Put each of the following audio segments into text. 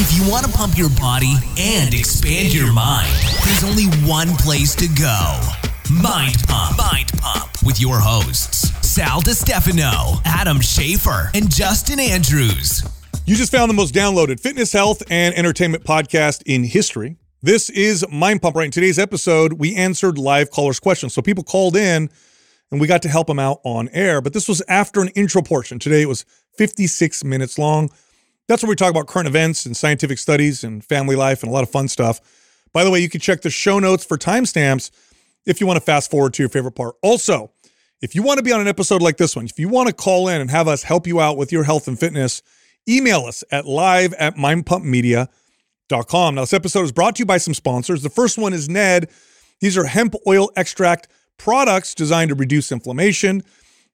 If you want to pump your body and expand your mind, there's only one place to go Mind Pump. Mind Pump with your hosts, Sal Stefano, Adam Schafer, and Justin Andrews. You just found the most downloaded fitness, health, and entertainment podcast in history. This is Mind Pump. Right in today's episode, we answered live callers' questions. So people called in and we got to help them out on air. But this was after an intro portion. Today it was 56 minutes long. That's where we talk about current events and scientific studies and family life and a lot of fun stuff. By the way, you can check the show notes for timestamps if you want to fast forward to your favorite part. Also, if you want to be on an episode like this one, if you want to call in and have us help you out with your health and fitness, email us at live at mindpumpmedia.com. Now, this episode is brought to you by some sponsors. The first one is Ned. These are hemp oil extract products designed to reduce inflammation,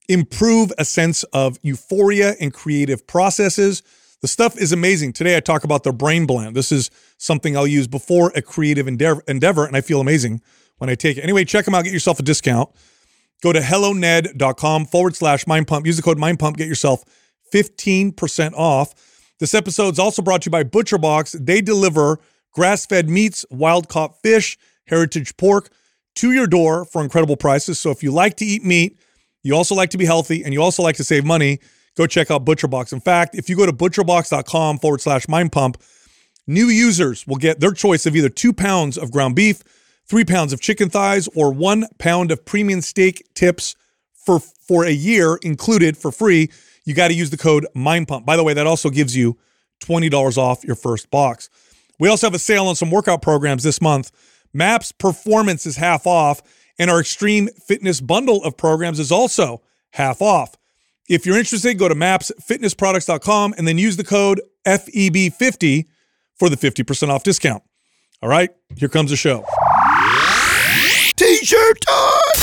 improve a sense of euphoria and creative processes. The stuff is amazing. Today I talk about the brain blend. This is something I'll use before a creative endeavor, endeavor and I feel amazing when I take it. Anyway, check them out. Get yourself a discount. Go to helloned.com forward slash mind pump. Use the code mind pump. Get yourself 15% off. This episode is also brought to you by ButcherBox. They deliver grass fed meats, wild caught fish, heritage pork to your door for incredible prices. So if you like to eat meat, you also like to be healthy, and you also like to save money, go check out ButcherBox. In fact, if you go to butcherbox.com forward slash mind pump, new users will get their choice of either two pounds of ground beef, three pounds of chicken thighs, or one pound of premium steak tips for, for a year included for free. You got to use the code mind pump. By the way, that also gives you $20 off your first box. We also have a sale on some workout programs this month. MAPS Performance is half off, and our Extreme Fitness bundle of programs is also half off. If you're interested, go to mapsfitnessproducts.com and then use the code FEB50 for the 50% off discount. All right, here comes the show. T-shirt time!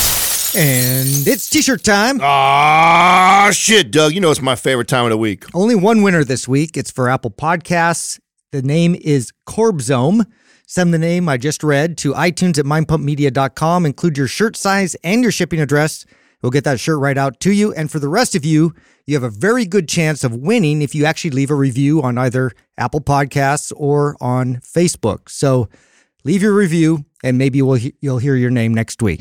And it's t-shirt time. Ah, shit, Doug. You know it's my favorite time of the week. Only one winner this week. It's for Apple Podcasts. The name is Corbzome. Send the name I just read to iTunes at mindpumpmedia.com. Include your shirt size and your shipping address. We'll get that shirt right out to you. And for the rest of you, you have a very good chance of winning if you actually leave a review on either Apple Podcasts or on Facebook. So leave your review, and maybe we'll you'll hear your name next week.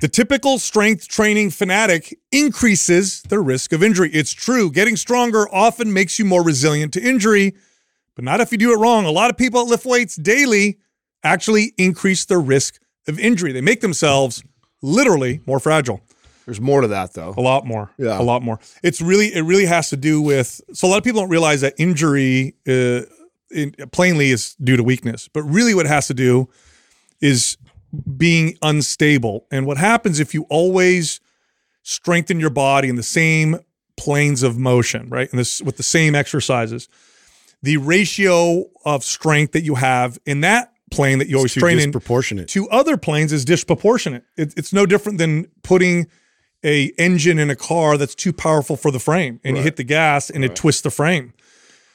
The typical strength training fanatic increases the risk of injury. It's true. Getting stronger often makes you more resilient to injury, but not if you do it wrong. A lot of people that lift weights daily actually increase their risk of injury. They make themselves literally more fragile. There's more to that, though. A lot more. Yeah. A lot more. It's really, it really has to do with, so a lot of people don't realize that injury uh, in, plainly is due to weakness, but really what it has to do is being unstable. And what happens if you always strengthen your body in the same planes of motion, right? And this with the same exercises, the ratio of strength that you have in that plane that you always train in disproportionate. to other planes is disproportionate. It, it's no different than putting a engine in a car that's too powerful for the frame, and you hit the gas and it twists the frame.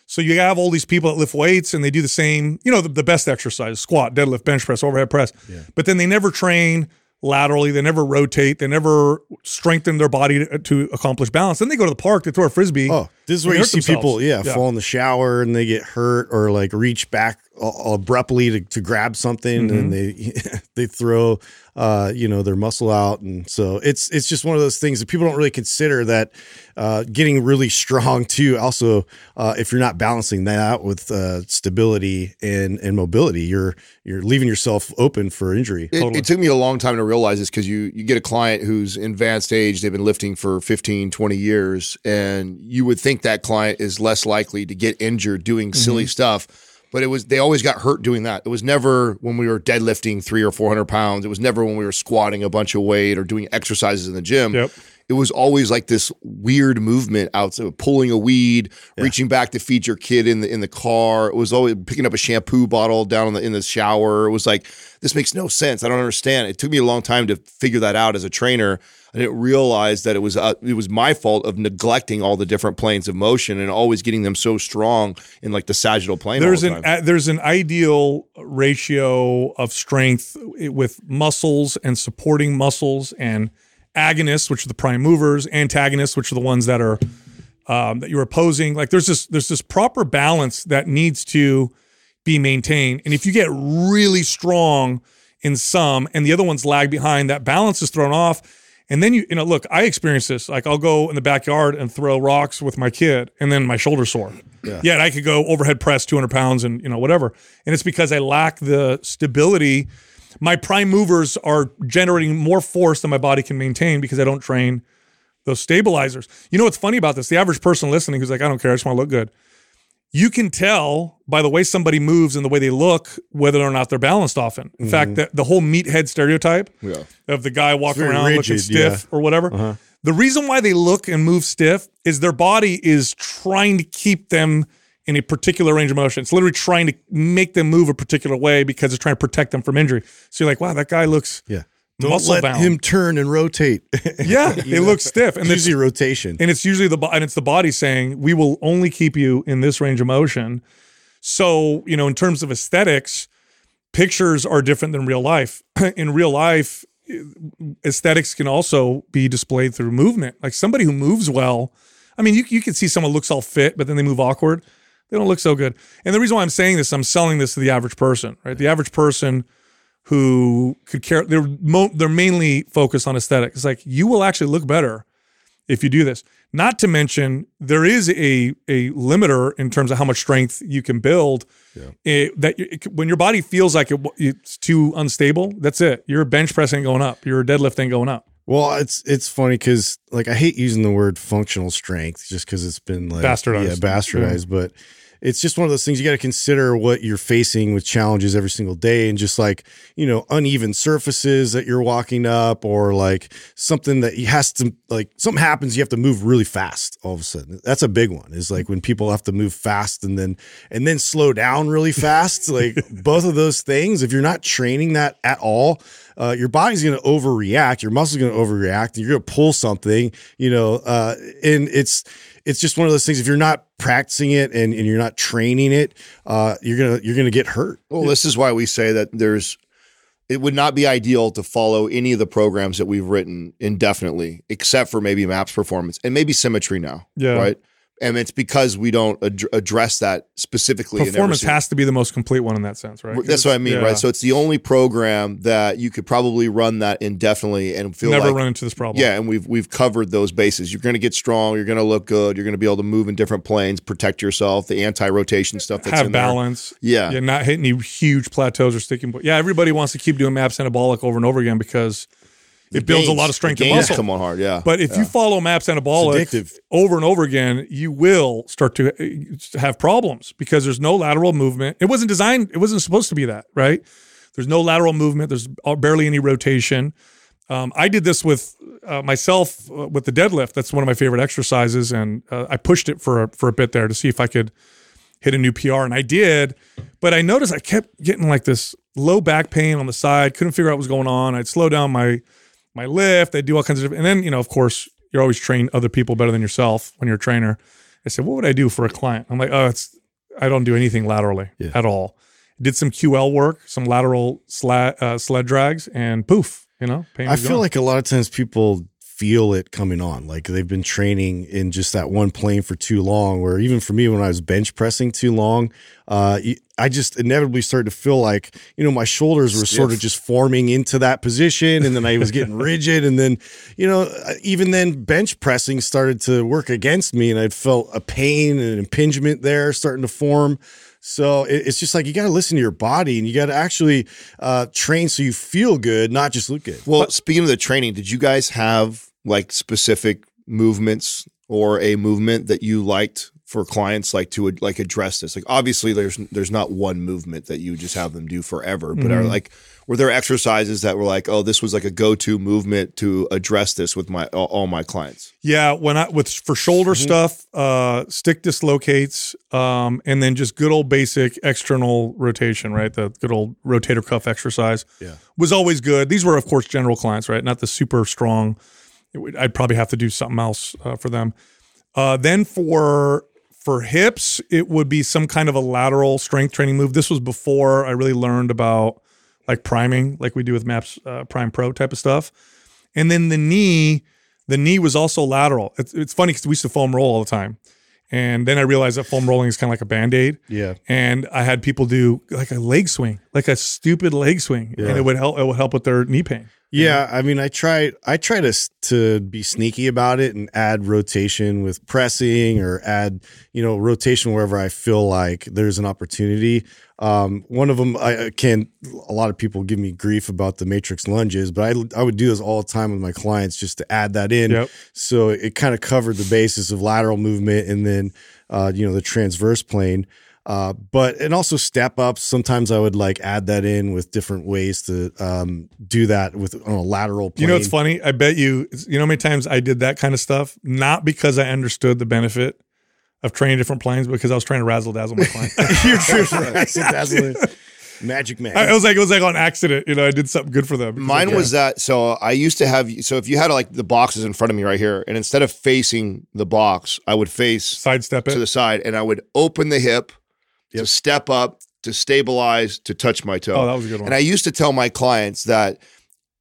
So you have all these people that lift weights and they do the same, you know, the, the best exercise: squat, deadlift, bench press, overhead press. But then they never train laterally. They never rotate. They never strengthen their body to, to accomplish balance. Then they go to the park to throw a frisbee. Oh, this is where you see themselves. people, yeah, fall in the shower and they get hurt or like reach back abruptly to, to grab something and they they throw uh you know their muscle out. And so it's it's just one of those things that people don't really consider that uh getting really strong too. Also uh if you're not balancing that out with uh stability and and mobility you're you're leaving yourself open for injury. It, it took me a long time to realize this because you you get a client who's in advanced age, they've been lifting for 15, 20 years, and you would think that client is less likely to get injured doing silly Mm-hmm. stuff. But it was they always got hurt doing that. It was never when we were deadlifting three or four hundred pounds. It was never when we were squatting a bunch of weight or doing exercises in the gym. Yep. It was always like this weird movement outside, pulling a weed, reaching back to feed your kid in the in the car. It was always picking up a shampoo bottle down in the in the shower. It was like this makes no sense. I don't understand. It took me a long time to figure that out as a trainer. I didn't realize that it was uh, it was my fault of neglecting all the different planes of motion and always getting them so strong in like the sagittal plane. there's the an there's an ideal ratio of strength with muscles and supporting muscles and agonists, which are the prime movers, antagonists, which are the ones that are um, that you're opposing. Like there's this there's this proper balance that needs to be maintained. And if you get really strong in some and the other ones lag behind, that balance is thrown off. And then you, you know, look, I experience this. Like I'll go in the backyard and throw rocks with my kid, and then my shoulder sore. Yeah. Yet I could go overhead press 200 pounds and you know whatever. And it's because I lack the stability. My prime movers are generating more force than my body can maintain because I don't train those stabilizers. You know what's funny about this? The average person listening who's like, I don't care, I just want to look good you can tell by the way somebody moves and the way they look whether or not they're balanced often. In mm-hmm. fact, the, the whole meathead stereotype yeah. of the guy walking around rigid, looking stiff yeah. or whatever. Uh-huh. The reason why they look and move stiff is their body is trying to keep them in a particular range of motion. It's literally trying to make them move a particular way because it's trying to protect them from injury. So you're like, wow, that guy looks yeah. Don't muscle let bound. him turn and rotate. yeah, it looks stiff, and it's usually rotation, and it's usually the and it's the body saying we will only keep you in this range of motion. So you know, in terms of aesthetics, pictures are different than real life. in real life, aesthetics can also be displayed through movement. Like somebody who moves well, I mean, you you can see someone looks all fit, but then they move awkward. They don't look so good. And the reason why I'm saying this, I'm selling this to the average person, right? The average person who could care. They're mo- they're mainly focused on aesthetic. It's like you will actually look better if you do this. Not to mention there is a a limiter in terms of how much strength you can build. Yeah. It, that it, when your body feels like it, it's too unstable, that's it. Your bench press ain't going up. Your deadlift ain't going up. Well, it's it's funny because like I hate using the word functional strength just because it's been like bastardized, yeah, bastardized. Yeah. But it's just one of those things you got to consider what you're facing with challenges every single day and just like you know uneven surfaces that you're walking up or like something that you has to like something happens you have to move really fast all of a sudden. That's a big one is like when people have to move fast and then and then slow down really fast like both of those things if you're not training that at all uh, your body's going to overreact your muscles are going to overreact and you're going to pull something you know uh, and it's it's just one of those things. If you're not practicing it and, and you're not training it, uh, you're gonna you're gonna get hurt. Well, this is why we say that there's. It would not be ideal to follow any of the programs that we've written indefinitely, except for maybe Maps Performance and maybe Symmetry now. Yeah. Right and it's because we don't ad- address that specifically. Performance has to be the most complete one in that sense, right? That's what I mean, yeah. right? So it's the only program that you could probably run that indefinitely and feel never like, run into this problem. Yeah, and we've we've covered those bases. You're going to get strong. You're going to look good. You're going to be able to move in different planes, protect yourself. The anti-rotation stuff that's have balance. There. Yeah, yeah, not hitting any huge plateaus or sticking. Yeah, everybody wants to keep doing maps anabolic over and over again because it builds a lot of strength and muscle. Come on hard, yeah. But if yeah. you follow maps anabolic over and over again, you will start to uh, have problems because there's no lateral movement. It wasn't designed. It wasn't supposed to be that, right? There's no lateral movement. There's barely any rotation. Um, I did this with uh, myself uh, with the deadlift. That's one of my favorite exercises, and uh, I pushed it for a, for a bit there to see if I could hit a new PR, and I did. But I noticed I kept getting like this low back pain on the side. Couldn't figure out what was going on. I'd slow down my my lift. They do all kinds of, and then you know, of course, you're always train other people better than yourself when you're a trainer. I said, what would I do for a client? I'm like, oh, it's I don't do anything laterally yeah. at all. Did some QL work, some lateral sled, uh, sled drags, and poof, you know. I feel gone. like a lot of times people feel it coming on. Like they've been training in just that one plane for too long. or even for me, when I was bench pressing too long, uh, I just inevitably started to feel like you know my shoulders were sort of just forming into that position, and then I was getting rigid, and then you know even then bench pressing started to work against me, and I felt a pain and an impingement there starting to form. So it's just like you got to listen to your body and you got to actually uh, train so you feel good, not just look good. Well, but, speaking of the training, did you guys have like specific movements or a movement that you liked for clients like to like address this? Like obviously there's there's not one movement that you just have them do forever but mm-hmm. are like were there exercises that were like oh this was like a go-to movement to address this with my all my clients? Yeah when i with for shoulder mm-hmm. stuff uh stick dislocates um and then just good old basic external rotation right? The good old rotator cuff exercise yeah. was always good. These were of course general clients right? Not the super strong I'd probably have to do something else uh, for them. Uh, then for for hips, it would be some kind of a lateral strength training move. This was before I really learned about like priming, like we do with Maps uh, Prime Pro type of stuff. And then the knee, the knee was also lateral. It's, it's funny because we used to foam roll all the time. And then I realized that foam rolling is kind of like a band aid. Yeah. And I had people do like a leg swing, like a stupid leg swing, Yeah. and it would help. It would help with their knee pain. Yeah, I mean, I try I try to to be sneaky about it and add rotation with pressing or add you know rotation wherever I feel like there's an opportunity. Um, one of them I can a lot of people give me grief about the matrix lunges, but I I would do this all the time with my clients just to add that in. Yep. So it kind of covered the basis of lateral movement and then uh, you know the transverse plane. Uh, but and also step ups. Sometimes I would like add that in with different ways to um, do that with on a lateral plane. You know, it's funny. I bet you. You know, how many times I did that kind of stuff, not because I understood the benefit of training different planes, because I was trying to razzle dazzle my client. You're true. That's what- Magic man. I, it was like it was like on accident. You know, I did something good for them. because Mine of was that. So I used to have. So if you had like the boxes in front of me right here, and instead of facing the box, I would face sidestep to it. the side, and I would open the hip to step up, to stabilize, to touch my toe. Oh, that was a good one. And I used to tell my clients that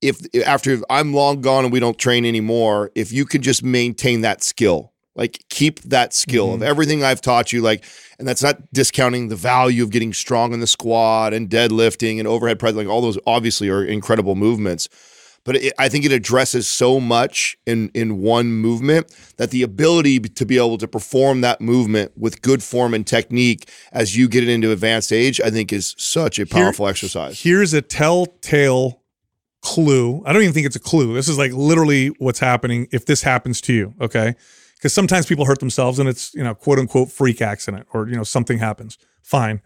if after I'm long gone and we don't train anymore, if you can just maintain that skill, like keep that skill Mm-hmm. of everything I've taught you, like, and that's not discounting the value of getting strong in the squat and deadlifting and overhead press, like all those obviously are incredible movements. But it, I think it addresses so much in in one movement that the ability to be able to perform that movement with good form and technique as you get it into advanced age, I think is such a powerful exercise. Here's a telltale clue. I don't even think it's a clue. This is like literally what's happening if this happens to you. Okay. Because sometimes people hurt themselves and it's, you know, quote unquote freak accident or, you know, something happens. Fine.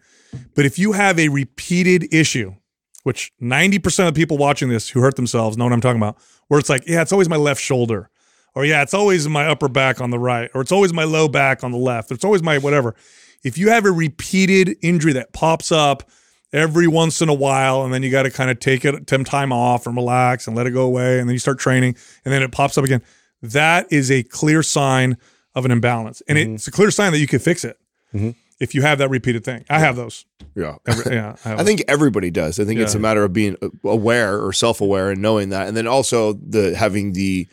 But if you have a repeated issue, which 90% of people watching this who hurt themselves know what I'm talking about, where it's like, yeah, it's always my left shoulder. Or yeah, it's always my upper back on the right, or it's always my low back on the left, or it's always my whatever. If you have a repeated injury that pops up every once in a while, and then you got to kind of take it some time off and relax and let it go away, and then you start training, and then it pops up again, that is a clear sign of an imbalance, and mm-hmm. it's a clear sign that you can fix it mm-hmm. If you have that repeated thing. I have those. Yeah. Every, yeah, I, I think everybody does. I think it's a matter of being aware or self-aware and knowing that, and then also the having the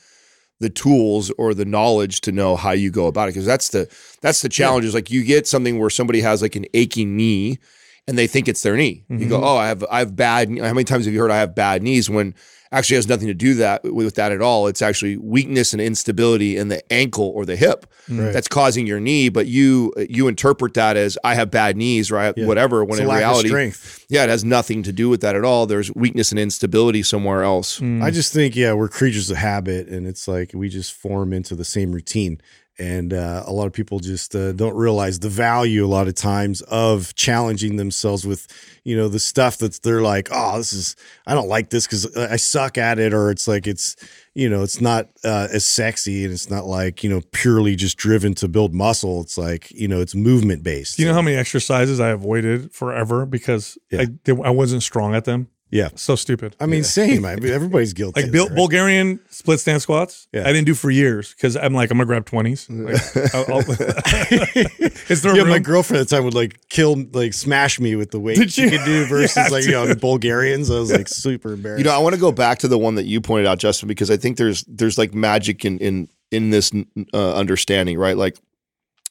the tools or the knowledge to know how you go about it. Because that's the that's the challenge. Is like you get something where somebody has like an aching knee, and they think it's their knee. You Mm-hmm. go, oh, I have I have bad. How many times have you heard I have bad knees when actually has nothing to do that with that at all. It's actually weakness and instability in the ankle or the hip Mm. that's causing your knee. But you you interpret that as I have bad knees or I have whatever. When It's in reality, strength. yeah, it has nothing to do with that at all. There's weakness and instability somewhere else. I just think, yeah, we're creatures of habit, and it's like we just form into the same routine. And uh, a lot of people just uh, don't realize the value a lot of times of challenging themselves with, you know, the stuff that's they're like, oh, this is, I don't like this because I suck at it, or it's like it's, you know, it's not uh, as sexy and it's not like, you know, purely just driven to build muscle. It's like, you know, it's movement based. Do you know how many exercises I avoided forever because Yeah. I, they, I wasn't strong at them? Yeah. So stupid. I mean, same. I mean, everybody's guilty. like of right? Bulgarian split stand squats. Yeah. I didn't do for years because I'm like I'm gonna grab twenties. Like, I'll- I'll- Is there Yeah, room? my girlfriend at the time would like kill, like smash me with the weight Did she you? could do versus Yeah, like you know Bulgarians. I was like super embarrassed. You know, I want to go back to the one that you pointed out, Justin, because I think there's there's like magic in in in this uh, understanding, right? Like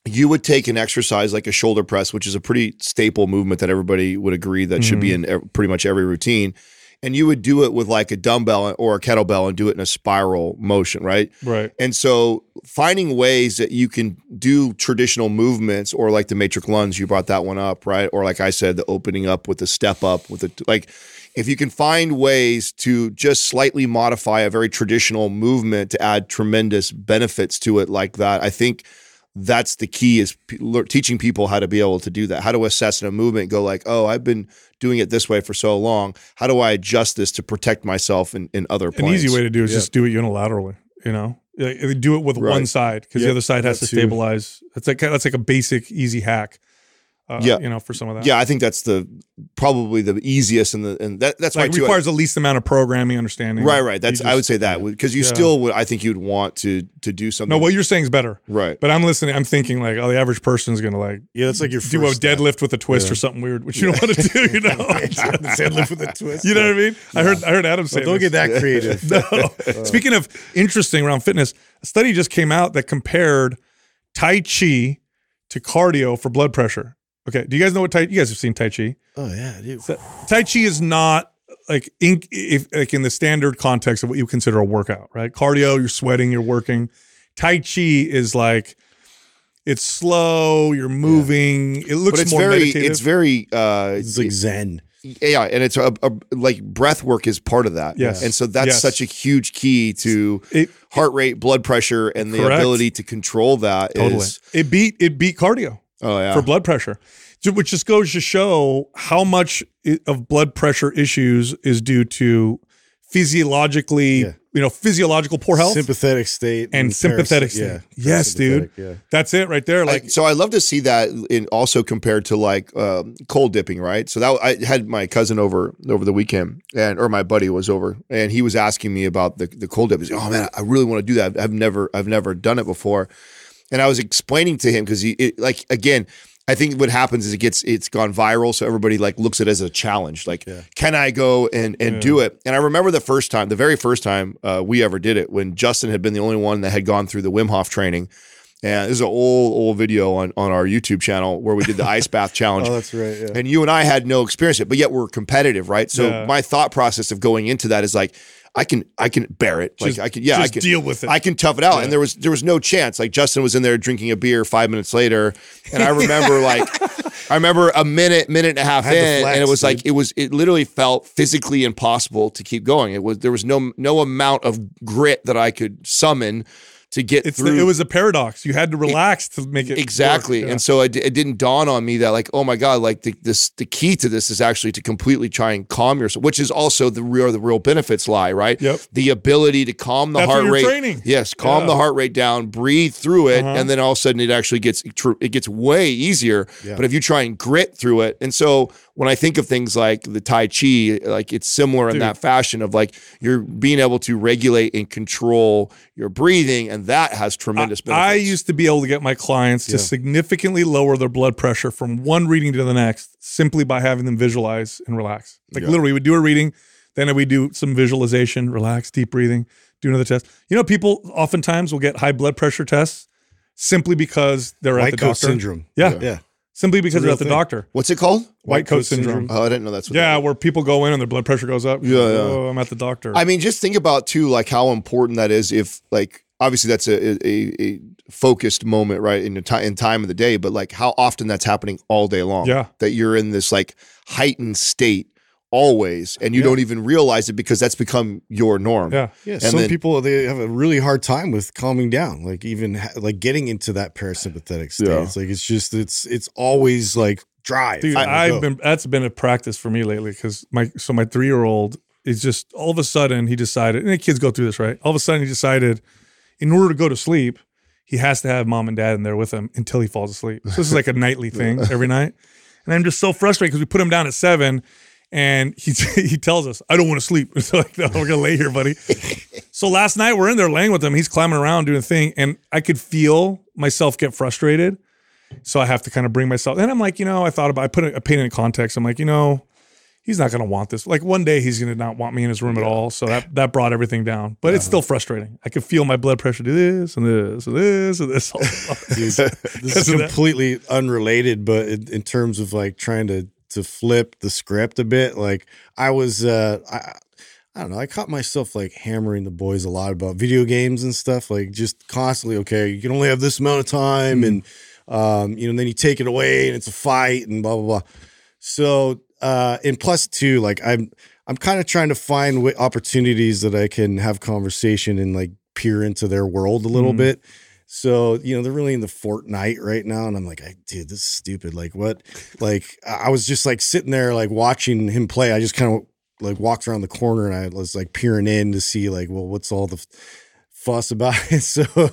you would take an exercise like a shoulder press, which is a pretty staple movement that everybody would agree that should be mm-hmm. in pretty much every routine. And you would do it with like a dumbbell or a kettlebell and do it in a spiral motion, right? right. And so finding ways that you can do traditional movements or like the matrix lunge, you brought that one up, right? Or like I said, the opening up with the step up with the like if you can find ways to just slightly modify a very traditional movement to add tremendous benefits to it like that, I think that's the key is p- lear- teaching people how to be able to do that. How to assess in a movement, go like, oh, I've been doing it this way for so long. How do I adjust this to protect myself in, in other An easy way to do is Yeah. just do it unilaterally. You know, Like, do it with Right. one side because the other side has to that too. stabilize. That's like that's like a basic easy hack. Uh, Yeah. you know, for some of that. Yeah, I think that's the probably the easiest and the and that, that's like why too. requires the least amount of programming, understanding. right, right. That's You I would say that because you Yeah. still would. I think you'd want to to do something. No, what you're saying is better. right. But I'm listening. I'm thinking like, oh, the average person is gonna like yeah, that's like your do a first step. deadlift with a twist Yeah. or something weird, which you don't want to do. You know, deadlift with a twist. you know what I mean? I heard I heard Adam say. Well, don't get that creative. no. Speaking of interesting around fitness, A study just came out that compared Tai Chi to cardio for blood pressure. Okay, do you guys know what Tai? You guys have seen Tai Chi. Oh yeah, dude. So, tai Chi is not like in if like in the standard context of what you consider a workout, right? Cardio, you're sweating, you're working. Tai Chi is like it's slow, you're moving. It looks but it's more very meditative. it's very uh It's like Zen. yeah and it's a, a like breath work is part of that Yes. and so that's Yes. such a huge key to It- heart rate blood pressure and the Correct. ability to control that. totally. It beat it beat cardio. Oh yeah for blood pressure, which just goes to show how much of blood pressure issues is due to physiologically, Yeah. you know, physiological poor health Sympathetic state and sympathetic state. Yeah. yes, dude. Yeah. That's it right there. Like, I, so I love to see that in also compared to like um, cold dipping, right? So that I had my cousin over over the weekend, and or my buddy was over, and he was asking me about the the cold dip. He's like, "Oh man, I really want to do that. I've never I've never done it before," and I was explaining to him because he it, like again. I think what happens is it gets it's gone viral, so everybody like looks at it as a challenge. Like, can I go and and do it? And I remember the first time, the very first time uh, we ever did it, when Justin had been the only one that had gone through the Wim Hof training. And this is an old, old video on, on our YouTube channel where we did the ice bath challenge. Oh, that's right. Yeah. And you and I had no experience yet, but yet we're competitive, right? So Yeah. my thought process of going into that is like, I can I can bear it. Like I can yeah, I can deal with it. I can tough it out. And there was there was no chance. Like Justin was in there drinking a beer five minutes later. And I remember like I remember a minute, minute and a half in, flex, and it was like it was it literally felt physically impossible to keep going. It was there was no no amount of grit that I could summon to get it's through the, it was a paradox. You had to relax to make it exactly. Yeah. and so it, it didn't dawn on me that like oh my god like the, this the key to this is actually to completely try and calm yourself which is also the real the real benefits lie right Yep. the ability to calm the heart rate training. yes calm Yeah. the heart rate down breathe through it Uh-huh. and then all of a sudden it actually gets it gets way easier but if you try and grit through it and so when I think of things like the Tai Chi, like it's similar in that fashion of like you're being able to regulate and control your breathing, and that has tremendous benefits. I used to be able to get my clients to significantly lower their blood pressure from one reading to the next simply by having them visualize and relax. Like literally, we would do a reading, then we do some visualization, relax, deep breathing, do another test. You know, people oftentimes will get high blood pressure tests simply because they're at the coat doctor. syndrome. Yeah. Yeah. simply because they're at the thing. doctor. What's it called? White, coat, syndrome. Oh, I didn't know that's what. Yeah, that where people go in and their blood pressure goes up. Yeah, yeah. Oh, I'm at the doctor. I mean, just think about too, like how important that is. If like obviously that's a a, a focused moment, right, in the time in time of the day, but like how often that's happening all day long. Yeah. that you're in this like heightened state always, and you don't even realize it because that's become your norm. yeah. Yeah, And some then- people they have a really hard time with calming down, like even ha- like getting into that parasympathetic state. Yeah. It's like it's just it's it's always like drive. Dude, Gotta I've go. been that's been a practice for me lately because my so my three year old is just all of a sudden he decided and the kids go through this right. All of a sudden he decided in order to go to sleep he has to have mom and dad in there with him until he falls asleep. So this is like a nightly thing every night, and I'm just so frustrated because we put him down at seven. And he he tells us, "I don't want to sleep." So like, no, we're gonna lay here, buddy. so last night we're in there laying with him. He's climbing around doing a thing, and I could feel myself get frustrated. So I have to kind of bring myself. And I'm like, you know, I thought about. I put a, a pain in context. I'm like, you know, he's not going to want this. Like one day he's going to not want me in his room at all. So that that brought everything down. But it's still frustrating. I could feel my blood pressure do this and this and this and this. Dude, this is completely unrelated, but in, in terms of like trying to to flip the script a bit, like I was, uh, I, I don't know, I caught myself like hammering the boys a lot about video games and stuff, like just constantly, okay, you can only have this amount of time, and um, you know, and then you take it away and it's a fight and blah blah blah. So, uh, and plus two, like I'm, I'm kind of trying to find wa- opportunities that I can have conversation and like peer into their world a little bit. So, you know, they're really in the Fortnite right now. And I'm like, I, dude, this is stupid. Like, what? Like, I was just like sitting there, like watching him play. I just kind of like walked around the corner and I was like peering in to see, like, well, what's all the fuss about it? So uh,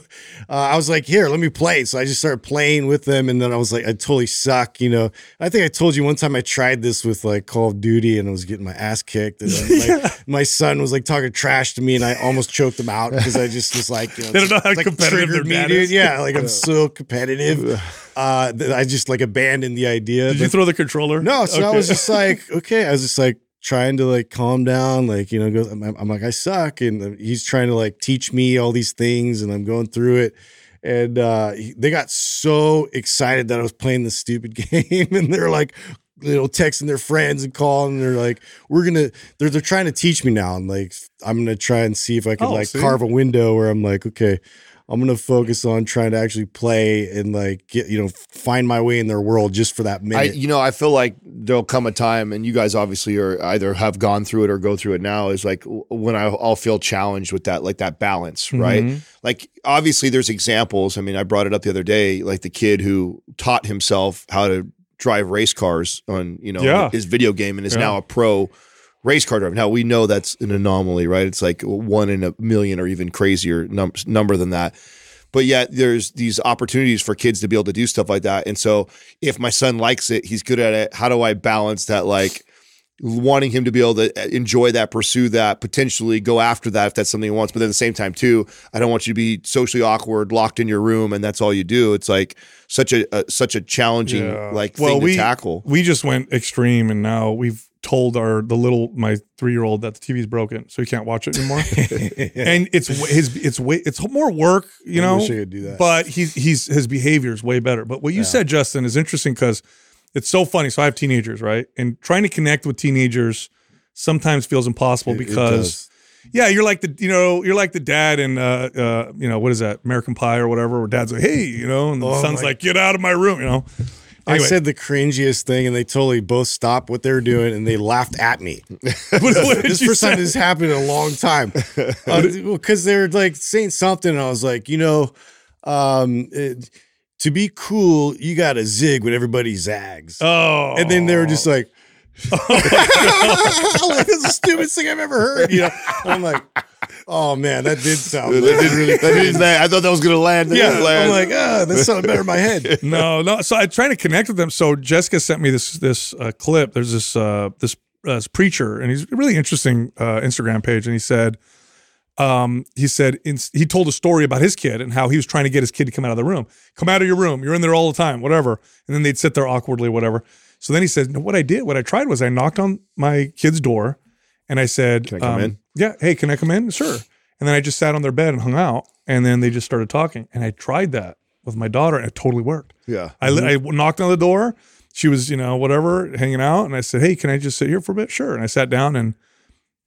I was like, here, let me play. So I just started playing with them. And then I was like, I totally suck. You know, I think I told you one time I tried this with like Call of Duty and I was getting my ass kicked. And then, like, my son was like talking trash to me and I almost choked him out because I just was like, you know, They don't know how like, competitive dad dude. is. Yeah, like I'm so competitive. Uh, I just like abandoned the idea. Did you throw the controller? no, so I was just like, okay. I was just like, trying to like calm down, like you know, go, I'm, I'm like I suck, and he's trying to like teach me all these things, and I'm going through it. And uh, they got so excited that I was playing this stupid game, and they're like, you know, texting their friends and calling. And they're like, "We're gonna," they're they're trying to teach me now, and like, I'm gonna try and see if I can Oh, like see? carve a window where I'm like, okay, I'm gonna focus on trying to actually play and like get you know find my way in their world just for that I, minute. you know, I feel like there'll come a time, and you guys obviously are either have gone through it or go through it now. Is like when I, I'll feel challenged with that, like that balance, right? Mm-hmm. Like obviously, there's examples. I mean, I brought it up the other day, like the kid who taught himself how to drive race cars on, you know, Yeah. his video game, and is Yeah. now a pro race car driver. Now we know that's an anomaly, right? It's like one in a million or even crazier num- number than that. But yet there's these opportunities for kids to be able to do stuff like that. And so if my son likes it, he's good at it. How do I balance that like wanting him to be able to uh, enjoy that, pursue that, potentially go after that if that's something he wants. But then at the same time, too, I don't want you to be socially awkward, locked in your room, and that's all you do. It's like such a, a such a challenging Yeah. like well, thing we to tackle. we just went extreme, and now we've told our the little my three year old that the TV's broken, so he can't watch it anymore. and it's his it's way it's more work, you I know. wish I could do that. But he's he's his behavior is way better. But what you said, Justin, is interesting because it's so funny. So I have teenagers, right? And trying to connect with teenagers sometimes feels impossible It- it because. does. yeah, you're like the you know you're like the dad in uh uh you know what is that American Pie or whatever where dad's like hey you know and the Oh son's like get out of my room you know. I said the cringiest thing, and they totally both stopped what they were doing, and they laughed at me. This first time this happened in a long time. Because they were like saying something, and I was like, you know, um, it- to be cool, you got to zig when everybody zags. Oh, and then they were just like, like that's the stupidest thing I've ever heard. You know, I'm like, oh man, that did sound. That Like, did- that did- that- I thought that was going to land. That yeah, land. I'm like, ah, that sounded better in my head. no, no. So I'm trying to connect with them. So Jessica sent me this this uh, clip. There's this uh, this, uh, this preacher, and he's a really interesting uh, Instagram page. And he said, um, he said in, he told a story about his kid and how he was trying to get his kid to come out of the room. Come out of your room. You're in there all the time. Whatever. And then they'd sit there awkwardly, whatever. So then he said, no, what I did, what I tried was I knocked on my kid's door, and I said, Can I come um, in? Yeah. Hey, can I come in? Sure. And then I just sat on their bed and hung out, and then they just started talking. And I tried that with my daughter, and it totally worked. yeah. I, li- I knocked on the door. She was, you know, whatever, hanging out. And I said, Hey, can I just sit here for a bit? Sure. And I sat down and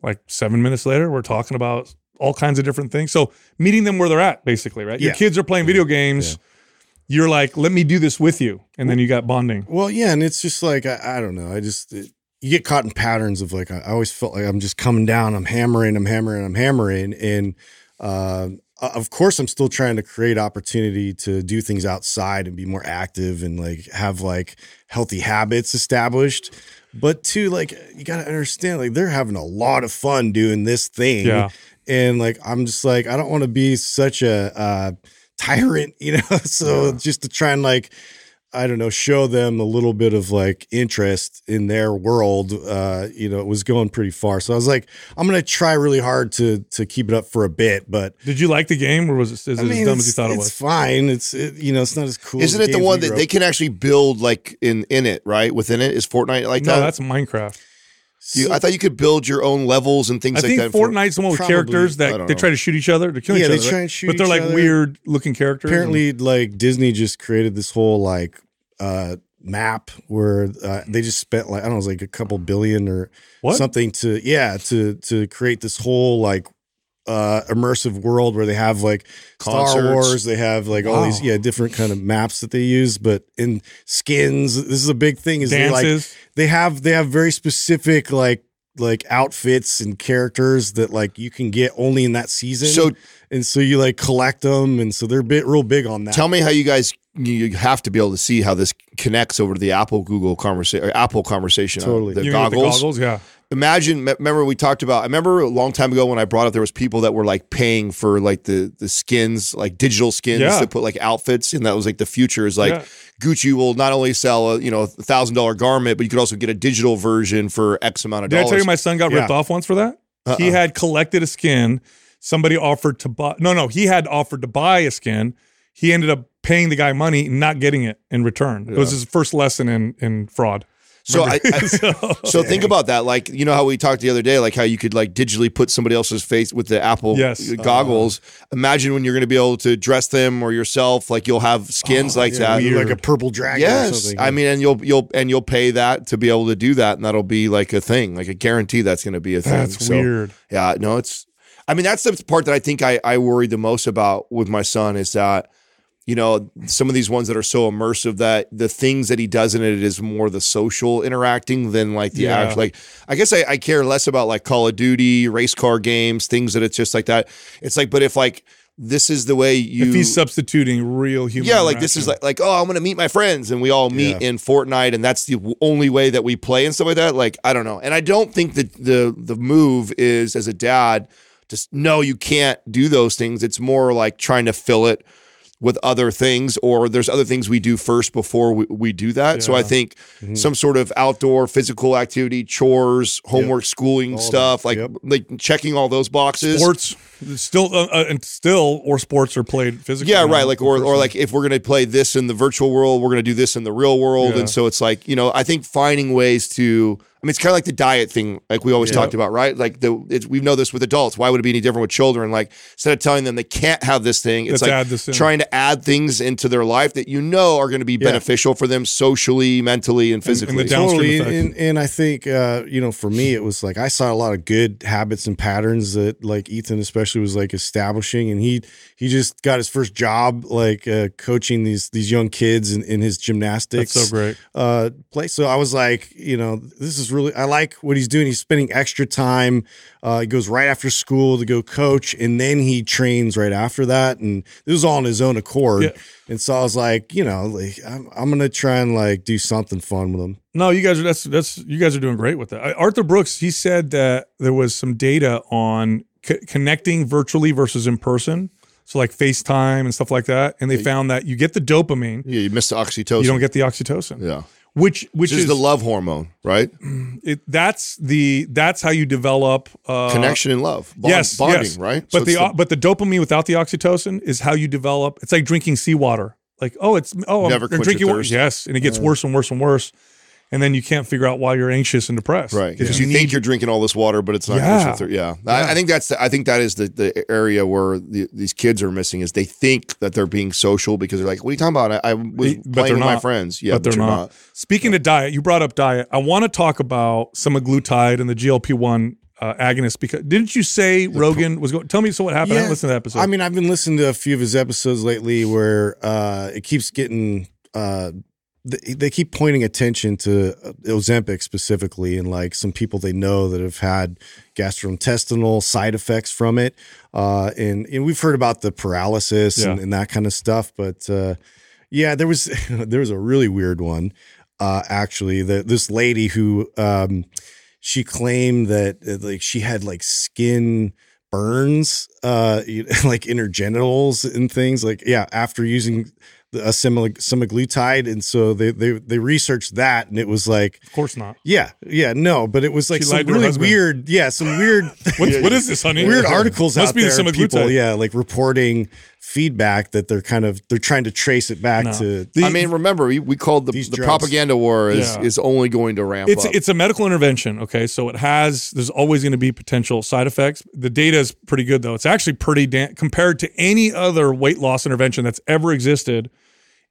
like seven minutes later, we're talking about all kinds of different things. So meeting them where they're at, basically, right? Your kids are playing video games. You're like, let me do this with you. And then you got bonding. Well, yeah, and it's just like I, I don't know. I just it, you get caught in patterns of like I, I always felt like I'm just coming down. I'm hammering. I'm hammering. I'm hammering. And uh, of course, I'm still trying to create opportunity to do things outside and be more active and like have like healthy habits established. But too, like you got to understand, like they're having a lot of fun doing this thing. Yeah. And like I'm just like I don't want to be such a uh, tyrant, you know. so just to try and like I don't know, show them a little bit of like interest in their world. Uh, you know, it was going pretty far. So I was like, I'm gonna try really hard to to keep it up for a bit. But Did you like the game or was it, is it mean, as dumb as you thought it it's was? fine. It's it, you know, it's not as cool. Isn't as it the one that they can actually build like in in it, right? Within it is Fortnite like No, that. that's Minecraft. You- I thought you could build your own levels and things I like that. I think Fortnite's the one with Probably. characters that they try to shoot each other to kill Yeah, each they other. try right? and shoot but they're each like other. weird looking characters. apparently like Disney just created this whole like uh map where uh, they just spent like I don't know, it was like a couple billion or What? something to yeah to to create this whole like uh immersive world where they have like Star Wars, they have like all these yeah different kind of maps that they use, but in skins, this is a big thing. Is they like they have they have very specific like like outfits and characters that like you can get only in that season. So- and so you like collect them, and so they're bit real big on that. Tell me how you guys you have to be able to see how this connects over to the Apple goggles conversation Apple conversation. uh, Totally. the You goggles. the goggles, yeah. Imagine, remember we talked about. I remember a long time ago when I brought up there was people that were like paying for like the the skins, like digital skins Yeah. to put like outfits, and that was like the future is like Yeah. Gucci will not only sell a you know a thousand dollar garment, but you could also get a digital version for X amount of Did I tell you my son got ripped Yeah. off once for that? He uh-uh. had collected a skin. Somebody offered to buy. No, no, he had offered to buy a skin. He ended up paying the guy money, and not getting it in return. It was his first lesson in in fraud. So I, I so, so think about that. Like you know how we talked the other day, like how you could like digitally put somebody else's face with the Apple Yes. Uh, goggles. Uh-huh. Imagine when you're going to be able to dress them or yourself, like you'll have skins oh, like that. like a purple dragon. or Yes, something. I mean, and you'll you'll and you'll pay that to be able to do that, and that'll be like a thing, like a guarantee that's going to be a thing. That's So, weird. Yeah, no, it's. I mean, that's the part that I think I I worry the most about with my son is that, you know, some of these ones that are so immersive that the things that he does in it is more the social interacting than like the Yeah. actual. Like, I guess I, I care less about like Call of Duty, race car games, things that it's just like that. It's like, but if like this is the way you if he's substituting real human, yeah, like this is like like oh, I'm gonna meet my friends, and we all meet Yeah. in Fortnite, and that's the only way that we play and stuff like that. Like I don't know, and I don't think that the the move is as a dad just no, you can't do those things. It's more like trying to fill it with other things, or there's other things we do first before we, we do that. So I think Mm-hmm. some sort of outdoor physical activity, chores, homework, schooling All stuff, like Yep. like checking all those boxes. sports still uh, uh, and still or sports are played physically. Yeah, right. Like, or, or like, if we're going to play this in the virtual world, we're going to do this in the real world. Yeah. And so it's like, you know, I think finding ways to, I mean, it's kind of like the diet thing, like we always Yeah. talked about, right? Like, the it's, we know this with adults. Why would it be any different with children? Like, instead of telling them they can't have this thing, it's Let's like add this in. trying to add things into their life that you know are going to be Yeah. beneficial for them socially, mentally, and physically. the downstream totally. effect. And, and I think uh, you know, for me, it was like I saw a lot of good habits and patterns that like Ethan especially was like establishing, and he he just got his first job like uh, coaching these these young kids in, in his gymnastics. That's so great. Uh, place. So I was like, you know, this is really I like what he's doing. He's spending extra time. Uh, he goes right after school to go coach, and then he trains right after that. And this was all on his own accord. Yeah. And so I was like, you know, like I'm, I'm gonna try and like do something fun with him. No, you guys are that's that's you guys are doing great with that. I- Arthur Brooks, he said that there was some data on c- connecting virtually versus in person. So like FaceTime and stuff like that, and they found that you get the dopamine, yeah, you miss the oxytocin. you don't get the oxytocin, yeah. Which which is, is the love hormone, right? it, that's the that's how you develop uh, Connection and love. Bond- yes, Bonding, yes. right? But So the, it's uh, but the dopamine without the oxytocin is how you develop. It's like drinking seawater. Like oh, it's oh, Never I'm quench drinking. Yes, and it gets worse and worse and worse, and then you can't figure out why you're anxious and depressed. Right, because you, need think you're drinking all this water, but it's not. Yeah. Yeah, yeah. I, I think that's. The, I think that is the, the area where the, these kids are missing is they think that they're being social because they're like, "What are you talking about? I, I was but playing they're with my friends." Yeah, but they're you're not. Speaking of diet, you brought up diet. I want to talk about some of semaglutide and the GLP one uh, agonist because didn't you say Rogan was going? Tell me so what happened. I didn't listen to that episode. I mean, I've been listening to a few of his episodes lately where uh, it keeps getting. Uh, they, they keep pointing attention to uh, Ozempic specifically, and like some people they know that have had gastrointestinal side effects from it, uh, and and we've heard about the paralysis and, Yeah. and that kind of stuff. But uh, yeah, there was there was a really weird one. Uh, actually, the, this lady who um, she claimed that uh, like she had like skin burns uh like in her genitals and things like yeah after using a semag- semaglutide and so they, they they researched that and it was like of course not. yeah yeah no but it was like She some lied to her really weird yeah some weird What, what is this, honey? weird articles Must out be the there of people yeah like reporting feedback that they're kind of they're trying to trace it back No. to The- I mean, remember we, we called the, These the propaganda war is Yeah. is only going to ramp it's up. it's a medical intervention okay so it has there's always going to be potential side effects the data is pretty good though it's actually pretty da- compared to any other weight loss intervention that's ever existed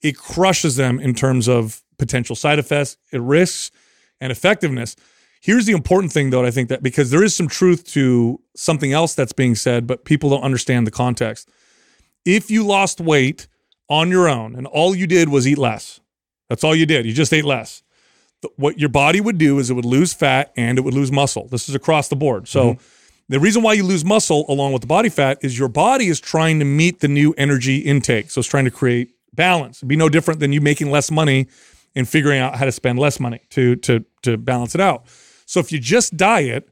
it crushes them in terms of potential side effects it risks and effectiveness here's the important thing though i think that because there is some truth to something else that's being said but people don't understand the context if you lost weight on your own and all you did was eat less that's all you did you just ate less what your body would do is it would lose fat and it would lose muscle. This is across the board. So mm-hmm. the reason why you lose muscle along with the body fat is your body is trying to meet the new energy intake. So it's trying to create balance. It'd be no different than you making less money and figuring out how to spend less money to to to balance it out. So if you just diet,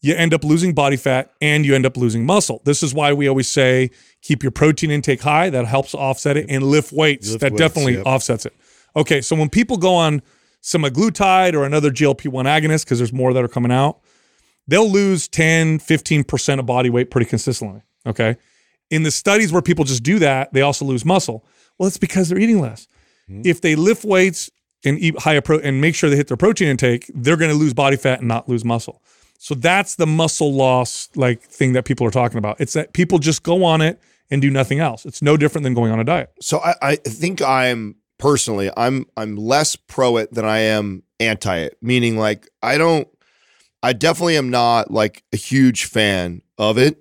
you end up losing body fat and you end up losing muscle. This is why we always say keep your protein intake high. That helps offset it and lift weights. Lift that weights, definitely yep. offsets it. Okay, so when people go on semaglutide or another GLP-1 agonist because there's more that are coming out, they'll lose 10, 15% of body weight pretty consistently, okay? In the studies where people just do that, they also lose muscle. Well, it's because they're eating less. Hmm. If they lift weights and eat high pro and make sure they hit their protein intake, they're going to lose body fat and not lose muscle. So that's the muscle loss like thing that people are talking about. It's that people just go on it and do nothing else. It's no different than going on a diet. So I, I think I'm personally I'm I'm less pro it than I am anti it. Meaning like I don't I definitely am not like a huge fan of it.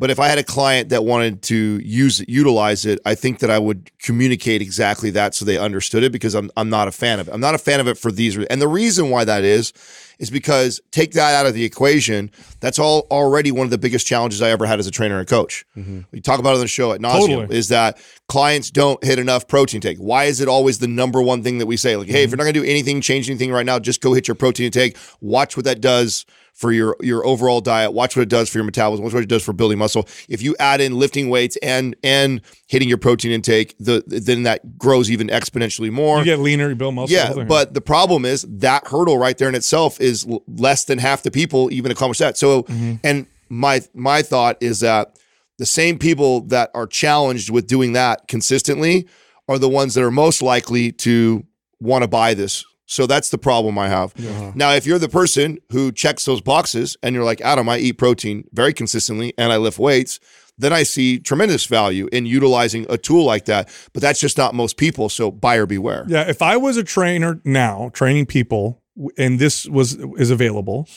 But if I had a client that wanted to use it, utilize it, I think that I would communicate exactly that so they understood it because I'm I'm not a fan of it. I'm not a fan of it for these. Re- and the reason why that is is because take that out of the equation. That's all already one of the biggest challenges I ever had as a trainer and coach. Mm-hmm. We talk about it on the show at nauseum Totally. is that clients don't hit enough protein take. Why is it always the number one thing that we say? Like, hey, if mm-hmm. you're not going to do anything, change anything right now, just go hit your protein intake. Watch what that does for your your overall diet. Watch what it does for your metabolism. Watch what it does for building muscle. If you add in lifting weights and and hitting your protein intake, the then that grows even exponentially more. You get leaner, you build muscle. Yeah, but the problem is that hurdle right there in itself is l- less than half the people even accomplish that. So, mm-hmm. and my my thought is that the same people that are challenged with doing that consistently are the ones that are most likely to want to buy this. So that's the problem I have. Uh-huh. Now, if you're the person who checks those boxes and you're like, Adam, I eat protein very consistently and I lift weights, then I see tremendous value in utilizing a tool like that. But that's just not most people. So buyer beware. Yeah, if I was a trainer now training people and this was is available,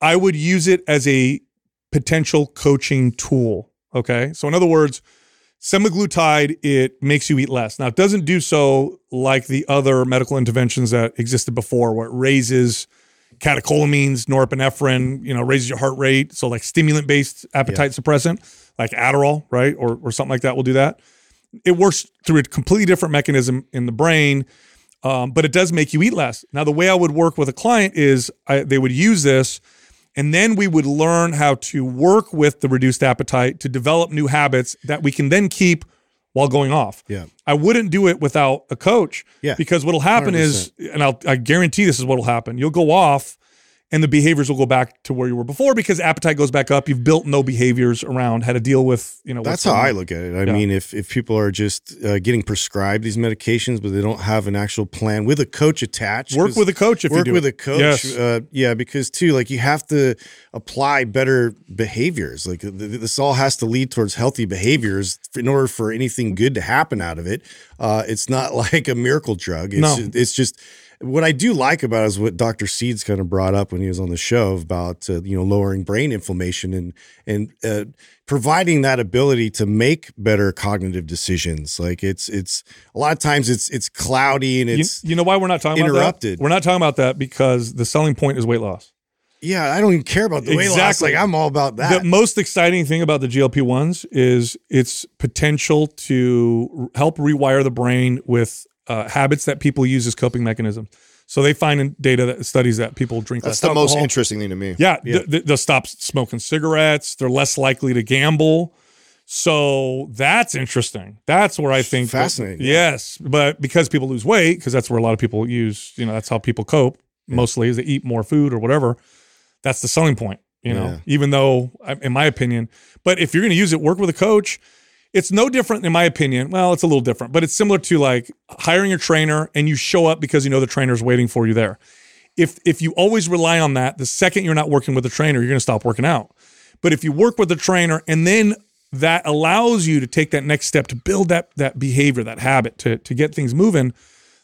I would use it as a potential coaching tool. Okay. So in other words, semaglutide it makes you eat less. Now it doesn't do so like the other medical interventions that existed before where it raises catecholamines, norepinephrine, you know, raises your heart rate. So like stimulant based appetite suppressant like Adderall, right? Or or something like that will do that. It works through a completely different mechanism in the brain um, but it does make you eat less. Now, the way I would work with a client is I, they would use this, and then we would learn how to work with the reduced appetite to develop new habits that we can then keep while going off. Yeah. I wouldn't do it without a coach. Yeah. Because what'll happen is, and I'll, I guarantee this is what'll happen. You'll go off and the behaviors will go back to where you were before because appetite goes back up. You've built no behaviors around how to deal with, you know, That's how I look at it. I Yeah. mean, if if people are just uh, getting prescribed these medications, but they don't have an actual plan with a coach attached, Work with a coach if you work with it. a coach. Yes. Uh, yeah, because too, like you have to apply better behaviors. Like th- th- this all has to lead towards healthy behaviors in order for anything good to happen out of it. Uh, it's not like a miracle drug. It's No. just, it's just what I do like about it is what Dr. Seeds kind of brought up when he was on the show about uh, you know lowering brain inflammation and and uh, providing that ability to make better cognitive decisions. Like it's it's a lot of times it's it's cloudy and it's you know why we're not talking about interrupted. that? We're not talking about that because the selling point is weight loss. yeah. I don't even care about the weight loss. Exactly. Like I'm all about that. The most exciting thing about the GLP ones is its potential to help rewire the brain with uh, habits that people use as coping mechanisms. So they find in data that studies that people drink That's less the most interesting thing to me. Yeah, th- th- they'll stop smoking cigarettes. They're less likely to gamble. So that's interesting. That's where I think Fascinating, yeah. Yes, but because people lose weight, because that's where a lot of people use. You know, that's how people cope. Mostly, is they eat more food or whatever. That's the selling point. You know, Yeah. even though, in my opinion, but if you're going to use it, work with a coach. It's no different, in my opinion. Well, it's a little different, but it's similar to like hiring a trainer and you show up because you know the trainer's waiting for you there if if you always rely on that, the second you're not working with a trainer, you're going to stop working out. But if you work with a trainer and then that allows you to take that next step to build that that behavior, that habit to to get things moving,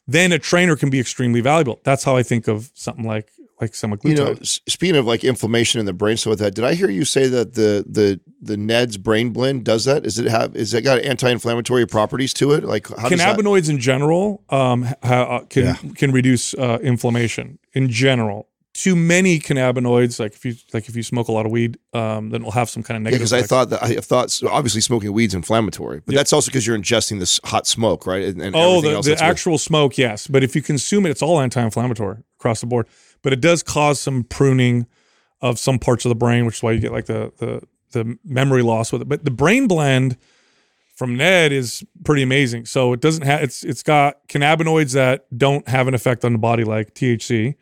then a trainer can be extremely valuable. That's how I think of something like like semaglutide. You know, speaking of like inflammation in the brain, so with that, did I hear you say that the the the Ned's brain blend does that? Is it have is it got anti-inflammatory properties to it? Like how does that? cannabinoids in general um, ha, uh, can Yeah. can reduce uh, inflammation in general. Too many cannabinoids, like if you like if you smoke a lot of weed, um, then it'll have some kind of negative. because I thought that I thought so obviously smoking weed's inflammatory, but that's also because you're ingesting this hot smoke, right? And, and Oh, the, the with- actual smoke, yes. But if you consume it, it's all anti-inflammatory across the board. But it does cause some pruning of some parts of the brain, which is why you get like the the the memory loss with it. But the brain blend from Ned is pretty amazing. So it doesn't have it's it's got cannabinoids that don't have an effect on the body like THC.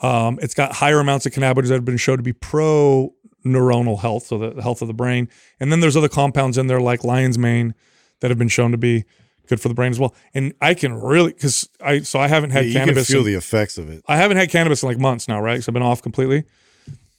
Um, it's got higher amounts of cannabinoids that have been shown to be pro neuronal health, so the, the health of the brain. And then there's other compounds in there like lion's mane that have been shown to be good for the brain as well. And I can really because I so I haven't had Yeah, you can cannabis. feel in- the effects of it. I haven't had cannabis in like months now, right? Because I've been off completely.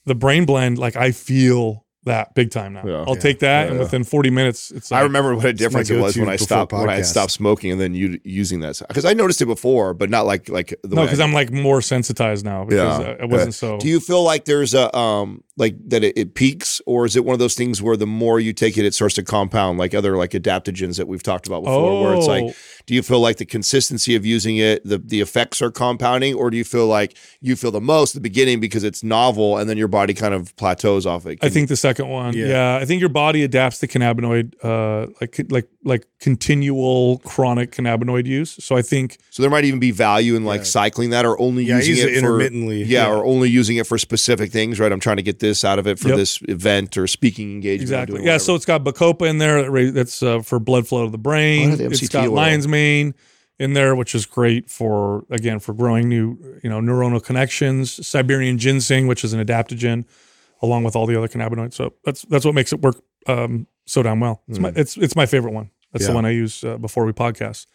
The brain blend, like I feel that big time now. Yeah. I'll take that, and yeah. within 40 minutes, it's like I remember what a difference it was when I before stopped when I stopped smoking and then you using that because I noticed it before, but not like like the no, because I'm like more sensitized now because Yeah. uh, it wasn't Yeah. so. Do you feel like there's a um like that it, it peaks, or is it one of those things where the more you take it, it starts to compound like other like adaptogens that we've talked about before? Where it's Oh. like, do you feel like the consistency of using it, the the effects are compounding, or do you feel like you feel the most at the beginning because it's novel, and then your body kind of plateaus off it? I think the second one, yeah. Yeah. I think your body adapts to cannabinoid, uh, like like like continual chronic cannabinoid use. So I think so. There might even be value in like Yeah. cycling that, or only Yeah, using use it, it for- intermittently. Yeah, Yeah. or only using it for specific things. Right, I'm trying to get this out of it for Yep. this event or speaking engagement. exactly, yeah. So it's got bacopa in there that's uh, for blood flow to the Oh, brain. I had the it's MCT got oil. lion's mane in there, which is great for again for growing new you know neuronal connections. Siberian ginseng, which is an adaptogen, along with all the other cannabinoids. So that's that's what makes it work um, so damn well. It's my it's it's my favorite one. That's the one I use uh, before we podcast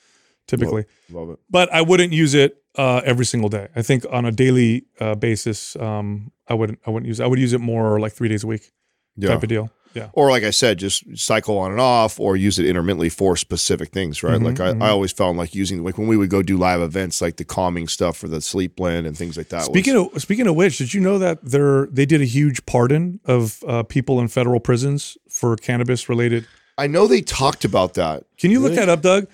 typically. love it. but I wouldn't use it uh, every single day. I think on a daily uh, basis, um, I wouldn't. I wouldn't use. It. I would use it more like three days a week Yeah. type of deal. Yeah. or like I said, just cycle on and off, or use it intermittently for specific things, right? Mhm, like I, mhm. I always found like using like when we would go do live events, like the calming stuff for the sleep blend and things like that. Speaking was, of speaking of which, did you know that they're they did a huge pardon of uh, people in federal prisons for cannabis related? I know they talked about that. Can you look that up, Doug?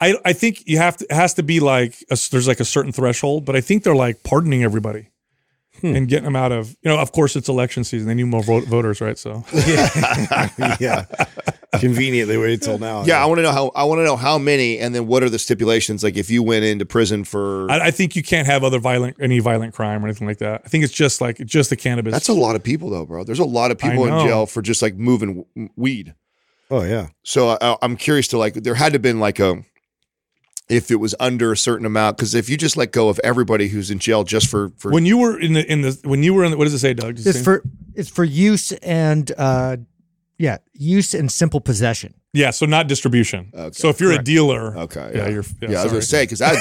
I I think you have to it has to be like a, there's like a certain threshold, but I think they're like pardoning everybody. Hmm. And getting them out of, you know, of course it's election season. They need more vote, voters, right? So yeah. Convenient. They waited till now. Yeah, I want to know how I want to know how many, and then what are the stipulations? Like if you went into prison for I, I think you can't have other violent any violent crime or anything like that. I think it's just like just the cannabis. that's a lot of people though, bro. There's a lot of people in jail for just like moving weed. Oh yeah. So I, I'm curious to like there had to have been like a if it was under a certain amount because if you just let go of everybody who's in jail just for for when you were in the in the when you were in the, what does it say, Doug? Does it It's say- for it's for use and uh, yeah, use and simple possession. yeah, so not distribution. Okay, so if you're a dealer, Okay. yeah, Yeah. you're yeah, yeah. I was gonna say because that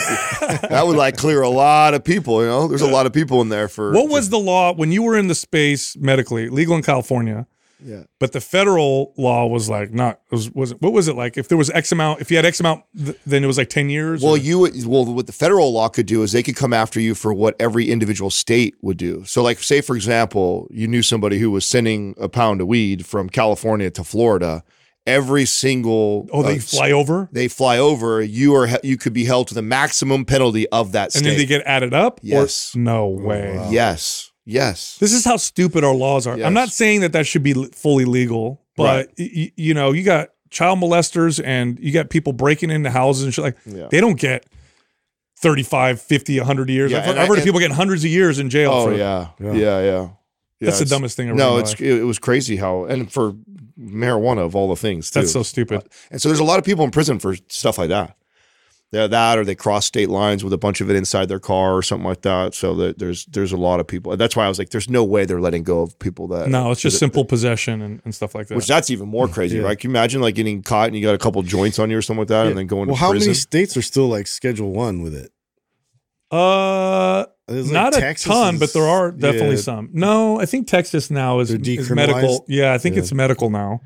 that would like clear a lot of people. You know, there's a lot of people in there for What was the law when you were in the space medically legal in California? Yeah. But the federal law was like not was was what was it like? If there was X amount, if you had X amount, th- then it was like ten years. Well, or- you well, what the federal law could do is they could come after you for what every individual state would do. So, like, say for example, you knew somebody who was sending a pound of weed from California to Florida. Every single oh, they uh, fly over they fly over. You are you could be held to the maximum penalty of that and then they get added up. Or- Yes. no way. yes, yes. This is how stupid our laws are. Yes. I'm not saying that that should be fully legal, but y- y- you know, you got child molesters and you got people breaking into houses and shit like Yeah. they don't get 35, 50, 100 years. Yeah, I've, and I've I- heard of people getting hundreds of years in jail Oh for yeah. Yeah. yeah, yeah, That's the dumbest thing ever No, in my it's life. it, it was crazy how and for marijuana of all the things too. That's so stupid. Uh, and so there's a lot of people in prison for stuff like that. They're that, or they cross state lines with a bunch of it inside their car or something like that. So that there's there's a lot of people. That's why I was like, there's no way they're letting go of people that. No, it's just that- simple possession and, and stuff like that. Which that's even more crazy, Yeah. right? Can you imagine like getting caught and you got a couple joints on you or something like that, and then going Well, to how prison? many states are still like Schedule One with it? uh, like, not a ton, is- but there are definitely yeah. some. No, I think Texas now is, is medical. Yeah, I think Yeah. it's medical now,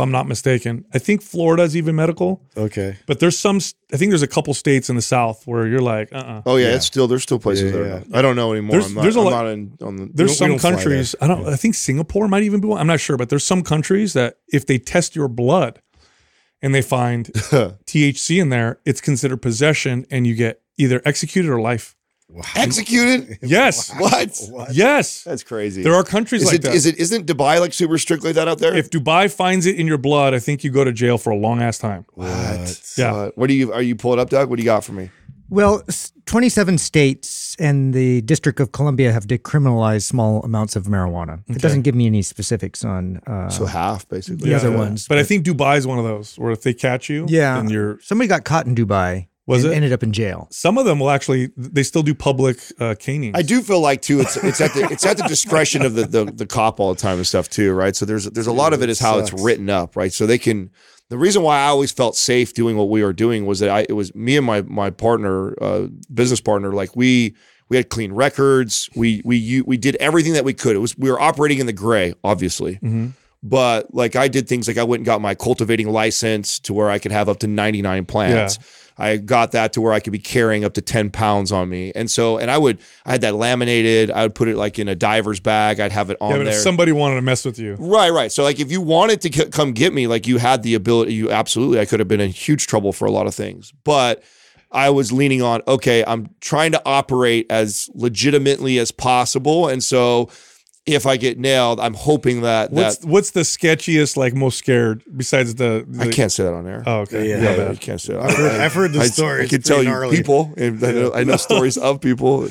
if I'm not mistaken. I think Florida is even medical, Okay. but there's some. I think there's a couple states in the South where you're like, uh, uh oh yeah, Yeah. it's still there's still places Yeah, there. yeah. I don't know anymore. There's- I'm not, there's a I'm lot- not in on the. There's some don't countries. I don't. I think Singapore might even be one. I'm not sure, but there's some countries that if they test your blood and they find THC in there, it's considered possession, and you get either executed or life. Wow. executed. Yes. what? What? Yes. That's crazy. There are countries is like it, that. is it isn't Dubai like super strict like that out there? if Dubai finds it in your blood, I think you go to jail for a long ass time. What? Yeah. Uh, what do you are you pulling up, Doug? What do you got for me? Well, 27 states and the District of Columbia have decriminalized small amounts of marijuana. It doesn't give me any specifics on. Uh, So half basically. The other ones, But I think Dubai is one of those where if they catch you, yeah, then you're. somebody got caught in Dubai. Was it? ended up in jail? Some of them will actually. They still do public uh, canings. I do feel like too. It's it's at the it's at the discretion of the, the the cop all the time and stuff too, right? So there's there's a lot of it is how it's written up, right? So they can the reason why I always felt safe doing what we were doing was that I it was me and my my partner, uh, business partner, like we we had clean records. We we we did everything that we could. It was we were operating in the gray, obviously. But like I did things like I went and got my cultivating license to where I could have up to 99 plants. I got that to where I could be carrying up to 10 pounds on me. And so, and I would, I had that laminated. I would put it like in a diver's bag. I'd have it on Yeah, there. if somebody wanted to mess with you, Right, right. So like if you wanted to c- come get me, like you had the ability, you absolutely, I could have been in huge trouble for a lot of things. But I was leaning on, okay, I'm trying to operate as legitimately as possible. And so if I get nailed, I'm hoping that what's that what's the sketchiest, like most scared besides the? the I can't say that on air. Oh, okay. Yeah. My yeah, bad. you can't say that. I've heard, I've heard the I, story. I It's can tell pretty you people, and I know, I know stories of people.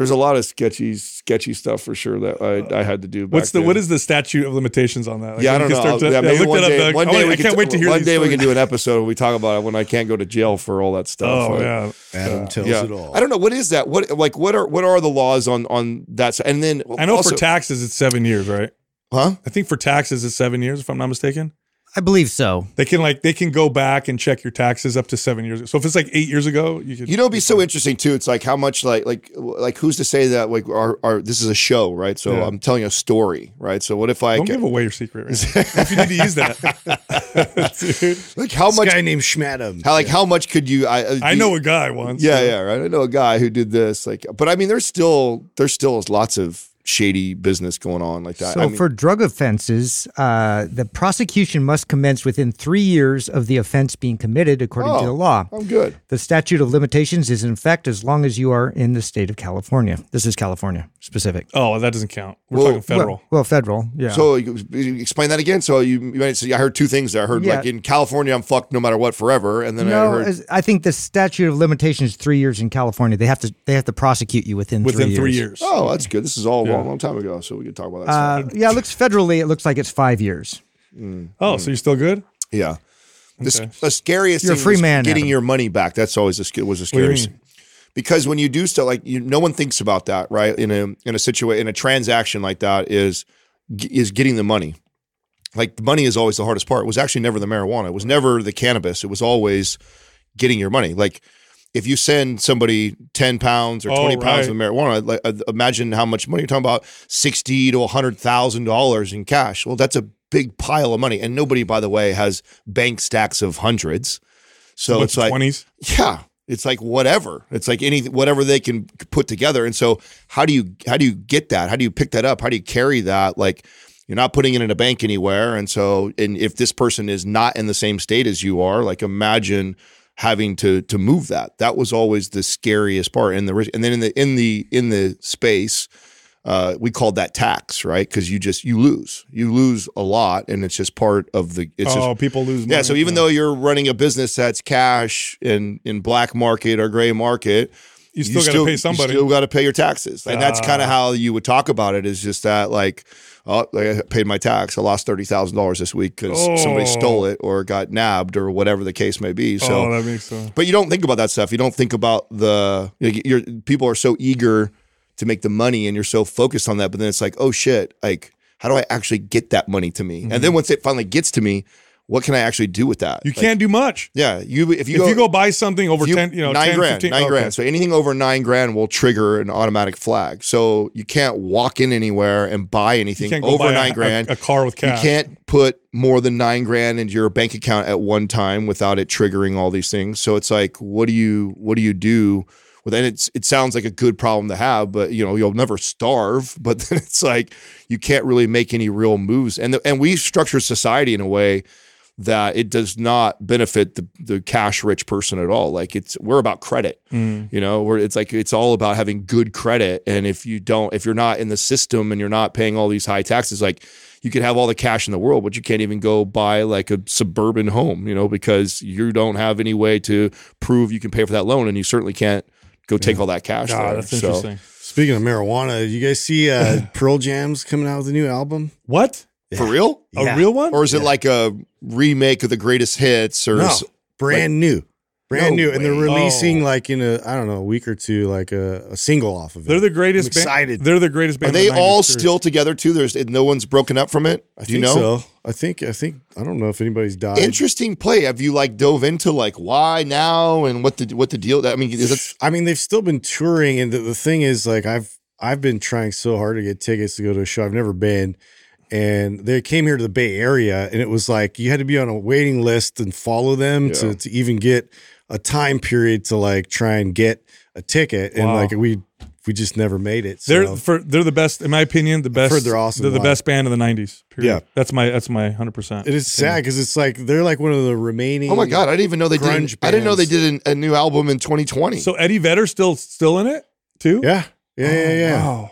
There's a lot of sketchy, sketchy stuff for sure that I, I had to do. Back What's the then. what is the statute of limitations on that? Like, yeah, I don't know. can start to- yeah, yeah, maybe look one that up, day, Doug. one I day wanna- we I can can't wait to hear One these day we can do an episode where we talk about it when I can't go to jail for all that stuff. Oh I- yeah. Adam tells Yeah, it all. I don't know what is that. What like what are what are the laws on on that? side? And then I know also, for taxes it's seven years, right? huh? I think for taxes it's seven years, if I'm not mistaken. I believe so. They can like they can go back and check your taxes up to seven years. So if it's like eight years ago, you could. You know, it'd be so interesting too. It's like how much like like like who's to say that like our, our this is a show, right? So Yeah. I'm telling a story, right? So what if I don't get, give away your secret. Right? if you need to use that, like how This much guy named Schmadam. how like how much could you? I uh, I you- know a guy once. Yeah, yeah, right. I know a guy who did this. Like, but I mean, there's still there's still lots of shady business going on like that. So I mean, for drug offenses, uh, the prosecution must commence within three years of the offense being committed, according to Oh. the law. I'm good. The statute of limitations is in effect as long as you are in the state of California. This is California specific. Oh, that doesn't count. We're Well, talking federal. Well, well, federal. Yeah. So you, you explain that again. So you, you might say I heard two things there. I heard Yeah. like in California I'm fucked no matter what forever, and then I heard as- I think the statute of limitations is three years in California. They have to they have to prosecute you within within three three years. years. oh that's good. This is all a Yeah. long, long time ago, so we could talk about that. Uh, yeah, it looks federally. It looks like it's five years. Oh, so you're still good? Yeah. The, Okay. the scariest You're a thing free was man, getting Adam. your money back. That's always the, sc- was the What do you scariest. thing. Because when you do stuff like you, no one thinks about that, right? In a in a situation in a transaction like that is is getting the money. Like the money is always the hardest part. It was actually never the marijuana. It was never the cannabis. It was always getting your money. Like if you send somebody 10 pounds or Oh, 20 pounds right. of marijuana, like uh, imagine how much money you're talking about 60 to 100,000 dollars in cash. Well, that's a big pile of money and nobody by the way has bank stacks of hundreds. So it's like 20s? yeah, it's like whatever. It's like any whatever they can put together. And so how do you how do you get that? How do you pick that up? How do you carry that? Like you're not putting it in a bank anywhere. And so and if this person is not in the same state as you are, like imagine having to to move that. That was always the scariest part. And the and then in the in the in the space uh, we called that tax, right? Because you just you lose, you lose a lot, and it's just part of the. It's oh, just, people lose money. yeah. So even though you're running a business that's cash in in black market or gray market, you still got to pay somebody. You still got to pay your taxes, and that's Ah. kind of how you would talk about it. Is just that like, oh, I paid my tax. I lost thirty thousand dollars this week because somebody Oh. stole it or got nabbed or whatever the case may be. Oh, so oh, that makes sense. but you don't think about that stuff. You don't think about the you're, people are so eager to make the money, and you're so focused on that. But then it's like, oh shit, like how do I actually get that money to me? And then mm-hmm. once it finally gets to me, what can I actually do with that? You Like, can't do much. Yeah, you if you if go, you go buy something over you- 10, you know, nine 10, grand, 15 nine okay. grand. So anything over nine grand will trigger an automatic flag. So you can't walk in anywhere and buy anything over a- nine a- grand. A, car with cash. you can't put more than nine grand into your bank account at one time without it triggering all these things. So it's like, what do you what do you do? Well, then it's it sounds like a good problem to have, but you know you'll never starve. But then it's like you can't really make any real moves, and the, and we structure society in a way that it does not benefit the, the cash rich person at all. Like it's we're about credit, Mm. you know, where it's like it's all about having good credit. And if you don't, if you're not in the system and you're not paying all these high taxes, like you could have all the cash in the world, but you can't even go buy like a suburban home, you know, because you don't have any way to prove you can pay for that loan, and you certainly can't go take all that cash. God, there. that's So- interesting. Speaking of marijuana, you guys see uh, Pearl Jam's coming out with a new album? What? For real? A real one? Or is it like a remake of the greatest hits or No, s- brand new. brand No new, and they're releasing Oh. like in a I don't know a week or two, like a, a single off of it. They're the greatest. I'm excited. Band, they're the greatest band. Are they of the 90s, all still together too? There's no one's broken up from it. I Do you think know? so. I think I think I don't know if anybody's died. Interesting play. Have you like dove into like why now and what the what the deal? I mean, is it, I mean, they've still been touring, and the, the thing is, like, I've I've been trying so hard to get tickets to go to a show. I've never been, and they came here to the Bay Area, and it was like you had to be on a waiting list and follow them Yeah. to to even get a time period to like try and get a ticket, and Wow. like we we just never made it. So. They're for they're the best in my opinion. The best. they're awesome They're the live. best band of the '90s. Period. Yeah. that's my that's my hundred percent. it is sad because it's like they're like one of the remaining. oh my god! I didn't even know they did. Grunge I didn't know they did an, a new album in 2020. So Eddie Vedder still still in it too. Yeah, yeah, yeah, yeah. Oh, Wow.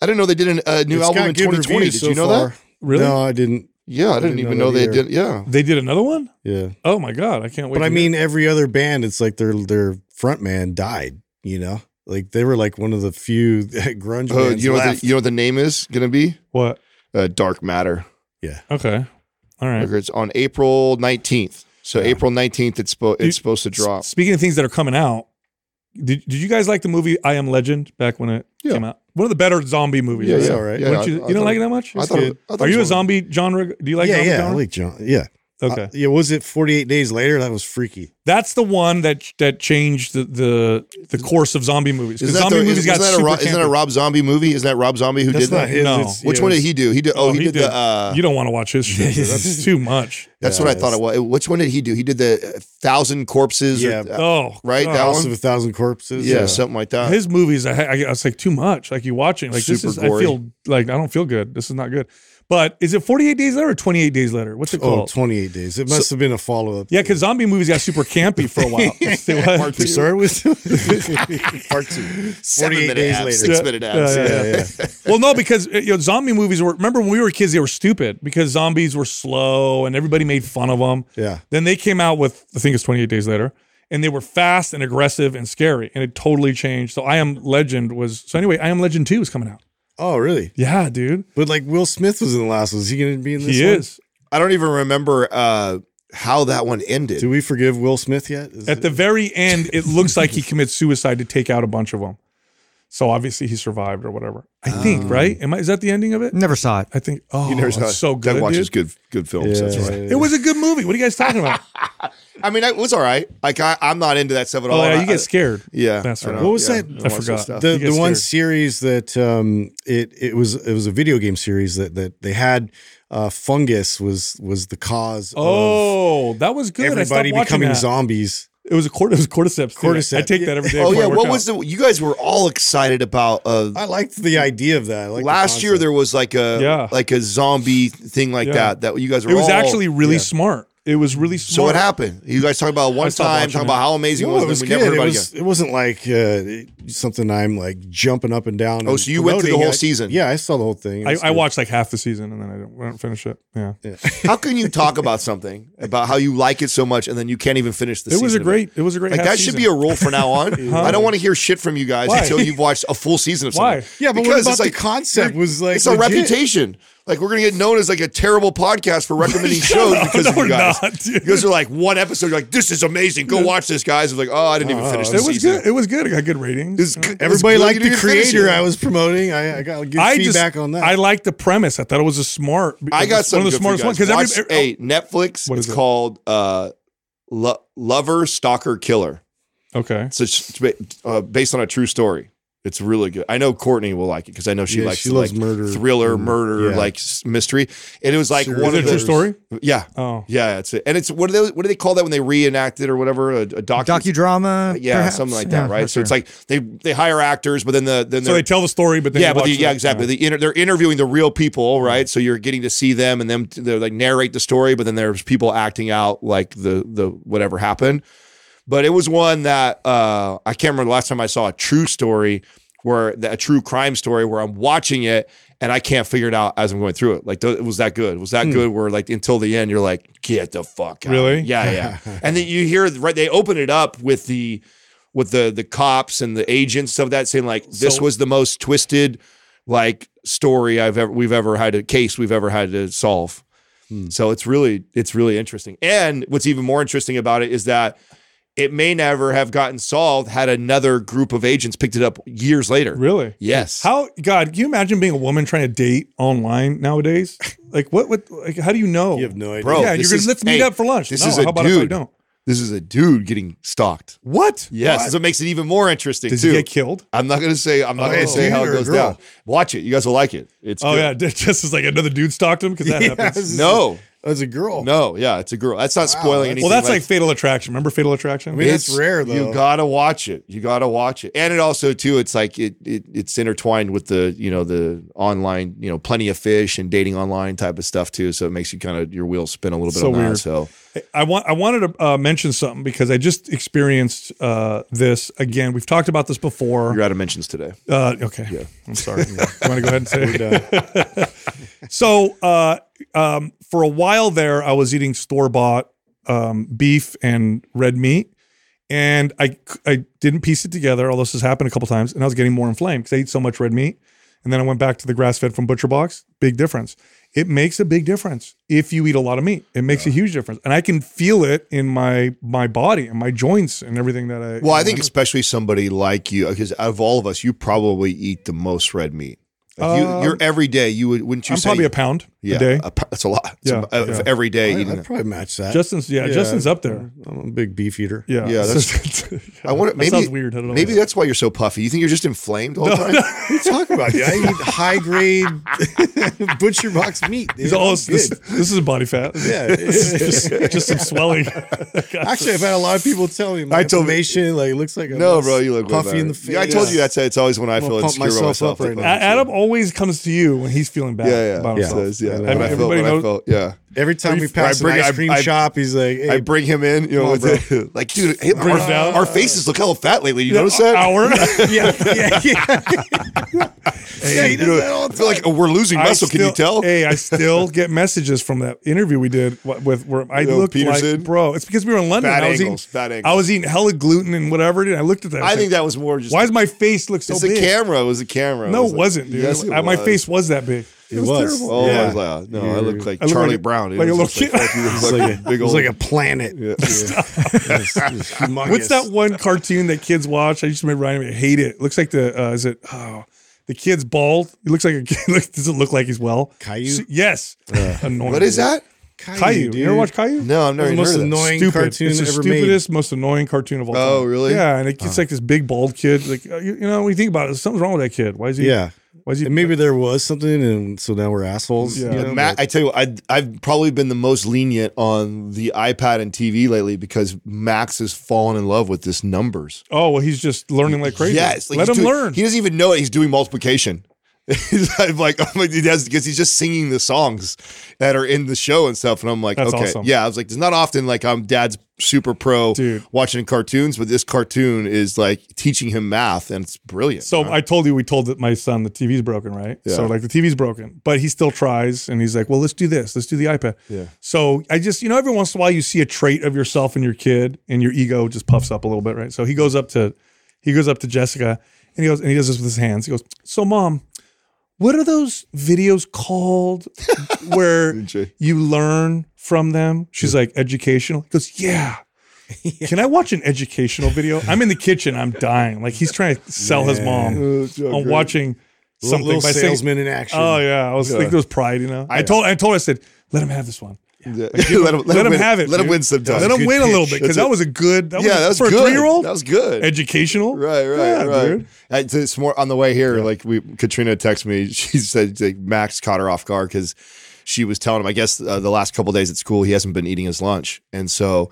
I didn't know they did an, a new It's album in 2020. Did so you know far. that? Really? No, I didn't. Yeah, I didn't, didn't even know know they did. Yeah, They did another one. Yeah. Oh my god! I can't wait. But to I hear mean, every other band, it's like their their front man died. You know, like they were like one of the few grunge Uh, bands you know what left. the, you know what the name is going to be? what? Uh, Dark Matter. Yeah. Okay. All right. It's on April 19th. So April 19th, it's spo- Dude, it's supposed to drop. Speaking of things that are coming out, did, did you guys like the movie I Am Legend back when it Yeah. came out? One of the better zombie movies. Yeah, right? yeah, all right. yeah. You, I- you I don't like it that much? I thought, it- I thought Are you a zombie genre? Do you like yeah, zombie yeah, I like John. Yeah, okay, Uh, yeah. Was it Forty Eight Days Later? That was freaky. that's the one that that changed the the, the course of zombie movies. Because Isn't that, zombie the, movies isn't, got that a, Rob- isn't that a. Rob Zombie movie? Isn't that Rob Zombie who That's did not that? his. No. it's- Which yeah, one did he do? He did. Oh, he, did, the. Uh, you don't want to watch his shit. That's too much. that's Yeah, what I thought it was. Which one did he do? He did the uh, Thousand Corpses. or- Yeah. uh, Oh, right. God. That House one. of a Thousand Corpses. yeah, something like that. his movies, I, I, it's like too much. Like you watching, like this Super is. I gory. feel like I don't feel good. This is not good. But is it 48 days later or 28 days later? What's it Oh, called? 28 days. It must have been a follow up. yeah, because zombie movies got super campy for a while. Say? Part two. Sorry, with Part two. 48 minute days ads, later. Six Yeah, minute yeah, ads. yeah, Yeah, yeah, yeah. well, no, because uh, you know, zombie movies were. Remember when we were kids, they were stupid because zombies were slow and everybody made fun of them. Yeah. Then they came out with I think it's 28 days later, and they were fast and aggressive and scary, and it totally changed. So I Am Legend was so anyway. I Am Legend two is coming out. Oh, really? Yeah, dude, But like Will Smith was in the last one. Is he going to be in this he one? is. I don't even remember uh, how that one ended. Do we forgive Will Smith yet? Is At it- the very end, it looks like he commits suicide to take out a bunch of them. So obviously he survived or whatever. I think, right? Am I? Is that the ending of it? Never saw it. I think. Oh, You never saw it's so Doug good. watches dude. good good films. That's right. It was a good movie. What are you guys talking about? I mean, it was all right. Like I, I'm not into that stuff at all. oh yeah, I- you get scared. yeah, That's right. What was yeah, that? don't I forgot. stuff. the the one series that um it it was it was a video game series that that they had uh fungus was was the cause of Oh, that was good. Everybody becoming that. zombies. It was a cord. It was cordyceps. too. Cordyceps. I take that every day. Oh yeah, I work what out. was the? You guys were all excited about. Uh, I liked the idea of that. I liked the last year there was like a Yeah. like a zombie thing like Yeah. that. That you guys were. It was all- actually really yeah. smart. It was really smart. So what happened? You guys talking about I one stopped time, watching talking it. about how amazing No, it was, it was then we good. never It, heard about it was, it wasn't like uh, something I'm like jumping up and down. Oh, and so you went through the promoting. whole I- season? Yeah, I saw the whole thing. I, was I watched like half the season and then I didn't, I didn't finish it. Yeah, again. How can you talk about something about how you like it so much and then you can't even finish the it season? was a of great. It was a great. Like half that should be a rule from now on. I don't want to hear shit from you guys Why? until you've watched a full season of something. Why? Yeah, but because what about it's the like concept? Was like it's a legit. reputation. Like we're gonna get known as like a terrible podcast for recommending shows up. because No, of you we're guys. not, dude. You guys are like one episode. You're like, this is amazing. Go watch this, guys. It's like, oh, I didn't even finish. It the was season. good. It was good. It got good ratings. It's good. It was Everybody good. liked the creator. I was promoting. I, I got good I feedback just, on that. I liked the premise. I thought it was a smart. I got some one of the smartest ones because Watch, every. hey, Netflix. What is it's it? called uh, Lo- Lover Stalker Killer. okay. So it's uh, based on a true story. It's really good. I know Courtney will like it because I know she Yeah, likes she loves like murder thriller, mm-hmm. murder, yeah. like mystery. And it was like one Is of a true the story? Yeah, Oh, yeah. It's a, and it's what do they what do they call that when they reenact it or whatever? A, a docu- Docudrama. yeah, perhaps? something like Yeah, that, right? for So it's like they they hire actors, but then the then so they're tell the story, but then yeah, but the, yeah, it. exactly. The inter- they're interviewing the real people, right? So you're getting to see them, and them they like narrate the story, but then there's people acting out like the the whatever happened. But it was one that uh, I can't remember the last time I saw a true story where a true crime story where I'm watching it and I can't figure it out as I'm going through it. Like it was that good. It was that good where like until the end you're like, get the fuck out. Really? Yeah, yeah. and then you hear right they open it up with the with the the cops and the agents of that saying like this So- was the most twisted like story I've ever we've ever had a case we've ever had to solve. So it's really it's really interesting. And what's even more interesting about it is that it may never have gotten solved had another group of agents picked it up years later. Really? Yes. How God? Can you imagine being a woman trying to date online nowadays? Like what? What? Like how do you know? You have no idea. Bro, yeah, you're gonna is- let's meet hey, up for lunch. this No, is a how about if I dude. don't? This is a dude getting stalked. What? Yes, that's what makes it even more interesting Does too. he get killed? I'm not going to say. I'm not going Oh. to say how it goes girl? down. Watch it. You guys will like it. It's Oh good. yeah, just as like another dude stalked him because that happens. No, As a girl. no, yeah, it's a girl. That's not spoiling that's- anything. Well, that's like, Fatal Attraction. Remember Fatal Attraction? I mean, that's rare, though. You gotta watch it. You gotta watch it, and it also too. It's like it, it it's intertwined with the you know the online you know plenty of fish and dating online type of stuff too. So it makes you kind of your wheels spin a little bit So on weird. that. So I want I wanted to uh, mention something because I just experienced uh, this again. We've talked about this before. you're out of mentions today. Uh, okay. Yeah. I'm sorry. You want to go ahead and say it? so, uh, um, for a while there, I was eating store bought um, beef and red meat. And I, I didn't piece it together, although this has happened a couple times. And I was getting more inflamed because I eat so much red meat. And then I went back to the grass fed from Butcher Box. Big difference. It makes a big difference if you eat a lot of meat. It makes a huge difference, and I can feel it in my my body and my joints and everything that I. Well, I think especially somebody like you, because out of all of us, you probably eat the most red meat. Like you, Um, you're every day. You would wouldn't you I'm say? probably a pound yeah, a day. pa- that's a lot. It's Yeah, a- yeah. every day I. I'd that. probably match that. Justin's yeah, Justin's up there. I'm a big beef eater. Yeah, Yeah, that's- I wonder. That Maybe sounds weird. I don't know. Maybe that's why you're so puffy. You think you're just inflamed all the time? What are you talking about? dude? I eat high grade butcher box meat. Dude. He's all, I'm this, good. this is body fat. Yeah. just, just some swelling. Actually, I've had a lot of people tell me my I told- inflammation like it looks like I'm No, bro, you look way puffy better. in the face. Yeah, I told you that's it's always when I I'm feel gonna pump insecure about myself myself. up right like, now. A- Adam always comes to you when he's feeling bad Yeah, yeah, about yeah. himself. Says, yeah. I know. When I felt, when I Everybody felt, yeah. Every time we I pass bring- an ice cream I- shop, he's like, "Hey, I bring him in, you know, on, with the, like, dude, hey, our, down. our faces look hella fat lately. You notice that? Hour. yeah, yeah, yeah." yeah, he does You know, that all I feel like oh, we're losing I muscle. Can you tell? Hey, I still get messages from that interview we did with where I Yo, looked Peterson? like, bro. It's because we were in London. Bad I was angles, eating, bad I was eating hella gluten and whatever. And I looked at that. I was think like, that was more just. Why does my face look so it's big? the camera. It was the camera. No, it wasn't, dude. Yes, it I- My face was that big. It, It was, was. terrible. Oh, Yeah. I was like, uh, no, I You're- look like I look Charlie like a- Brown. dude. like a It little was kid. like- It's like like a big it was like a planet. Yeah. It's- it's. What's that one cartoon that kids watch? I used to remember Ryan. I hate it. Looks like the uh, is it? Oh, the kid's bald. He looks like a kid. Doesn't look like he's well. Caillou? S- Yes. Annoying. What is that? Caillou. You ever watch Caillou? No, I've never the even most annoying Stupid. cartoon it's the ever made. stupidest, most annoying cartoon of all time. Oh, really? Yeah, and it- it's like this big bald kid. Like uh, you, you know, when you think about it, something's wrong with that kid. Why is he? Yeah. Why is he? Maybe there was something, and so now we're assholes. Yeah. you know, Matt, but- I tell you, what, I, I've probably been the most lenient on the iPad and TV lately because Max has fallen in love with this numbers. Oh well, he's just learning like crazy. Yes, like let him doing- learn. He doesn't even know it. He's doing multiplication. He's I'm like, I'm like, he does because he's just singing the songs that are in the show and stuff. And I'm like, That's okay, awesome. yeah. I was like, it's not often like I'm dad's super pro Dude. watching cartoons, but this cartoon is like teaching him math and it's brilliant. So I told you we told that my son the TV's broken, right? Yeah. So like the TV's broken, but he still tries and he's like, "Well, let's do this. Let's do the iPad." Yeah. So I just, you know, every once in a while you see a trait of yourself and your kid and your ego just puffs up a little bit, right? So he goes up to he goes up to Jessica and he goes and he does this with his hands. He goes, "So mom, what are those videos called where you learn from them?" She's like, "Educational." He goes, "Yeah." Can I watch an educational video? I'm in the kitchen. I'm dying. Like he's trying to sell his mom. I'm watching something little by saying, salesman in action. "Oh yeah." I was like, there was pride, you know. I told, I told, her, I said, "Let him have this one. Yeah. let him, Let, him win- have it. Let him dude. win sometimes. Let him good win a little bit because That's that was a good. That yeah, was, that was for good. a three year old. That was good. Educational, Right, right, Yeah, right. dude. Uh, to- It's more on the way here. Like we, Katrina texted me. She said like, Max caught her off guard because she was telling him. I guess uh, the last couple days at school, he hasn't been eating his lunch, and so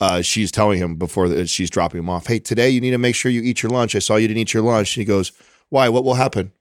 uh, she's telling him before she's dropping him off. Hey, today you need to make sure you eat your lunch. I saw you didn't eat your lunch. And he goes, Why? What will happen?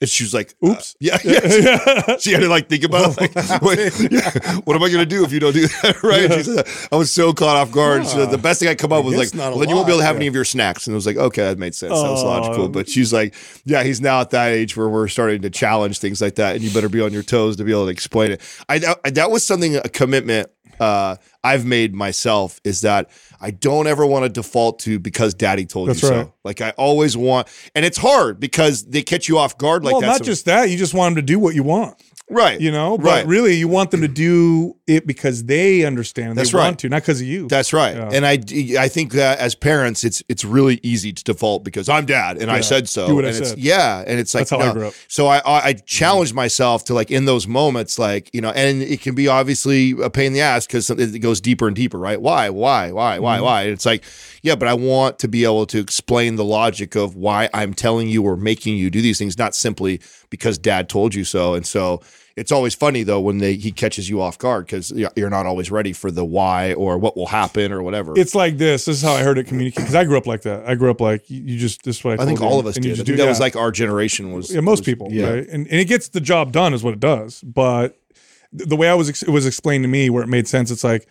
And she was like, Oops. uh, yeah, yeah. She had to like think about it. Like, yeah, what am I going to do if you don't do that? Right? She said, I was so caught off guard. She said, the best thing I come up with was like, well, then you won't be able to have yeah. any of your snacks. And it was like, okay, that made sense. That was Oh. logical. But she's like, yeah, he's now at that age where we're starting to challenge things like that, and you better be on your toes to be able to explain it. I that, that was something a commitment uh, I've made myself is that I don't ever want to default to because daddy told That's you right. so. Like I always want, and it's hard because they catch you off guard like well, that. not So- just that. You just want them to do what you want. Right? You know, but right. really, you want them to do it because they understand. That's they right. want to, not because of you. That's right. Yeah. And I, I think that as parents, it's it's really easy to default because I'm dad and I said so. Do what I and it's, said. Yeah, and it's like That's how I grew up. So I I, I challenge myself to like in those moments, like you know, and it can be obviously a pain in the ass because it goes deeper and deeper, right? Why, why, why, Mm-hmm. why, why? And it's like, yeah, but I want to be able to explain the logic of why I'm telling you or making you do these things, not simply because dad told you so. And so it's always funny though when they he catches you off guard because you're not always ready for the why or what will happen or whatever. It's like this. This is how I heard it communicated because I grew up like that. I grew up like you, you just this is what I. I think you, all of us you did. Do- that was like our generation was. yeah, most was- people, yeah. right? And and it gets the job done is what it does. But the way I was it was explained to me where it made sense. It's like,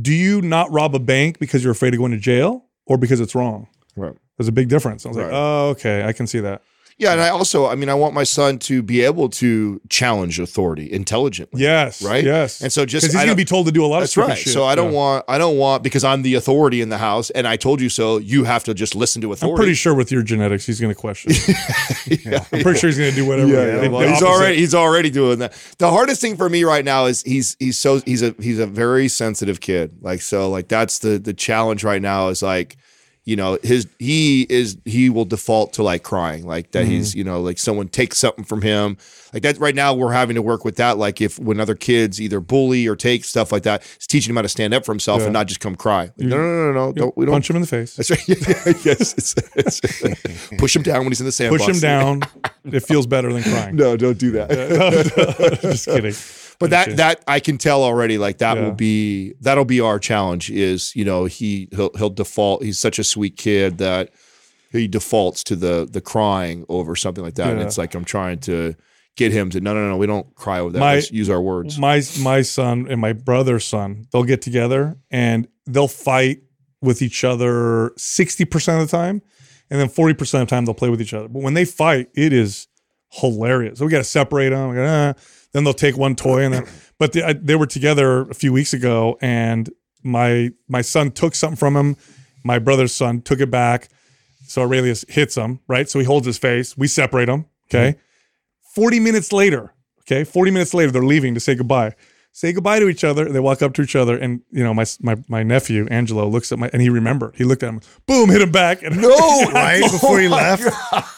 do you not rob a bank because you're afraid of going to jail or because it's wrong? Right. There's a big difference. I was like, oh, okay, I can see that. Yeah, and I also, I mean, I want my son to be able to challenge authority intelligently. Yes, Right? yes. And so just- because he's gonna be told to do a lot of That's stupid right. shit. So I don't Yeah. want, I don't want because I'm the authority in the house, and I told you so. You have to just listen to authority. I'm pretty sure with your genetics, he's going to question. yeah, I'm pretty sure he's going to do whatever. Yeah, well, he's already he's already doing that. The hardest thing for me right now is he's he's so he's a he's a very sensitive kid. Like so, like that's the the challenge right now is like, you know, his he is he will default to like crying, like that Mm-hmm. he's you know like someone takes something from him. Like that right now we're having to work with that. Like if when other kids either bully or take stuff like that, it's teaching him how to stand up for himself Yeah. and not just come cry. Like, no, no, no, no, no, don't, we don't punch him in the face. That's right. yes, it's, it's, push him down when he's in the sandbox. Push him down. it feels better than crying. No, don't do that. Just kidding. But that that I can tell already. Like that Yeah. will be that'll be our challenge. Is you know he he'll he'll default. He's such a sweet kid that he defaults to the the crying over something like that. And it's like I'm trying to get him to no no no we don't cry over that. My- Let's use our words. my my son and my brother's son they'll get together and they'll fight with each other 60% of the time and then 40% of the time they'll play with each other but when they fight it is hilarious so we got to separate them We gotta, then they'll take one toy and then but they, I, they were together a few weeks ago and my my son took something from him. My brother's son took it back. So aurelius hits him right? So he holds his face. We separate them okay? Mm-hmm. 40 minutes later, okay, 40 minutes later, they're leaving to say goodbye. Say goodbye to each other. They walk up to each other, and you know, my my my nephew Angelo looks at my and he remembered. He looked at him, boom, hit him back, and no, right before he left.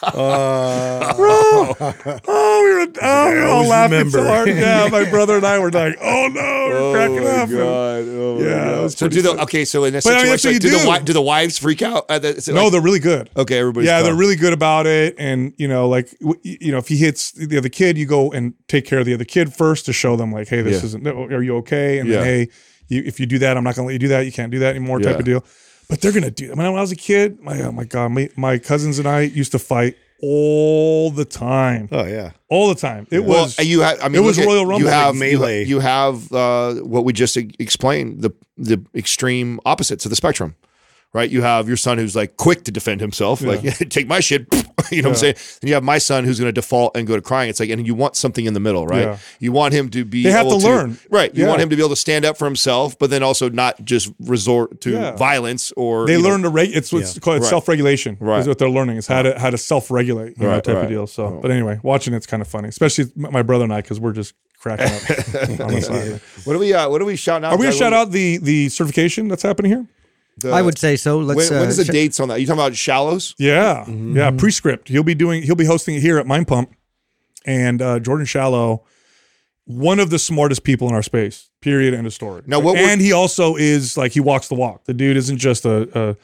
Uh, oh, we were, oh, we were all always laughing so hard. Yeah, my brother and I were like, oh no, we're Oh cracking up. God. Oh Yeah, God. So do the okay? So in a But I mean, situation, like, you do, the do. the wives freak out? At the, is it No, like- they're really good. okay. Everybody's yeah, they're really good about it. And you know, like you know, if he hits the other kid, you go and take care of the other kid first to show them, like, hey, this Yeah. isn't. Are you okay? And Yeah. then, hey, you, if you do that, I'm not going to let you do that. You can't do that anymore. Type Yeah. of deal. But they're gonna do. When I was a kid, my oh my god, my, my cousins and I used to fight all the time, oh yeah. all the time. It Well, was. you have. I mean, it was at- Royal Rumble, You have melee. you have uh, what we just explained the the extreme opposites of the spectrum, right? You have your son who's like quick to defend himself, like take my shit. You know what I'm saying? And you have my son who's going to default and go to crying. It's like, and you want something in the middle, right? Yeah. You want him to be. They have able to learn. right? You Yeah. want him to be able to stand up for himself, but then also not just resort to Yeah. violence or they you know, learn to reg- it's what's Yeah. called Right. self regulation. Right. Is what they're learning is how to how to self regulate. You know, Right, type right. of deal. So, but anyway, watching it's kind of funny, especially my brother and I because we're just cracking up on the side. What do we? Uh, what do we shout out? Are we gonna shout out the the certification that's happening here? The, I would say so. Let's. When, when uh, is the sh- dates on that? You talking about Shallow's? Yeah, Mm-hmm. yeah. Prescript. He'll be doing. He'll be hosting it here at Mind Pump, and uh, Jordan Shallow, one of the smartest people in our space. Period. End of story. Now, what and he also is like he walks the walk. The dude isn't just a a,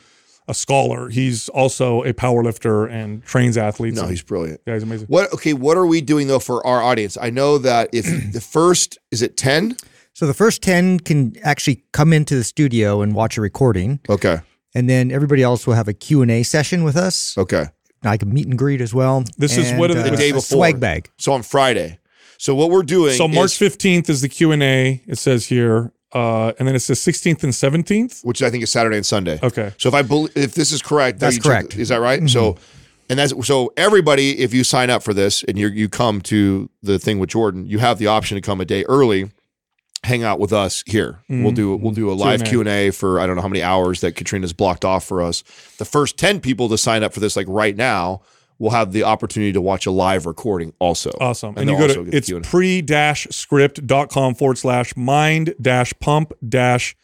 a scholar. He's also a power lifter and trains athletes. No, and- he's brilliant. yeah, he's amazing. What okay, what are we doing though for our audience? I know that if the first is it 10? So the first 10 can actually come into the studio and watch a recording. Okay. And then everybody else will have a Q&A session with us. Okay. Like a meet and greet as well. This is what are the- The uh, day a before. Swag bag. So on Friday. So what we're doing So March is- fifteenth is the Q and A. It says here, uh, and then it says sixteenth and seventeenth. which I think is Saturday and Sunday. Okay. So if I bel if this is correct, That's you check- correct. is that right? So and that's so everybody if you sign up for this and you you come to the thing with Jordan, you have the option to come a day early hang out with us here. We'll do we'll do a live Q Q&A. for I don't know how many hours that Katrina's blocked off for us. The first ten people to sign up for this, like right now, will have the opportunity to watch a live recording also. Awesome. And, they'll you go to it's pre dash script dot com forward slash mind dash pump dash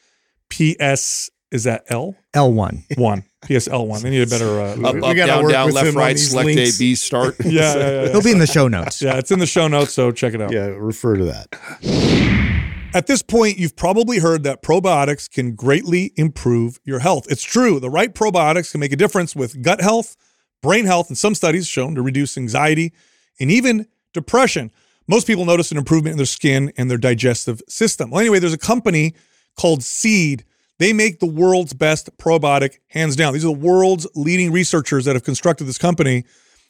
PS is that L L1. one PSL one. They need a better uh, up, up, gotta down, work down, left, right, select links. A, B, start. yeah, yeah, yeah, yeah. It'll be in the show notes. Yeah, it's in the show notes, so check it out. Yeah, refer to that. At this point, you've probably heard that probiotics can greatly improve your health. It's true. The right probiotics can make a difference with gut health, brain health, and some studies shown to reduce anxiety and even depression. Most people notice an improvement in their skin and their digestive system. Well, anyway, there's a company called Seed. They make the world's best probiotic, hands down. These are the world's leading researchers that have constructed this company.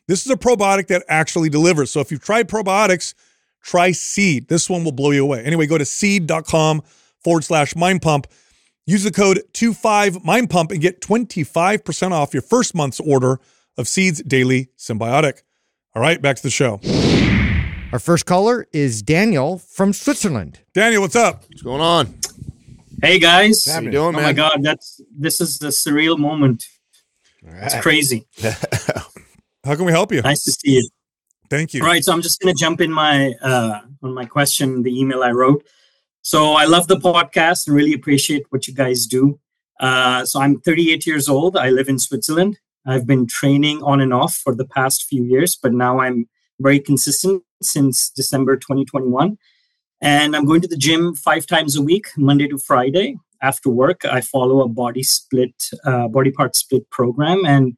This is a probiotic that actually delivers. So if you've tried probiotics, try Seed. This one will blow you away. Anyway, go to seed.com forward slash mind pump. Use the code 25mindpump and get 25% off your first month's order of Seed's Daily Synbiotic. All right, back to the show. Our first caller is Daniel from Switzerland. Daniel, what's up? What's going on? Hey guys. How you doing, oh man? Oh man? my god, that's this is the surreal moment. It's crazy. How can we help you? Nice to see you. Thank you. All right, so I'm just gonna jump in my uh on my question, the email I wrote. So I love the podcast and really appreciate what you guys do. Uh, so I'm 38 years old. I live in Switzerland. I've been training on and off for the past few years, but now I'm very consistent since December 2021. And I'm going to the gym five times a week, Monday to Friday. After work, I follow a body split, uh, body part split program. And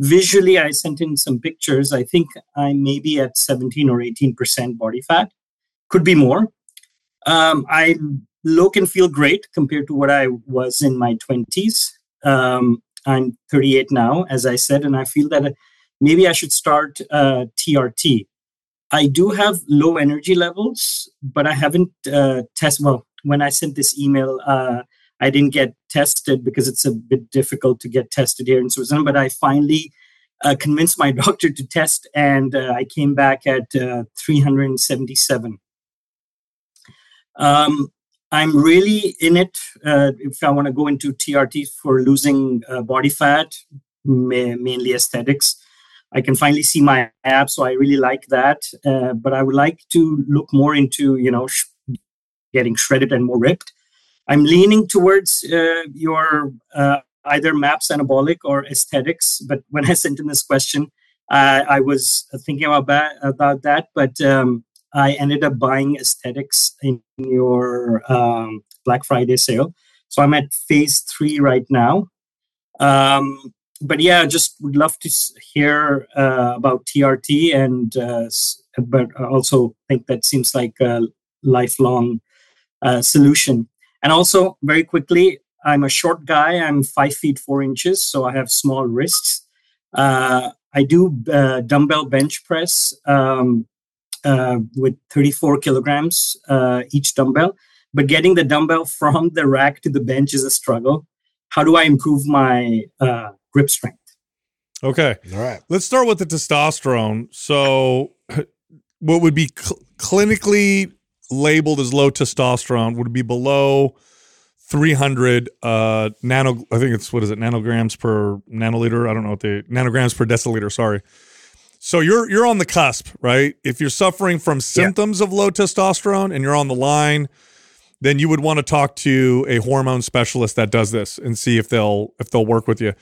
visually, I sent in some pictures. I think I may be at 17 or 18% body fat, could be more. Um, I look and feel great compared to what I was in my 20s. Um, I'm 38 now, as I said, and I feel that maybe I should start uh, TRT. I do have low energy levels, but I haven't uh, tested. Well, when I sent this email, uh, I didn't get tested because it's a bit difficult to get tested here in Switzerland. But I finally uh, convinced my doctor to test, and uh, I came back at uh, 377. Um, I'm really in it. Uh, if I want to go into TRT for losing uh, body fat, ma- mainly aesthetics, I can finally see my abs, so I really like that. Uh, but I would like to look more into, you know, sh- getting shredded and more ripped. I'm leaning towards uh, your uh, either MAPS anabolic or aesthetics. But when I sent in this question, uh, I was thinking about that, about that, but um, I ended up buying aesthetics in your um, Black Friday sale. So I'm at phase three right now. Um, but yeah, just would love to hear uh, about TRT, and uh, but also think that seems like a lifelong uh, solution. And also, very quickly, I'm a short guy. I'm five feet four inches, so I have small wrists. Uh, I do uh, dumbbell bench press um, uh, with 34 kilograms uh, each dumbbell, but getting the dumbbell from the rack to the bench is a struggle. How do I improve my uh, grip strength? Okay. All right. Let's start with the testosterone. So, what would be cl- clinically labeled as low testosterone would be below 300 uh, nano. I think it's what is it nanograms per nanoliter. I don't know what the nanograms per deciliter. Sorry. So you're you're on the cusp, right? If you're suffering from symptoms of low testosterone and you're on the line, then you would want to talk to a hormone specialist that does this and see if they'll if they'll work with you.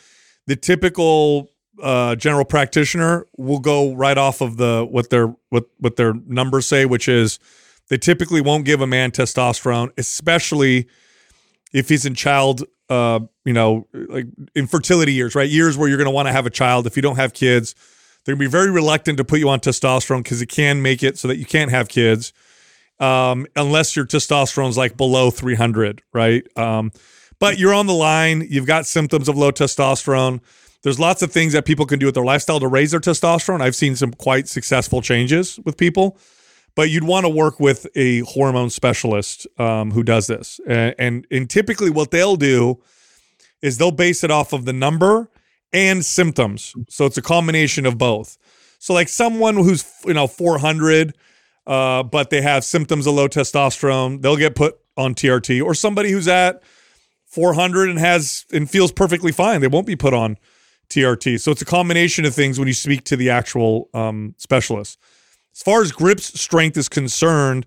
The typical uh, general practitioner will go right off of the what their what what their numbers say, which is they typically won't give a man testosterone, especially if he's in child, uh, you know, like infertility years, right? Years where you're going to want to have a child. If you don't have kids, they're going to be very reluctant to put you on testosterone because it can make it so that you can't have kids, um, unless your testosterone's like below 300, right? Um, but you're on the line. You've got symptoms of low testosterone. There's lots of things that people can do with their lifestyle to raise their testosterone. I've seen some quite successful changes with people, but you'd want to work with a hormone specialist um, who does this. And, and and typically, what they'll do is they'll base it off of the number and symptoms. So it's a combination of both. So like someone who's you know 400, uh, but they have symptoms of low testosterone, they'll get put on TRT. Or somebody who's at 400 and has and feels perfectly fine, they won't be put on TRT. So it's a combination of things when you speak to the actual um, specialist. As far as grips strength is concerned,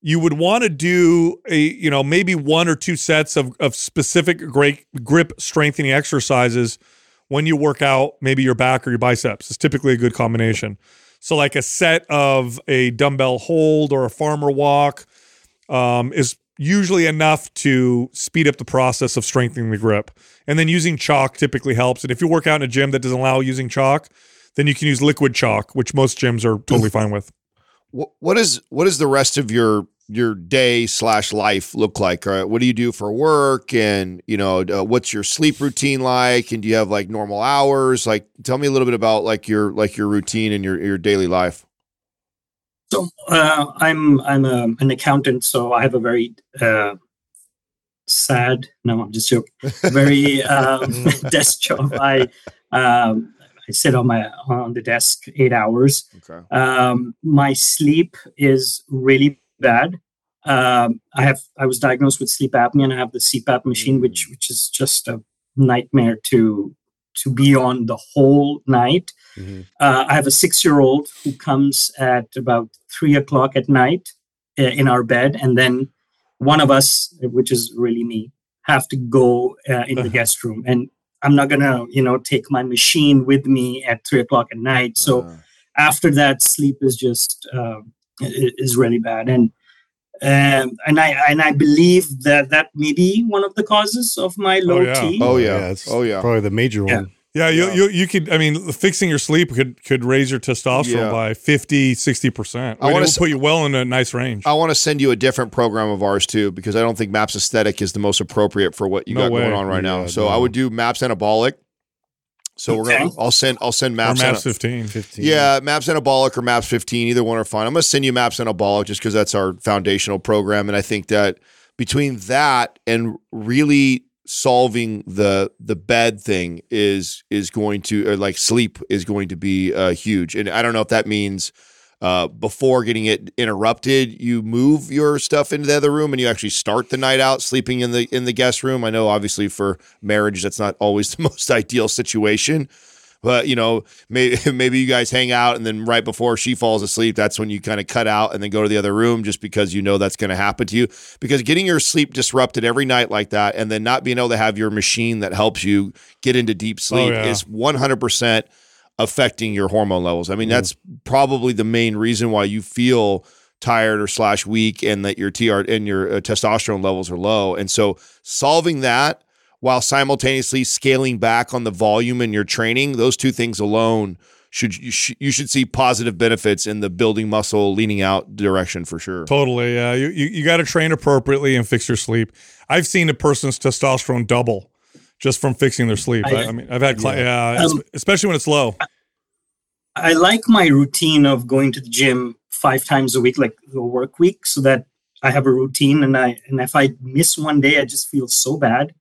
you would want to do a you know maybe one or two sets of of specific great grip strengthening exercises when you work out maybe your back or your biceps. It's typically a good combination. So like a set of a dumbbell hold or a farmer walk um, is usually enough to speed up the process of strengthening the grip. And then using chalk typically helps. And if you work out in a gym that doesn't allow using chalk, then you can use liquid chalk, which most gyms are totally fine with. What, what is what is the rest of your your day slash life look like? Uh, what do you do for work, and you know uh, what's your sleep routine like? And do you have like normal hours? Like, tell me a little bit about like your like your routine and your your daily life. So uh, I'm I'm a, an accountant, so I have a very uh, sad. No, I'm just joking. Very um, desk job. I um, I sit on my on the desk eight hours. Okay. Um, my sleep is really bad. Um, I have I was diagnosed with sleep apnea, and I have the CPAP machine, which which is just a nightmare to to be on the whole night. Mhm. Uh, I have a six year old who comes at about three o'clock at night uh, in our bed, and then one of us, which is really me, have to go uh, in the guest room. And I'm not gonna, you know, take my machine with me at three o'clock at night. So Uh, after that, sleep is just uh, is really bad. And um, and I and I believe that that may be one of the causes of my low yeah. T. Oh, yeah. it's Oh, yeah. Probably the major Yeah. one. Yeah, you, Yeah. you you could I mean fixing your sleep could could raise your testosterone Yeah. by 50 60%. I I wanna want s- to put you well in a nice range. I want to send you a different program of ours too, because I don't think Maps Aesthetic is the most appropriate for what you No got way. going on right now. So no. I would do Maps Anabolic. So we're gonna. I'll send. I'll send or Maps. Maps Ana- 15. 15. Yeah, Maps Anabolic or Maps 15, either one are fine. I'm going to send you Maps Anabolic just because that's our foundational program. And I think that between that and really solving the the bed thing is is going to or like sleep is going to be uh, huge. And I don't know if that means uh, before getting it interrupted, you move your stuff into the other room and you actually start the night out sleeping in the in the guest room. I know obviously for marriage that's not always the most ideal situation. But you know, maybe maybe you guys hang out, and then right before she falls asleep, that's when you kind of cut out and then go to the other room, just because you know that's going to happen to you. Because getting your sleep disrupted every night like that, and then not being able to have your machine that helps you get into deep sleep yeah. is one hundred percent affecting your hormone levels. I mean, that's probably the main reason why you feel tired or slash weak, and that your TR and your uh, testosterone levels are low. And so, solving that while simultaneously scaling back on the volume in your training, those two things alone should you, sh- you should see positive benefits in the building muscle, leaning out direction for sure. Totally. Yeah. You, you, you got to train appropriately and fix your sleep. I've seen a person's testosterone double just from fixing their sleep. I, I- I mean, I've had, cli- yeah, Um, especially when it's low. I like my routine of going to the gym five times a week, like the work week, so that I have a routine. And I and if I miss one day, I just feel so bad.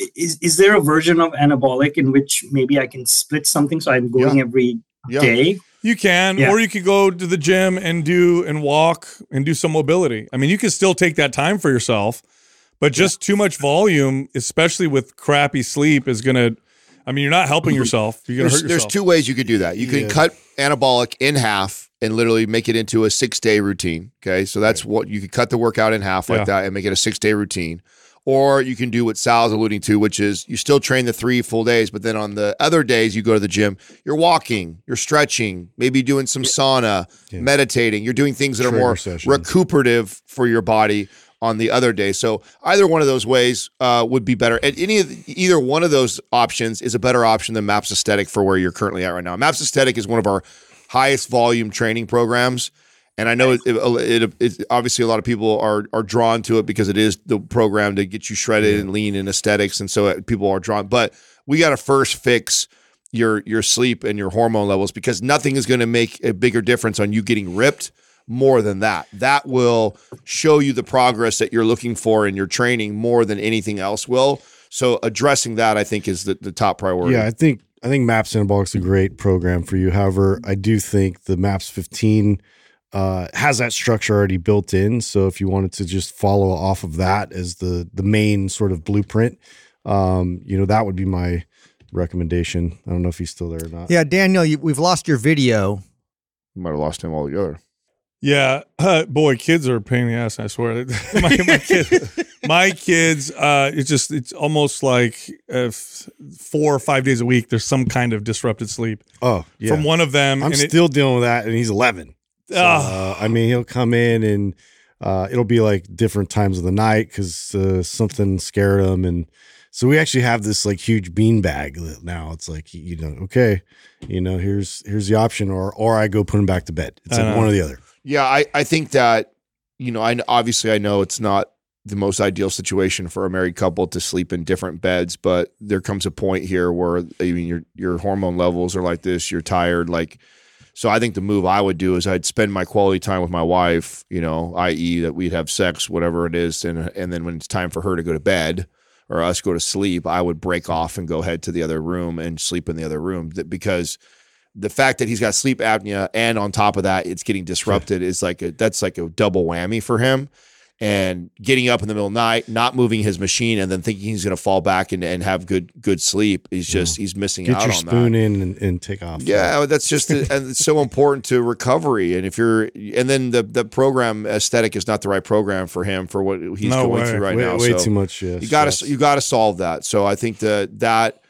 I- Is is there a version of anabolic in which maybe I can split something so I'm going every day? Yeah. You can, Yeah. or you could go to the gym and do and walk and do some mobility. I mean, you can still take that time for yourself, but just too much volume, especially with crappy sleep, is gonna. I mean, you're not helping mm-hmm. yourself. You're gonna There's, hurt there's two ways you could do that. You can cut anabolic in half and literally make it into a six day routine. Okay. So that's what you could cut the workout in half like Yeah. that and make it a six day routine. Or you can do what Sal's alluding to, which is you still train the three full days, but then on the other days you go to the gym, you're walking, you're stretching, maybe doing some sauna, meditating. You're doing things that are more sessions. recuperative for your body on the other day. So either one of those ways uh, would be better. And any of the, either one of those options is a better option than Maps Aesthetic for where you're currently at right now. Maps Aesthetic is one of our highest volume training programs. And I know it, it, it, it- obviously a lot of people are are drawn to it because it is the program to get you shredded and lean in aesthetics, and so uh, people are drawn. But we got to first fix your your sleep and your hormone levels because nothing is going to make a bigger difference on you getting ripped more than that. That will show you the progress that you're looking for in your training more than anything else will. So addressing that, I think, is the, the top priority. Yeah, I think I think Maps Anabolic is a great program for you. However, I do think the Maps 15 uh, has that structure already built in. So if you wanted to just follow off of that as the the main sort of blueprint, um, you know, that would be my recommendation. I don't know if he's still there or not. Yeah, Daniel, you, we've lost your video. You might have lost him altogether. Yeah, uh, boy, kids are a pain in the ass. I swear, my, my kids, my kids, uh, it's just it's almost like uh, f- four or five days a week. There's some kind of disrupted sleep Oh, yeah. from one of them. I'm and it- still dealing with that, and he's 11. So, Ah. uh, I mean, he'll come in and uh, it'll be like different times of the night because uh, something scared him, and so we actually have this like huge bean bag that now. It's like you know, okay, you know, here's here's the option, or or I go put him back to bed. It's like one or the other. Yeah, I, I think that, you know, I obviously I know it's not the most ideal situation for a married couple to sleep in different beds, but there comes a point here where I mean your your hormone levels are like this, you're tired, like so I think the move I would do is I'd spend my quality time with my wife, you know, i.e. that we'd have sex, whatever it is, and and then when it's time for her to go to bed or us go to sleep, I would break off and go head to the other room and sleep in the other room. That- because the fact that he's got sleep apnea and on top of that it's getting disrupted is like a that's like a double whammy for him and getting up in the middle of the night not moving his machine and then thinking he's going to fall back and, and have good good sleep he's just he's missing Get out your on spoon that in and, and take off. yeah that's just and it's so important to recovery and if you're and then the the program aesthetic is not the right program for him for what he's No going way. through right way, now way so too much. Yeah, you got to you got to solve that. So I think that that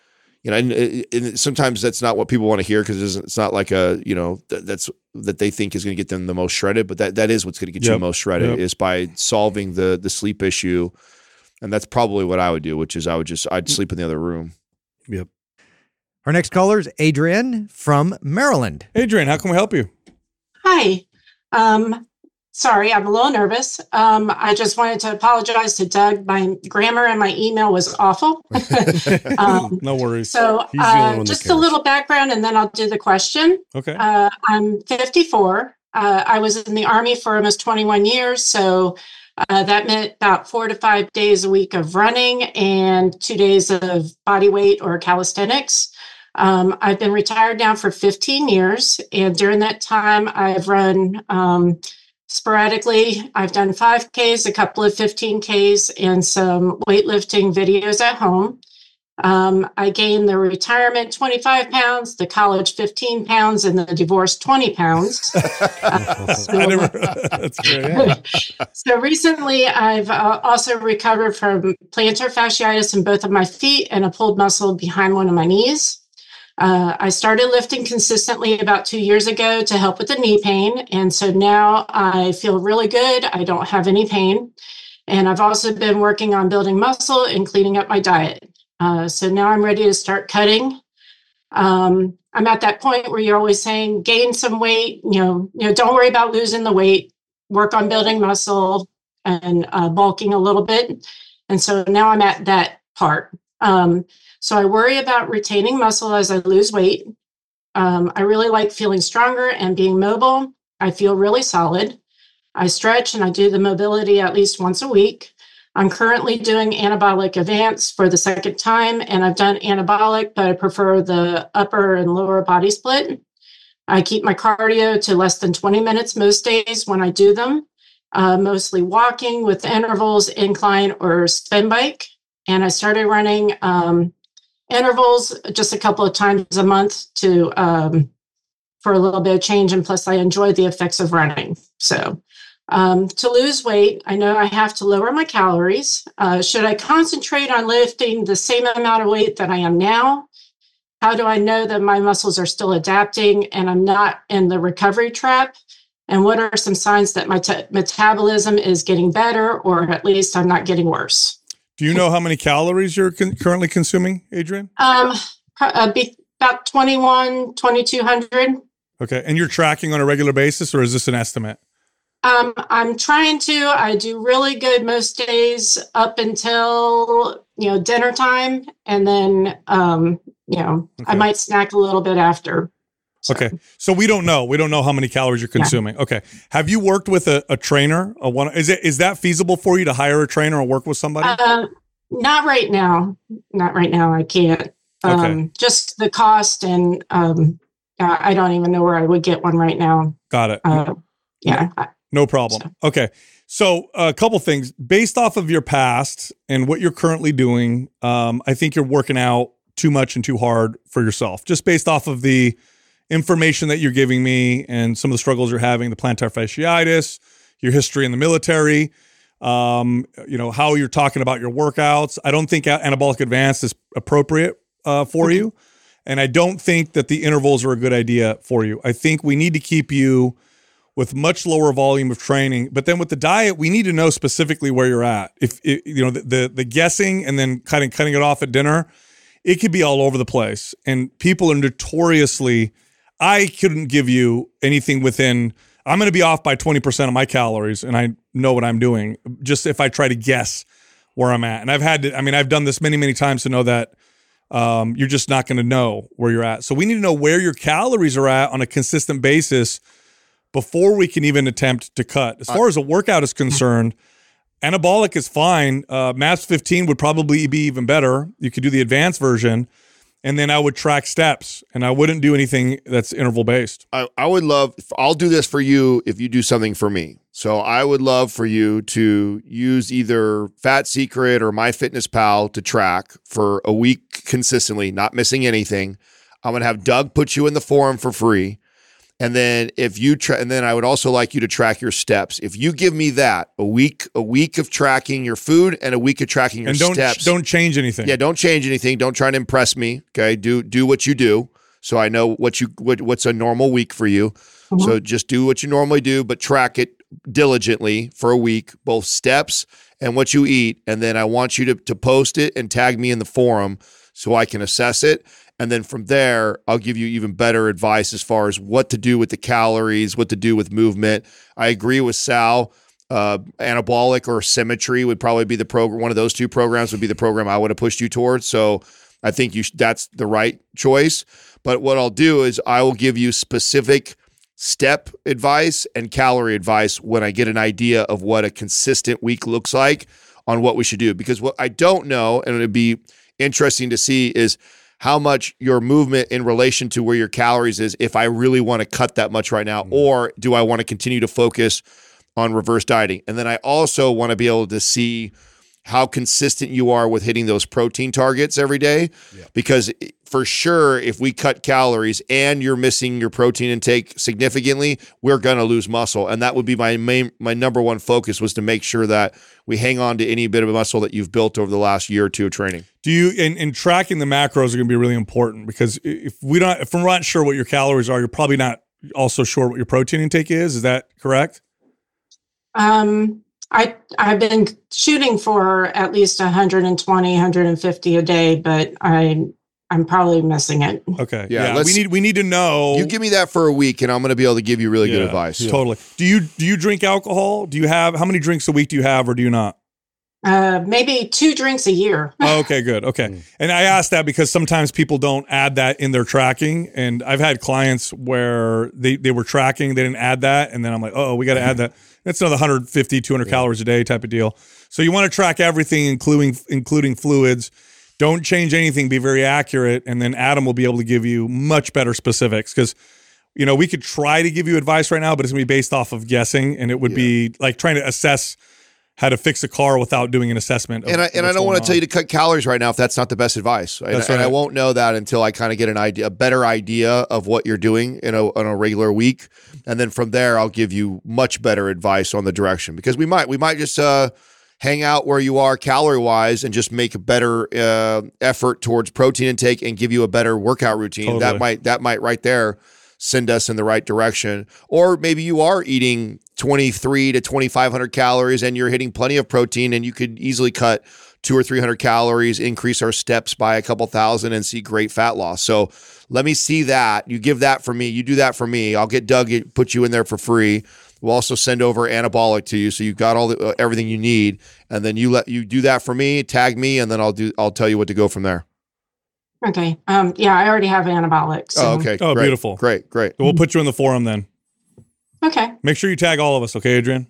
you know, and, and sometimes that's not what people want to hear because it's not like a you know that, that's that they think is going to get them the most shredded, but that that is what's going to get you Yep. the most shredded Yep. is by solving the the sleep issue, and that's probably what I would do, which is I would just I'd sleep in the other room. Yep. Our next caller is Adrian from Maryland. Adrian, how can we help you? Hi. Um, sorry, I'm a little nervous. Um, I just wanted to apologize to Doug. My grammar and my email was awful. um, No worries. so, He's the only uh, just a little background and then I'll do the question. okay. Uh, I'm 54. Uh, I was in the Army for almost 21 years. So uh, that meant about four to five days a week of running and two days of body weight or calisthenics. Um, I've been retired now for 15 years. And during that time, I've run um, sporadically. I've done 5Ks, a couple of 15Ks, and some weightlifting videos at home. Um, I gained the retirement 25 pounds, the college 15 pounds, and the divorce 20 pounds. Uh, so, never. that's great. So recently, I've uh, also recovered from plantar fasciitis in both of my feet and a pulled muscle behind one of my knees. Uh, I started lifting consistently about two years ago to help with the knee pain. And so now I feel really good. I don't have any pain. And I've also been working on building muscle and cleaning up my diet. Uh, so now I'm ready to start cutting. Um, I'm at that point where you're always saying, gain some weight, you know, you know, don't worry about losing the weight, work on building muscle and uh, bulking a little bit. And so now I'm at that part. Um, so I worry about retaining muscle as I lose weight. Um, I really like feeling stronger and being mobile. I feel really solid. I stretch and I do the mobility at least once a week. I'm currently doing anabolic advance for the second time, and I've done anabolic, but I prefer the upper and lower body split. I keep my cardio to less than 20 minutes most days when I do them, uh, mostly walking with intervals, incline, or spin bike. And I started running um, intervals just a couple of times a month to um, for a little bit of change. And plus, I enjoy the effects of running. So, um, to lose weight, I know I have to lower my calories. Uh, should I concentrate on lifting the same amount of weight that I am now? How do I know that my muscles are still adapting and I'm not in the recovery trap? And what are some signs that my metabolism is getting better, or at least I'm not getting worse? Do you know how many calories you're con- currently consuming, Adrian? Um, uh, about 21, 2200. Okay, and you're tracking on a regular basis, or is this an estimate? Um, I'm trying to. I do really good most days up until you know dinner time, and then um, you know I might snack a little bit after. So, Okay, so we don't know. We don't know how many calories you're consuming. Okay, have you worked with a, a trainer? A one is it is that feasible for you to hire a trainer or work with somebody? Uh, not right now. Not right now. I can't. Um, Okay. Just the cost, and um, I don't even know where I would get one right now. Got it. Uh, yeah. I- No problem. Okay. So a couple things based off of your past and what you're currently doing. Um, I think you're working out too much and too hard for yourself, just based off of the information that you're giving me and some of the struggles you're having, the plantar fasciitis, your history in the military, um, you know, how you're talking about your workouts. I don't think anabolic advanced is appropriate uh, for you. And I don't think that the intervals are a good idea for you. I think we need to keep you with much lower volume of training. But then with the diet, we need to know specifically where you're at. If it, you know the, the, the guessing and then cutting cutting it off at dinner, it could be all over the place. And people are notoriously. I couldn't give you anything within. I'm going to be off by 20% of my calories, and I know what I'm doing. Just if I try to guess where I'm at, and I've had to. I mean, I've done this many many times to know that. Um, you're just not going to know where you're at. So we need to know where your calories are at on a consistent basis before we can even attempt to cut. As far as a workout is concerned, anabolic is fine. Uh, MAPS 15 would probably be even better. You could do the advanced version, and then I would track steps, and I wouldn't do anything that's interval based. I, I would love. I'll do this for you if you do something for me. So I would love for you to use either Fat Secret or MyFitnessPal to track for a week consistently, not missing anything. I'm gonna have Doug put you in the forum for free. And then if you tra- and then I would also like you to track your steps. If you give me that a week, a week of tracking your food and a week of tracking your and don't, steps. Don't change anything. Yeah, don't change anything. Don't try to impress me. Okay, do do what you do, so I know what you what, what's a normal week for you. Mm-hmm. So just do what you normally do, but track it diligently for a week, both steps and what you eat, and then I want you to to post it and tag me in the forum so I can assess it. And then from there, I'll give you even better advice as far as what to do with the calories, what to do with movement. I agree with Sal. Uh, anabolic or symmetry would probably be the program. One of those two programs would be the program I would have pushed you towards. So I think you sh- that's the right choice. But what I'll do is I will give you specific step advice and calorie advice when I get an idea of what a consistent week looks like on what we should do. Because what I don't know, and it'd be interesting to see, is how much your movement in relation to where your calories is if I really want to cut that much right now, mm-hmm. or do I want to continue to focus on reverse dieting? And then I also want to be able to see how consistent you are with hitting those protein targets every day. Yeah. Because for sure, if we cut calories and you're missing your protein intake significantly, we're going to lose muscle. And that would be my main, my number one focus was to make sure that we hang on to any bit of muscle that you've built over the last year or two of training. Do you, in, in tracking the macros are going to be really important because if we don't, if we're not sure what your calories are, you're probably not also sure what your protein intake is. Is that correct? Um, I I've been shooting for at least 120, 150 a day, but I I'm probably missing it. Okay. Yeah. yeah we need we need to know. You give me that for a week, and I'm going to be able to give you really yeah, good advice. Yeah. Totally. Do you do you drink alcohol? Do you have how many drinks a week do you have, or do you not? Uh, maybe two drinks a year. oh, okay, good. Okay. Mm. And I ask that because sometimes people don't add that in their tracking. And I've had clients where they, they were tracking, they didn't add that. And then I'm like, oh, we got to add that. That's another 150, 200 yeah. calories a day type of deal. So you want to track everything, including including fluids. Don't change anything. Be very accurate, and then Adam will be able to give you much better specifics because you know we could try to give you advice right now, but it's gonna be based off of guessing, and it would yeah. be like trying to assess how to fix a car without doing an assessment. and I, and I don't want to tell you to cut calories right now if that's not the best advice. And, right. and I won't know that until I kind of get an idea, a better idea of what you're doing in a, a regular week, and then from there I'll give you much better advice on the direction because we might we might just uh, hang out where you are calorie wise and just make a better uh, effort towards protein intake and give you a better workout routine. Totally. That might that might right there send us in the right direction. Or maybe you are eating 23 to 2500 calories and you're hitting plenty of protein and you could easily cut two or 300 calories, increase our steps by a couple thousand and see great fat loss. So let me see that. You give that for me. You do that for me. I'll get Doug, put you in there for free. We'll also send over anabolic to you, so you've got all the, uh, everything you need, and then you let you do that for me. Tag me, and then I'll do. I'll tell you what to go from there. Okay. Um, yeah, I already have anabolic. So. Oh, okay. Oh, great. beautiful. Great, great. We'll put you in the forum then. Okay. Make sure you tag all of us, okay, Adrian?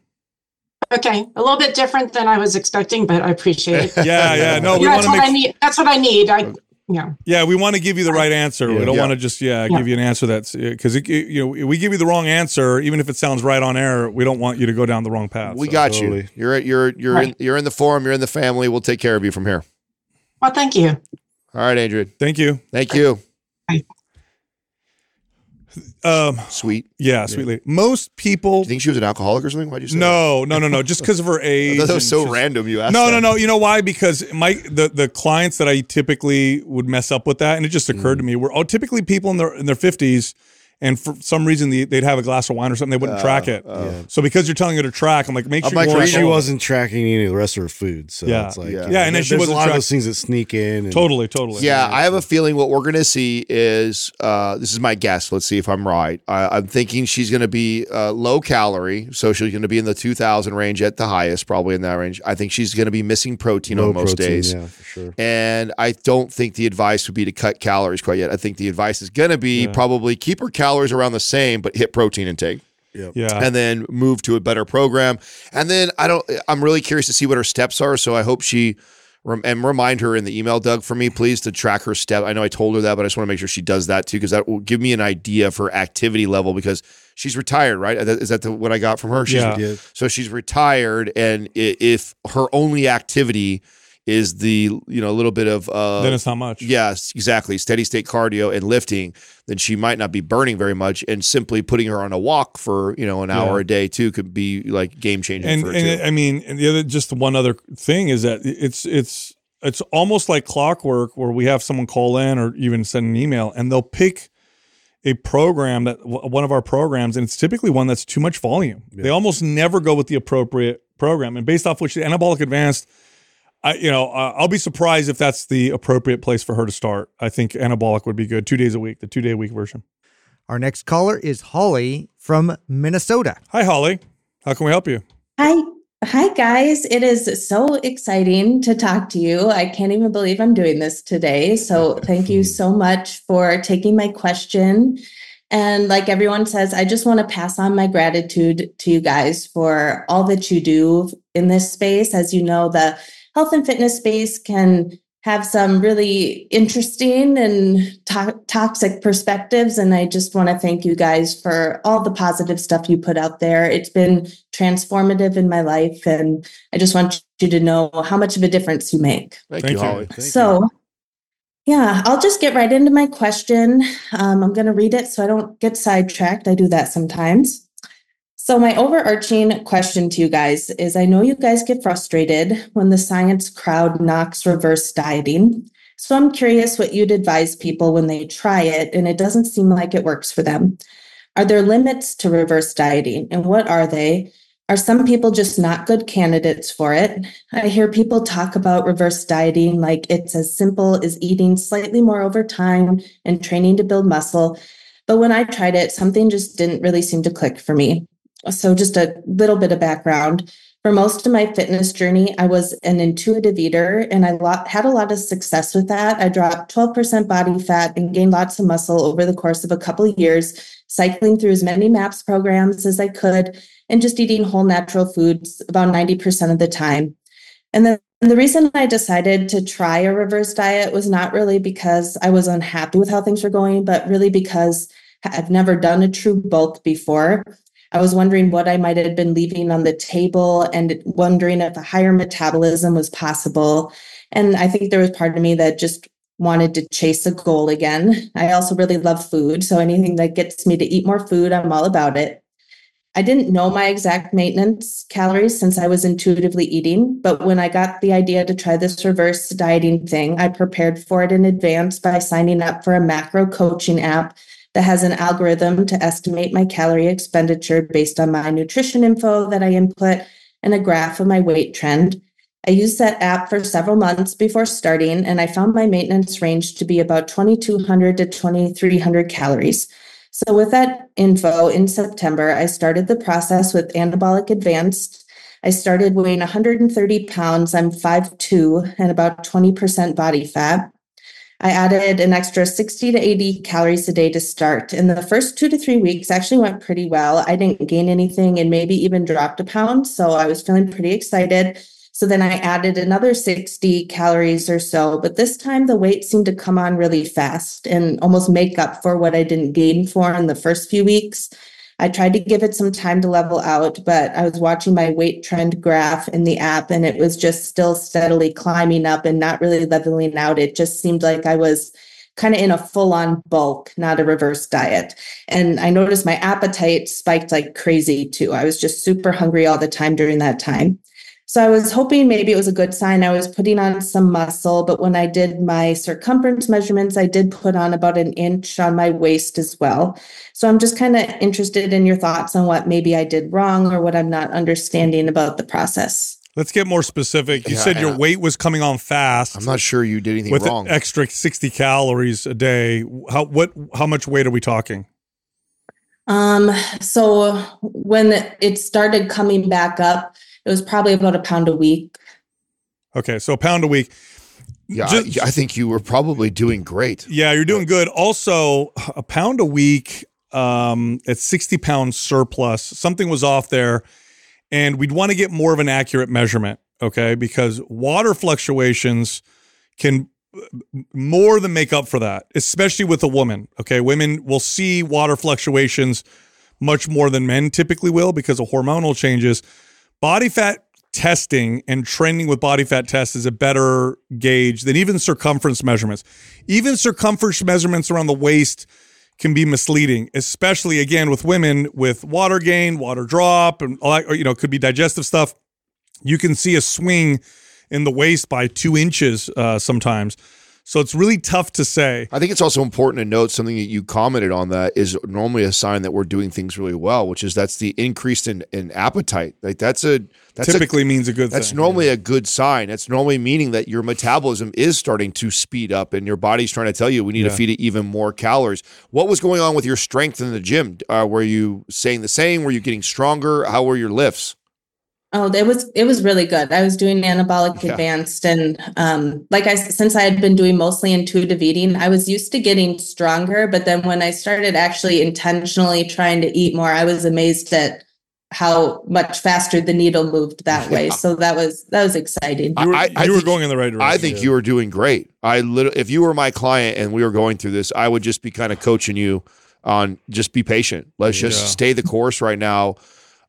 Okay. A little bit different than I was expecting, but I appreciate it. yeah, yeah. No, we that's what make... I need. That's what I need. I yeah. Yeah, we want to give you the right answer. Yeah. We don't yeah. want to just yeah, yeah, give you an answer that's because you know we give you the wrong answer, even if it sounds right on air. We don't want you to go down the wrong path. We so. got totally. you. You're you're you're right. in, you're in the forum. You're in the family. We'll take care of you from here. Well, thank you. All right, Andrew. Thank you. Thank you. Um, Sweet. yeah, sweetly. Most people. Do you think she was an alcoholic or something? Why'd you say No, no, no, no. Just because of her age. that was so random. You asked. No, that. no, no. You know why? Because my the the clients that I typically would mess up with that, and it just occurred Mm. to me, were oh, typically people in their in their fifties, and for some reason they, they'd have a glass of wine or something, they wouldn't track it. So because you're telling her to track, I'm like, make sure like, she wasn't tracking any of the rest of her food. So Yeah. it's like, Yeah. you Yeah, and then she there's wasn't a lot track- of those things that sneak in. And, Totally, totally. Yeah, I have a feeling what we're going to see is uh, this is my guess. Let's see if I'm right. I, I'm thinking she's going to be uh, low calorie, so she's going to be in the 2,000 range at the highest, probably in that range. I think she's going to be missing protein low on most protein, days. Yeah, for sure. And I don't think the advice would be to cut calories quite yet. I think the advice is going to be Yeah. probably keep her calories around the same, but hit protein intake Yeah. and then move to a better program. And then I don't. I'm really curious to see what her steps are. So I hope she rem- and remind her in the email, Doug, for me, please, to track her step. I know I told her that, but I just want to make sure she does that too, because that will give me an idea of her activity level. Because she's retired, right? Is that the, what I got from her? She's, Yeah. Yeah. So she's retired, and if her only activity is the you know a little bit of uh, then it's not much. Yes, exactly. Steady state cardio and lifting, then she might not be burning very much. And simply putting her on a walk for, you know, an hour Yeah. a day too could be like game changing and for her and. I mean, and the other just one other thing is that it's it's it's almost like clockwork where we have someone call in or even send an email, and they'll pick a program that w- one of our programs, and it's typically one that's too much volume. They almost never go with the appropriate program, and based off which the anabolic advanced. I, you know, uh, I'll be surprised if that's the appropriate place for her to start. I think anabolic would be good, two days a week, the two day a week version. Our next caller is Holly from Minnesota. Hi, Holly. How can we help you? Hi. Hi, guys. It is so exciting to talk to you. I can't even believe I'm doing this today. So, thank you so much for taking my question. And, like everyone says, I just want to pass on my gratitude to you guys for all that you do in this space. As you know, the health and fitness space can have some really interesting and to- toxic perspectives. And I just want to thank you guys for all the positive stuff you put out there. It's been transformative in my life. And I just want you to know how much of a difference you make. Thank, Thank you, you. Holly. so, yeah, I'll just get right into my question. Um, I'm going to read it so I don't get sidetracked. I do that sometimes. So, my overarching question to you guys is I know you guys get frustrated when the science crowd knocks reverse dieting. So, I'm curious what you'd advise people when they try it and it doesn't seem like it works for them. Are there limits to reverse dieting and what are they? Are some people just not good candidates for it? I hear people talk about reverse dieting like it's as simple as eating slightly more over time and training to build muscle. But when I tried it, something just didn't really seem to click for me. So, just a little bit of background. For most of my fitness journey, I was an intuitive eater and I had a lot of success with that. I dropped 12% body fat and gained lots of muscle over the course of a couple of years, cycling through as many MAPS programs as I could and just eating whole natural foods about 90% of the time. And then the reason I decided to try a reverse diet was not really because I was unhappy with how things were going, but really because I've never done a true bulk before. I was wondering what I might have been leaving on the table and wondering if a higher metabolism was possible. And I think there was part of me that just wanted to chase a goal again. I also really love food. So anything that gets me to eat more food, I'm all about it. I didn't know my exact maintenance calories since I was intuitively eating, but when I got the idea to try this reverse dieting thing, I prepared for it in advance by signing up for a macro coaching app that has an algorithm to estimate my calorie expenditure based on my nutrition info that I input and a graph of my weight trend. I used that app for several months before starting, and I found my maintenance range to be about 2,200 to 2,300 calories. So, with that info in September, I started the process with Anabolic Advanced. I started weighing 130 pounds. I'm 5'2 and about 20% body fat. I added an extra 60 to 80 calories a day to start. And the first two to three weeks actually went pretty well. I didn't gain anything and maybe even dropped a pound. So I was feeling pretty excited. So then I added another 60 calories or so. But this time the weight seemed to come on really fast and almost make up for what I didn't gain for in the first few weeks. I tried to give it some time to level out, but I was watching my weight trend graph in the app and it was just still steadily climbing up and not really leveling out. It just seemed like I was kind of in a full on bulk, not a reverse diet. And I noticed my appetite spiked like crazy too. I was just super hungry all the time during that time. So I was hoping maybe it was a good sign. I was putting on some muscle, but when I did my circumference measurements, I did put on about an inch on my waist as well. So I'm just kind of interested in your thoughts on what maybe I did wrong or what I'm not understanding about the process. Let's get more specific. You Yeah, said your weight was coming on fast. I'm not sure you did anything with wrong. an extra 60 calories a day. How what how much weight are we talking? Um, so when it started coming back up, it was probably about a pound a week. Okay, so a pound a week. yeah, Just- I, I think you were probably doing great. Yeah, you're doing good. Also, a pound a week um, at 60 pounds surplus, something was off there. And we'd want to get more of an accurate measurement, okay? Because water fluctuations can more than make up for that, especially with a woman, okay? Women will see water fluctuations much more than men typically will because of hormonal changes. Body fat testing and training with body fat tests is a better gauge than even circumference measurements. Even circumference measurements around the waist can be misleading, especially again with women with water gain, water drop, and all that, or, you know, could be digestive stuff. You can see a swing in the waist by two inches uh, sometimes. So it's really tough to say. I think it's also important to note something that you commented on that is normally a sign that we're doing things really well, which is that's the increase in, in appetite. Like that's a that's a- Typically means a good That's thing. normally a good sign. That's normally meaning that your metabolism is starting to speed up and your body's trying to tell you we need to feed it even more calories. What was going on with your strength in the gym? Uh, were you saying the same? Were you getting stronger? How were your lifts? Oh, it was it was really good. I was doing anabolic Yeah. advanced, and um, like I since I had been doing mostly intuitive eating, I was used to getting stronger. But then when I started actually intentionally trying to eat more, I was amazed at how much faster the needle moved that way. Yeah. So that was that was exciting. You were, I- I you were think- going in the right direction. I think you were doing great. I literally, if you were my client and we were going through this, I would just be kind of coaching you on just be patient. Let's just stay the course right now.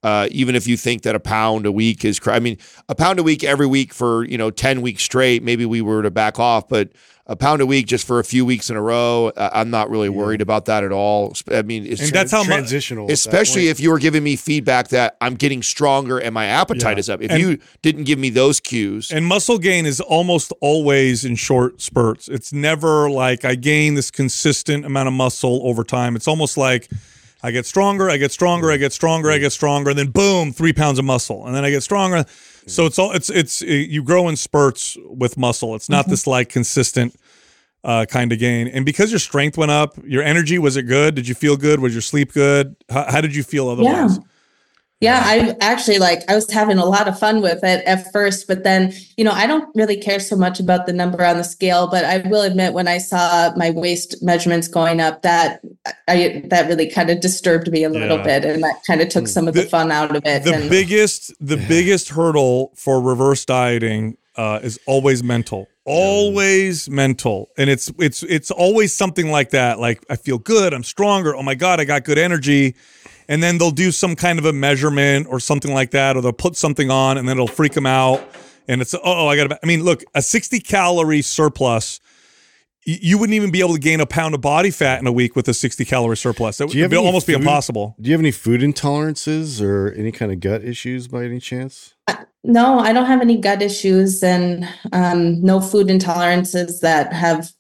Uh, even if you think that a pound a week is, cr- I mean, a pound a week every week for you know ten weeks straight, maybe we were to back off, but a pound a week just for a few weeks in a row, uh, I'm not really worried about that at all. I mean, it's And that's how mu- transitional. at that especially if you were giving me feedback that I'm getting stronger and my appetite Yeah. is up. If And- you didn't give me those cues, And muscle gain is almost always in short spurts. It's never like I gain this consistent amount of muscle over time. It's almost like I get stronger, I get stronger, I get stronger, I get stronger, and then boom, three pounds of muscle, and then I get stronger. So it's all it's it's you grow in spurts with muscle. It's not this like consistent uh, kind of gain. And because your strength went up, your energy was it good? Did you feel good? Was your sleep good? How, how did you feel otherwise? Yeah, I actually like I was having a lot of fun with it at first, but then, you know, I don't really care so much about the number on the scale, but I will admit when I saw my waist measurements going up that I that really kind of disturbed me a little Yeah. bit and that kind of took some of the, The- fun out of it. the and biggest the biggest hurdle for reverse dieting uh, is always mental always mental and it's it's it's always something like that like i feel good i'm stronger oh my god i got good energy and then they'll do some kind of a measurement or something like that or they'll put something on and then it'll freak them out and it's oh i gotta i mean look a 60 calorie surplus you wouldn't even be able to gain a pound of body fat in a week with a 60 calorie surplus. It Do you have would any almost be impossible. Do you have any food intolerances or any kind of gut issues by any chance? no, I don't have any gut issues and um, no food intolerances that have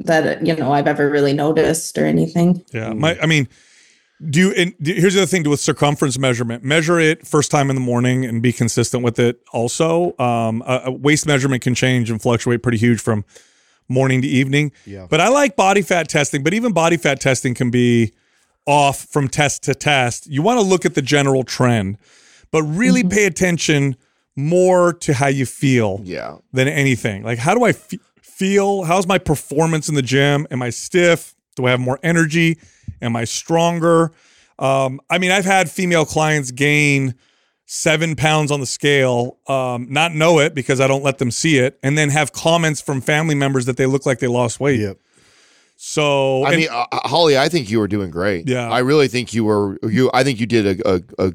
that you know I've ever really noticed or anything. Yeah, my I mean, do you? And here's the other thing: with circumference measurement, measure it first time in the morning and be consistent with it. Also, um, waist measurement can change and fluctuate pretty huge from morning to evening. Yeah. But I like body fat testing. But even body fat testing can be off from test to test. You want to look at the general trend, but really pay attention more to how you feel yeah, than anything. Like, how do I feel? How's my performance in the gym? Am I stiff? Do I have more energy? Am I stronger? Um, I mean, I've had female clients gain seven pounds on the scale, um, not know it because I don't let them see it, and then have comments from family members that they look like they lost weight. Yep. So I and- mean, uh, Holly, I think you were doing great. Yeah. I really think you were. You, I think you did a, a, a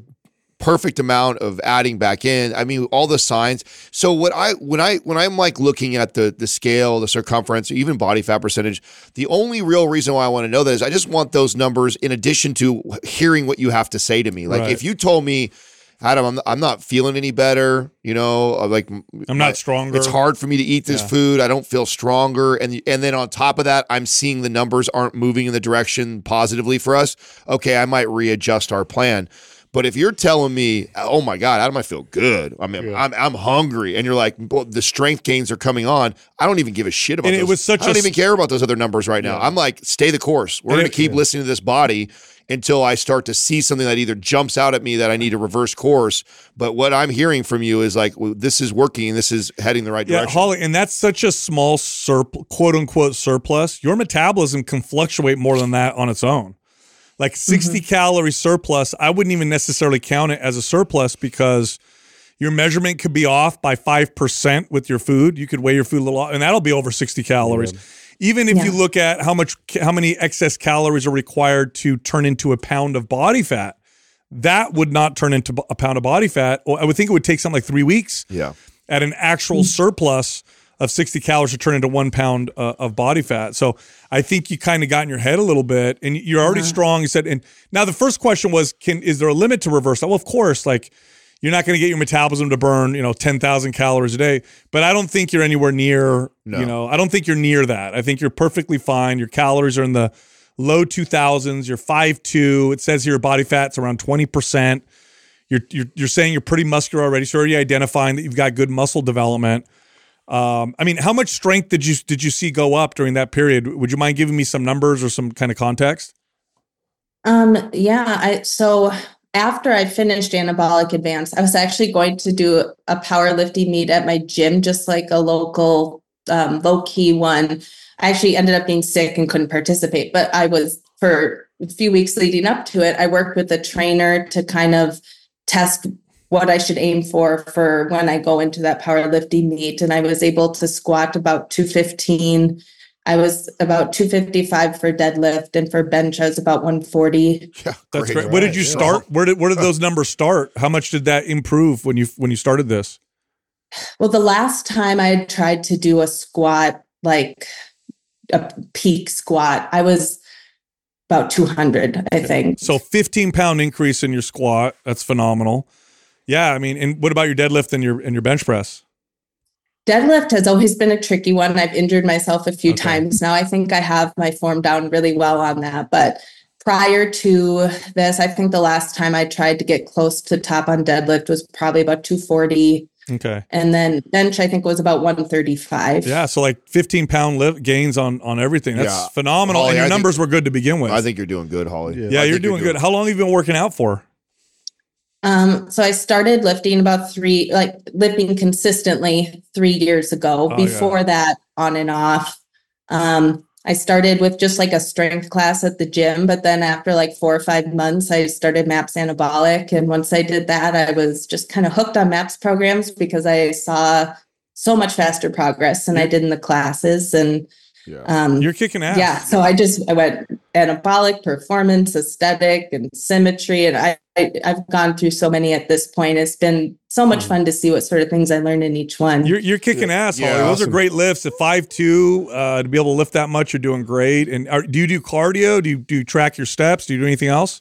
perfect amount of adding back in. I mean, all the signs. So what I when I when I'm like looking at the the scale, the circumference, even body fat percentage, the only real reason why I want to know that is I just want those numbers in addition to hearing what you have to say to me. Like Right. if you told me. Adam, I'm, I'm not feeling any better. You know, uh, like I'm not stronger. It's hard for me to eat this Yeah. food. I don't feel stronger, and and then on top of that, I'm seeing the numbers aren't moving in the direction positively for us. Okay, I might readjust our plan. But if you're telling me, oh my God, Adam, I feel good. I mean, I'm, I'm hungry, and you're like, well, the strength gains are coming on. I don't even give a shit about. And it those. was such I don't a- even care about those other numbers right now. I'm like, stay the course. We're going to keep listening to this body until I start to see something that either jumps out at me that I need to reverse course. But what I'm hearing from you is like, well, this is working. This is heading the right Yeah, direction. Holly, and that's such a small surp- quote unquote surplus. Your metabolism can fluctuate more than that on its own. Like mm-hmm. 60 calorie surplus, I wouldn't even necessarily count it as a surplus because your measurement could be off by 5% with your food. You could weigh your food a little off, and that'll be over 60 calories. Even if you look at how much how many excess calories are required to turn into a pound of body fat, that would not turn into a pound of body fat. I would think it would take something like 3 weeks yeah. at an actual mm. surplus of 60 calories to turn into one pound uh, of body fat. So I think you kind of got in your head a little bit and you're already strong. You said, and now the first question was, can, is there a limit to reverse that? Well, of course, like you're not going to get your metabolism to burn, you know, 10,000 calories a day, but I don't think you're anywhere near, you know, I don't think you're near that. I think you're perfectly fine. Your calories are in the low 2000s. You're 5'2. It says here your body fat's around 20%. You're, you're, you're saying you're pretty muscular already. So you're already identifying that you've got good muscle development. Um, I mean, how much strength did you did you see go up during that period? Would you mind giving me some numbers or some kind of context? Um, yeah, I so after I finished anabolic advance, I was actually going to do a powerlifting meet at my gym, just like a local um, low key one. I actually ended up being sick and couldn't participate, but I was for a few weeks leading up to it. I worked with a trainer to kind of test what I should aim for for when I go into that powerlifting meet, and I was able to squat about two fifteen. I was about 255 for deadlift and for bench I was about 140. Yeah. That's great. Where did you start? Where did where did those numbers start? How much did that improve when you when you started this? Well, the last time I tried to do a squat, like a peak squat, I was about 200, I think. So 15 pound increase in your squat. That's phenomenal. Yeah, I mean, and what about your deadlift and your and your bench press? Deadlift has always been a tricky one. I've injured myself a few Okay. times now. I think I have my form down really well on that. But prior to this, I think the last time I tried to get close to top on deadlift was probably about 240. Okay. And then bench, I think was about 135. Yeah, so like 15 pound lift gains on on everything. That's Yeah. phenomenal. Holly, and your I think- numbers were good to begin with. I think you're doing good, Holly. yeah, I you're think doing good. How long have you been working out for? Um, so I started lifting about three, like lifting consistently three years ago. Oh, yeah. Before that, on and off. Um, I started with just like a strength class at the gym, but then after like four or five months, I started MAPS Anabolic. And once I did that, I was just kind of hooked on MAPS programs because I saw so much faster progress than I did in the classes. And Yeah. um, You're kicking ass. yeah, so I just I went anabolic, performance, aesthetic, and symmetry, and I, I I've gone through so many at this point. It's been so much fun to see what sort of things I learned in each one. You're you're kicking ass, Holly. Yeah, Those are great lifts. At five two, uh, to be able to lift that much, you're doing great. And are, do you do cardio? Do you do you track your steps? Do you do anything else?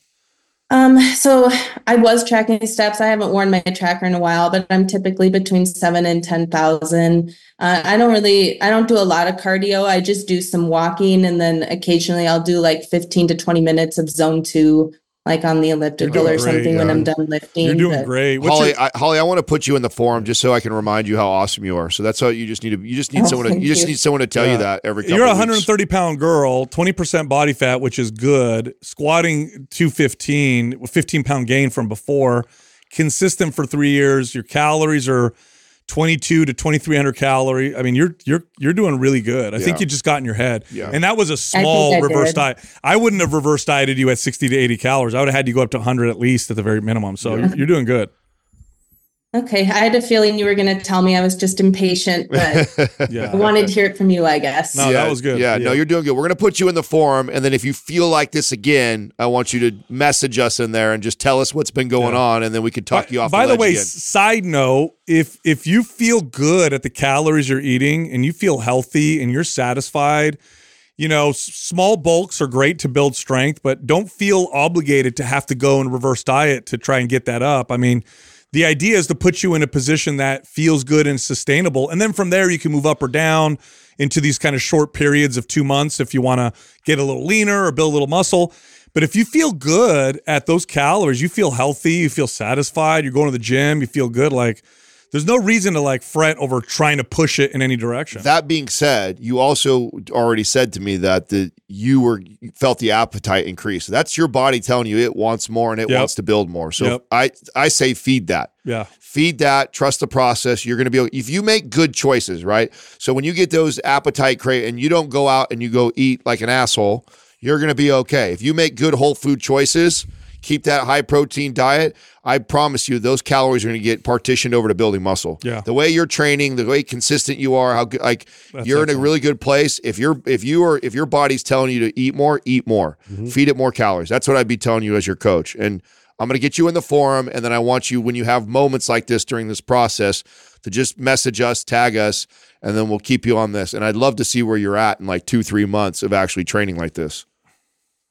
Um, so I was tracking steps. I haven't worn my tracker in a while, but I'm typically between seven and ten thousand. Uh, I don't really, I don't do a lot of cardio. I just do some walking, and then occasionally I'll do like fifteen to twenty minutes of zone two, like on the elliptical doing or great, something when. I'm done lifting. You're doing but- great. What's Holly, your- I, Holly, I want to put you in the forum just so I can remind you how awesome you are. So that's how you just need to. You just need Oh, someone. To, thank you just you. need someone to tell Yeah. you that every. Couple you're a of weeks. 130 pound girl, 20% body fat, which is good. Squatting 215, 15 pound gain from before, consistent for three years. Your calories are 22 to 2300 calorie. I mean, you're you're you're doing really good. I think you just got in your head. Yeah. And that was a small I reverse did. diet. I wouldn't have reverse dieted you at 60 to 80 calories. I would have had you go up to 100 at least at the very minimum. So you're, you're doing good. Okay, I had a feeling you were going to tell me I was just impatient, but Yeah. I wanted to hear it from you, I guess. No, that was good. Yeah, no, you're doing good. We're gonna put you in the forum, and then if you feel like this again, I want you to message us in there and just tell us what's been going Yeah. on, and then we can talk you off. By the, the way, again. side note, if if you feel good at the calories you're eating and you feel healthy and you're satisfied, you know, s- small bulks are great to build strength, but don't feel obligated to have to go and reverse diet to try and get that up. I mean, the idea is to put you in a position that feels good and sustainable. And then from there, you can move up or down into these kind of short periods of two months if you want to get a little leaner or build a little muscle. But if you feel good at those calories, you feel healthy, you feel satisfied, you're going to the gym, you feel good, like there's no reason to like fret over trying to push it in any direction. That being said, you also already said to me that the you were you felt the appetite increase. That's your body telling you it wants more and it Yep. wants to build more. So Yep. I I say feed that. yeah. Feed that, trust the process. You're going to be able- if you make good choices, right? So when you get those appetite crate and you don't go out and you go eat like an asshole, you're going to be okay. If you make good whole food choices, keep that high protein diet, I promise you those calories are going to get partitioned over to building muscle. Yeah. The way you're training, the way consistent you are, how good like That's you're in a really good place. If you're if you are if your body's telling you to eat more, eat more. Mm-hmm. Feed it more calories. That's what I'd be telling you as your coach. And I'm going to get you in the forum and then I want you when you have moments like this during this process to just message us, tag us, and then we'll keep you on this. And I'd love to see where you're at in like 2-3 months of actually training like this.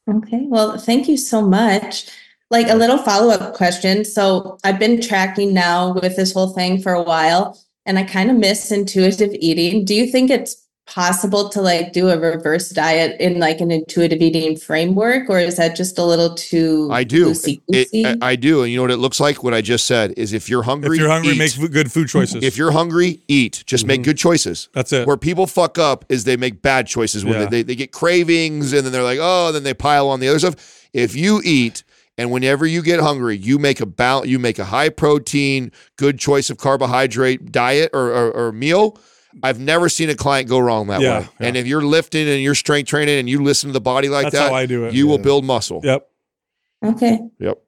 Okay, well, thank you so much. Like a little follow-up question. So I've been tracking now with this whole thing for a while, and I kind of miss intuitive eating. Do you think it's possible to like do a reverse diet in like an intuitive eating framework, or is that just a little too I do. It- I, I do. And you know what it looks like? What I just said is if you're hungry, If you're hungry, eat. make good food choices. If you're hungry, eat. Just make mm-hmm. good choices. That's it. Where people fuck up is they make bad choices when Yeah. they, they, they get cravings and then they're like, oh, then they pile on the other stuff. If you eat and whenever you get hungry, you make a bal- you make a high protein, good choice of carbohydrate diet or, or, or meal. I've never seen a client go wrong that Yeah, way. yeah. And if you're lifting and you're strength training and you listen to the body like That's that, how I do it. you will build muscle. Yep. Okay. Yep.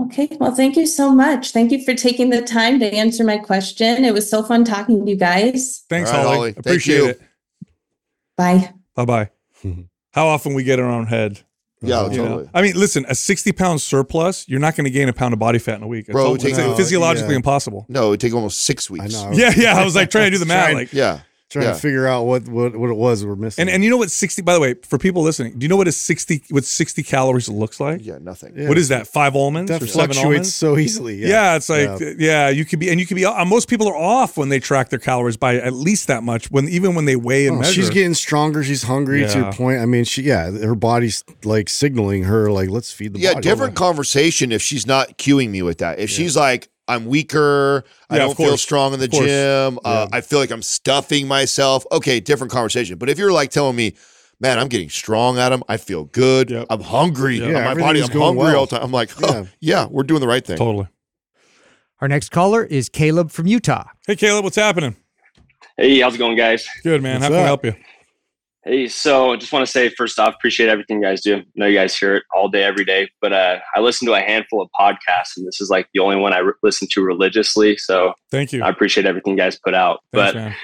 Okay. Well, thank you so much. Thank you for taking the time to answer my question. It was so fun talking to you guys. Thanks, All right, Holly. Holly. Thank Appreciate you. it. Bye. Bye bye. How often we get in our own head. Yeah, Uh, you know? I mean, listen, a 60 pound surplus, you're not going to gain a pound of body fat in a week. It's, Bro, al- it takes- it's No, physiologically yeah. impossible. No, it would take almost six I weeks. know. Yeah, yeah. I was like trying to do the math. Like, Yeah. Trying Yeah. to figure out what, what what it was we're missing. and and you know what 60? By the way, for people listening, do you know what a 60 what 60 calories looks like? Yeah, nothing. Yeah. What is that? Five almonds that or seven fluctuates almonds? so easily. Yeah. Yeah, it's like yeah. you could be and you could be. Uh, most people are off when they track their calories by at least that much. When even when they weigh and Oh, measure, she's getting stronger. She's hungry. To Yeah. your point, I mean, she yeah, her body's like signaling her like, let's feed the yeah, body. different conversation if she's not cueing me with that. If she's like, I'm weaker, I Yeah, of don't feel strong in the Of course. gym, uh, I feel like I'm stuffing myself. Okay, different conversation. But if you're like telling me, man, I'm getting strong Adam. I feel good, Yep. I'm hungry, Yeah, my body, I'm going hungry well. all the time. I'm like, oh, Yeah. yeah. we're doing the right thing. totally. Our next caller is Caleb from Utah. Hey, Caleb, what's happening? Hey, how's it going, guys? Good man. What's How can I help you? Hey, so I just want to say first off, appreciate everything you guys do. I know you guys hear it all day, every day, but uh, I listen to a handful of podcasts, and this is like the only one I re- listen to religiously. So Thank you. I appreciate everything you guys put out. Thanks, but man.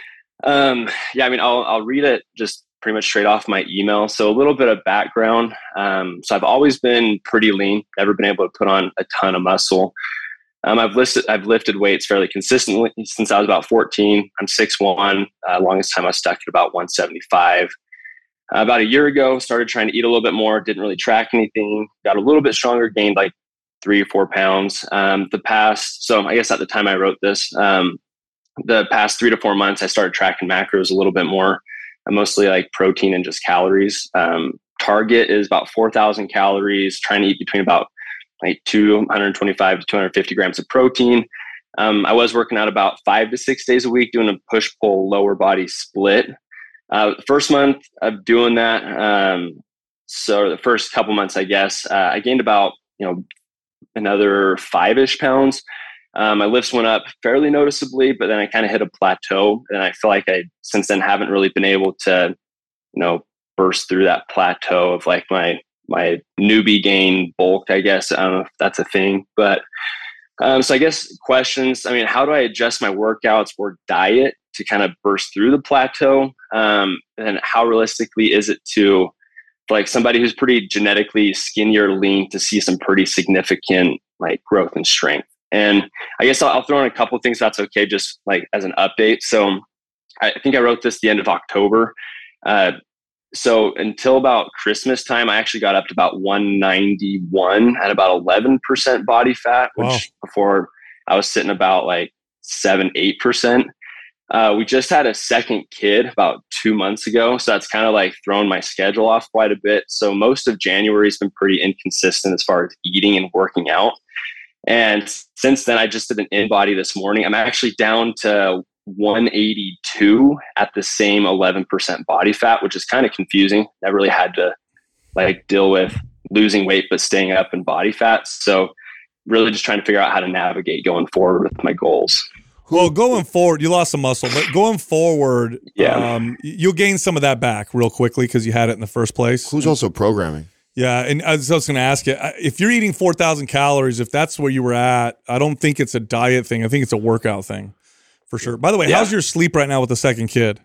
um, yeah, I mean, I'll I'll read it just pretty much straight off my email. So a little bit of background. Um, so I've always been pretty lean, never been able to put on a ton of muscle. Um, I've listed I've lifted weights fairly consistently since I was about 14. I'm 6'1". Uh, longest time I was stuck at about 175. Uh, about a year ago, started trying to eat a little bit more. Didn't really track anything. Got a little bit stronger. Gained like three or four pounds. Um, the past, so I guess at the time I wrote this, um, the past three to four months, I started tracking macros a little bit more, uh, mostly like protein and just calories. Um, target is about 4,000 calories, trying to eat between about like 225 to 250 grams of protein. Um, I was working out about five to six days a week, doing a push pull lower body split. Uh, first month of doing that, um, so the first couple months, I guess, uh, I gained about you know another five ish pounds. Um, my lifts went up fairly noticeably, but then I kind of hit a plateau, and I feel like I since then haven't really been able to, you know, burst through that plateau of like my my newbie gain bulk. I guess I don't know if that's a thing, but Um, so I guess questions. I mean, how do I adjust my workouts or diet to kind of burst through the plateau? Um, and how realistically is it to like somebody who's pretty genetically skinnier, lean, to see some pretty significant like growth and strength? And I guess I'll, I'll throw in a couple things. That's okay, just like as an update. So I think I wrote this the end of October. Uh, so until about Christmas time, I actually got up to about 191 at about 11% body fat, which wow. before I was sitting about like seven, 8%. Uh, we just had a second kid about two months ago. So that's kind of like thrown my schedule off quite a bit. So most of January has been pretty inconsistent as far as eating and working out. And since then, I just did an InBody this morning. I'm actually down to 182 at the same 11% body fat, which is kind of confusing. I really had to like deal with losing weight but staying up in body fat. So really just trying to figure out how to navigate going forward with my goals. Well, going forward, you lost some muscle, but going forward, yeah. Um, you'll gain some of that back real quickly because you had it in the first place. Who's also programming? Yeah, and I was, was going to ask you if you're eating four thousand calories, if that's where you were at, I don't think it's a diet thing. I think it's a workout thing for sure. By the way, yeah. how's your sleep right now with the second kid?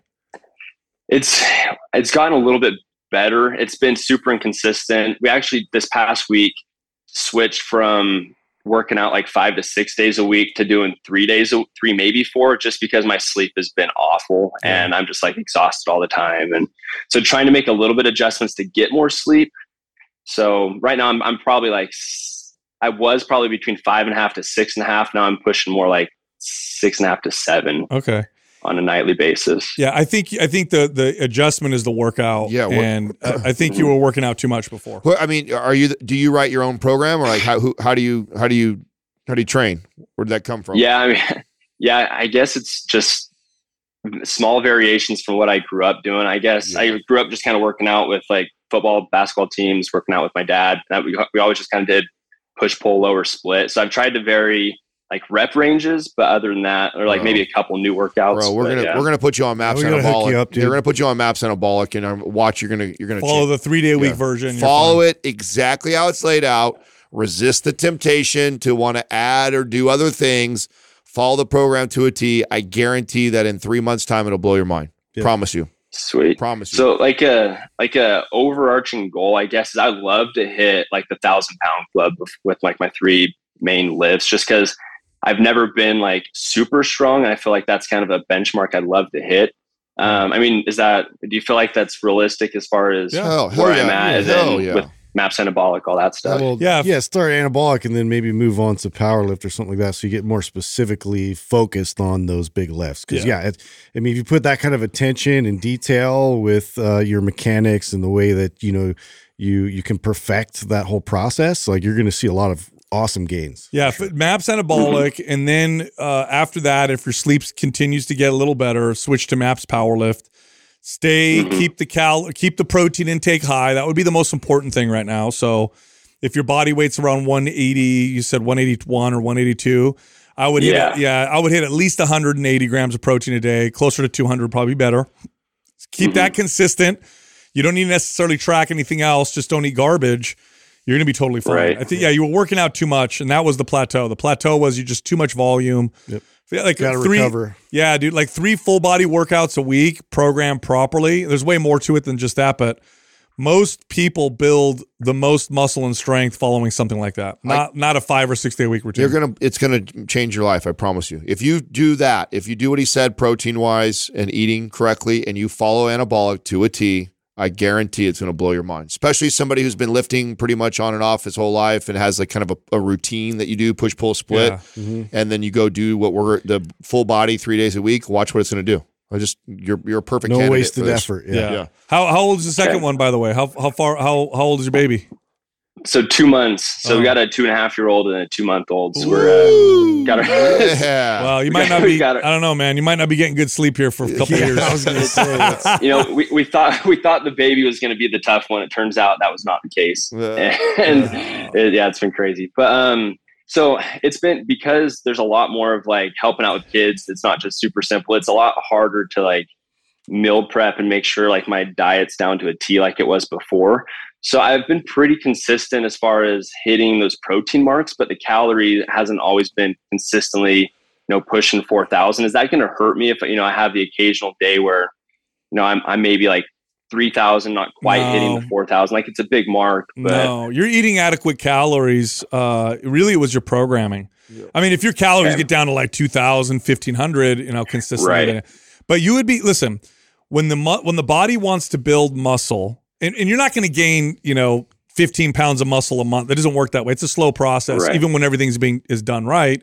It's it's gotten a little bit better. It's been super inconsistent. We actually this past week switched from working out like five to six days a week to doing three days, three maybe four, just because my sleep has been awful yeah. and I'm just like exhausted all the time. And so trying to make a little bit adjustments to get more sleep. So right now I'm I'm probably like I was probably between five and a half to six and a half. Now I'm pushing more like six and a half to seven. Okay. On a nightly basis. Yeah, I think I think the the adjustment is the workout. Yeah, and I think you were working out too much before. Well, I mean, are you? Do you write your own program, or like how who, how do you how do you how do you train? Where did that come from? Yeah, I mean, yeah, I guess it's just small variations from what I grew up doing. I guess yeah. I grew up just kind of working out with like football, basketball teams, working out with my dad. That we we always just kind of did push pull lower split. So I've tried to vary like rep ranges, but other than that, or like bro. maybe a couple new workouts. Bro, we're but, gonna yeah. we're gonna put you on Maps Anabolic. You up, are gonna put you on Maps Anabolic, and um, watch. You're gonna you're gonna follow change. the three day week yeah. version. Follow it exactly how it's laid out. Resist the temptation to want to add or do other things. Follow the program to a T. I guarantee that in three months' time, it'll blow your mind. Yeah. Promise you. Sweet. Promise you. So like a like a overarching goal, I guess, is I'd love to hit like the thousand pound club with, with like my three main lifts, just because I've never been like super strong. And I feel like that's kind of a benchmark I'd love to hit. Um, I mean, is that, do you feel like that's realistic as far as yeah, hell, where hell I'm yeah, at? Yeah, yeah. with maps anabolic, all that stuff. Well, yeah. Yeah. Start anabolic and then maybe move on to power lift or something like that. So you get more specifically focused on those big lifts. Cause yeah, yeah it, I mean, if you put that kind of attention and detail with uh, your mechanics and the way that, you know, you, you can perfect that whole process, like you're going to see a lot of awesome gains. Yeah, sure. maps anabolic, mm-hmm. and then uh, after that, if your sleep continues to get a little better, switch to maps powerlift. Stay, mm-hmm. keep the cal, keep the protein intake high. That would be the most important thing right now. So, if your body weight's around 180, you said 181 or 182. I would hit, yeah, yeah I would hit at least 180 grams of protein a day. Closer to 200, probably better. Keep mm-hmm. that consistent. You don't need to necessarily track anything else. Just don't eat garbage you're going to be totally fine. Right. I think, yeah, you were working out too much, and that was the plateau. The plateau was you just too much volume. Yep. Yeah, like Gotta three, recover. Yeah, dude, like three full body workouts a week, programmed properly. There's way more to it than just that, but most people build the most muscle and strength following something like that. Not not a five or six day a week routine. You're gonna it's gonna change your life. I promise you. If you do that, if you do what he said, protein wise and eating correctly, and you follow anabolic to a T, I guarantee it's going to blow your mind, especially somebody who's been lifting pretty much on and off his whole life and has like kind of a, a routine that you do push, pull, split. Yeah. Mm-hmm. And then you go do what we're the full body three days a week. Watch what it's going to do. I just you're you're a perfect no wasted effort. Yeah. yeah. How how old is the second okay. one by the way? How how far how how old is your baby? So two months. So oh. we got a two and a half year old and a two month old. So we're uh, got our. yeah. Well, you might not be. I don't know, man. You might not be getting good sleep here for a couple yeah, years. I was going to say. you know, we, we thought we thought the baby was going to be the tough one. It turns out that was not the case, and it, yeah, it's been crazy. But um, so it's been because there's a lot more of like helping out with kids. It's not just super simple. It's a lot harder to like meal prep and make sure like my diet's down to a T like it was before. So I've been pretty consistent as far as hitting those protein marks, but the calorie hasn't always been consistently, you know, pushing 4,000. Is that going to hurt me if, you know, I have the occasional day where, you know, I'm, I'm maybe like 3,000, not quite No. hitting the 4,000. Like it's a big mark, but No, you're eating adequate calories. Uh, really, it was your programming. I mean, if your calories Okay. get down to like 2,000, 1,500, you know, consistently. Right. But you would be, listen, when the mu- when the body wants to build muscle, and, and you're not going to gain, you know, 15 pounds of muscle a month. That doesn't work that way. It's a slow process, Right. even when everything's being is done right.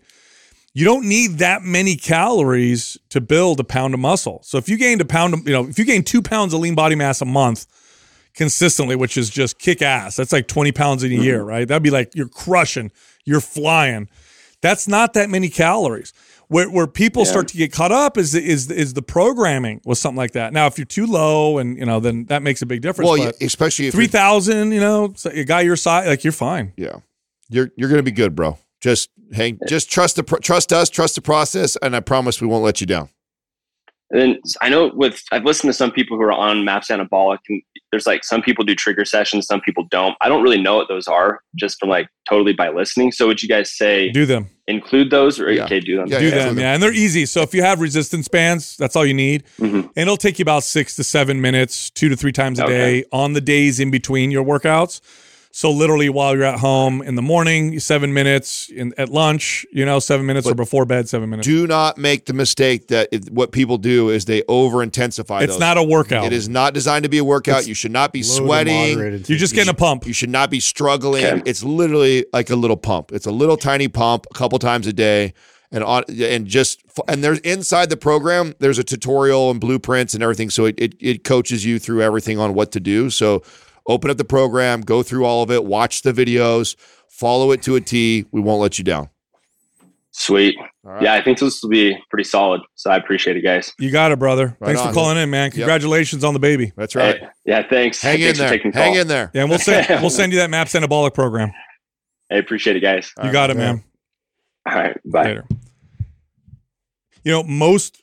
You don't need that many calories to build a pound of muscle. So if you gained a pound of, you know, if you gain two pounds of lean body mass a month, consistently, which is just kick ass. That's like 20 pounds in a mm-hmm. year, right? That'd be like you're crushing, you're flying. That's not that many calories. Where where people Yeah. start to get caught up is the, is is the programming with something like that. Now, if you're too low and you know, then that makes a big difference. Well, but especially if three you're, you know, so a guy your size, like you're fine. yeah, you're you're gonna be good, bro. Just hang, just trust the trust us, trust the process, and I promise we won't let you down. And then I know with I've listened to some people who are on Maps Anabolic, and there's like some people do trigger sessions, some people don't. I don't really know what those are, just from like totally by listening. So would you guys say Do them, include those, or Yeah. okay, do them? Yeah, do yeah, them, yeah, and they're easy. So if you have resistance bands, that's all you need, Mhm. and it'll take you about six to seven minutes, two to three times a Okay. day on the days in between your workouts. So literally, while you're at home in the morning, seven minutes. In, at lunch, you know, seven minutes, or before bed, seven minutes. Do not make the mistake that it, what people do is they over intensify. it's not a workout. It is not designed to be a workout. It's you should not be sweating. You're just getting a pump. You should not be struggling. Okay. It's literally like a little pump. It's a little tiny pump a couple times a day. And on and just and there's inside the program there's a tutorial and blueprints and everything so it, it it coaches you through everything on what to do so open up the program go through all of it watch the videos follow it to a T we won't let you down Sweet. All right. Yeah, I think this will be pretty solid. So I appreciate it, guys. You got it, brother. Right Thanks for calling in, man. Congratulations on the baby. that's right Hey, yeah, thanks. hang in thanks for there taking the hang call. in there Yeah, and we'll send we'll send you that Maps Anabolic program. I appreciate it, guys. You got it, man. All right, bye. Later. You know, most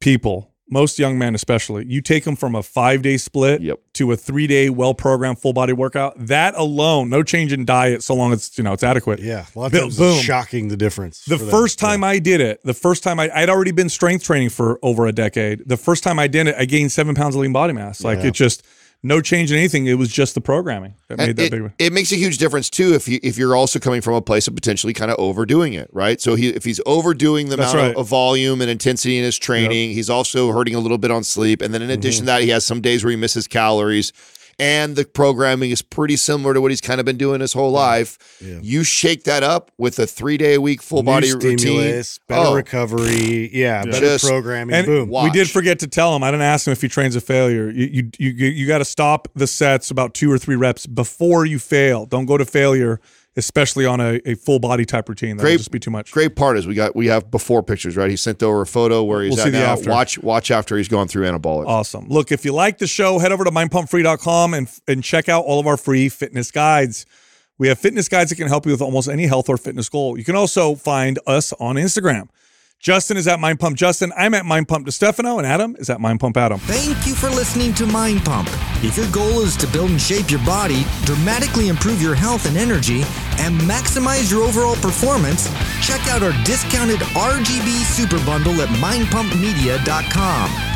people, most young men especially, you take them from a five day split Yep. to a three day well programmed full body workout. That alone, no change in diet, so long as you know it's adequate. Yeah, a lot of Boom, times boom. it's shocking the difference. The for them. first Yeah. time I did it, the first time I, I'd already been strength training for over a decade. The first time I did it, I gained seven pounds of lean body mass. Like Yeah. it just no change in anything. It was just the programming that made And that it, big. it makes a huge difference too if you if you're also coming from a place of potentially kind of overdoing it, right? So he if he's overdoing the That's amount right. of, volume and intensity in his training, he's also hurting a little bit on sleep, and then in addition Mm-hmm. to that, he has some days where he misses calories. And the programming is pretty similar to what he's kind of been doing his whole life. Yeah. You shake that up with a three day a week full New body routine. stimulus, better Oh, recovery, yeah, better Just- programming. And boom. Watch. we did forget to tell him. I didn't ask him if he trains a failure. You you you, you got to stop the sets about two or three reps before you fail. Don't go to failure, especially on a, a full body type routine. That'll Great- just be too much. Great part is we got we have before pictures, right? He sent over a photo where he's We'll at see the now. after. Watch watch after he's gone through anabolic. Awesome. Look, if you like the show, head over to mindpumpfree.com and and check out all of our free fitness guides. We have fitness guides that can help you with almost any health or fitness goal. You can also find us on Instagram. Justin is at Mind Pump Justin. I'm at Mind Pump Di Stefano, and Adam is at Mind Pump Adam. Thank you for listening to Mind Pump. If your goal is to build and shape your body, dramatically improve your health and energy, and maximize your overall performance, check out our discounted RGB Super Bundle at mindpumpmedia.com.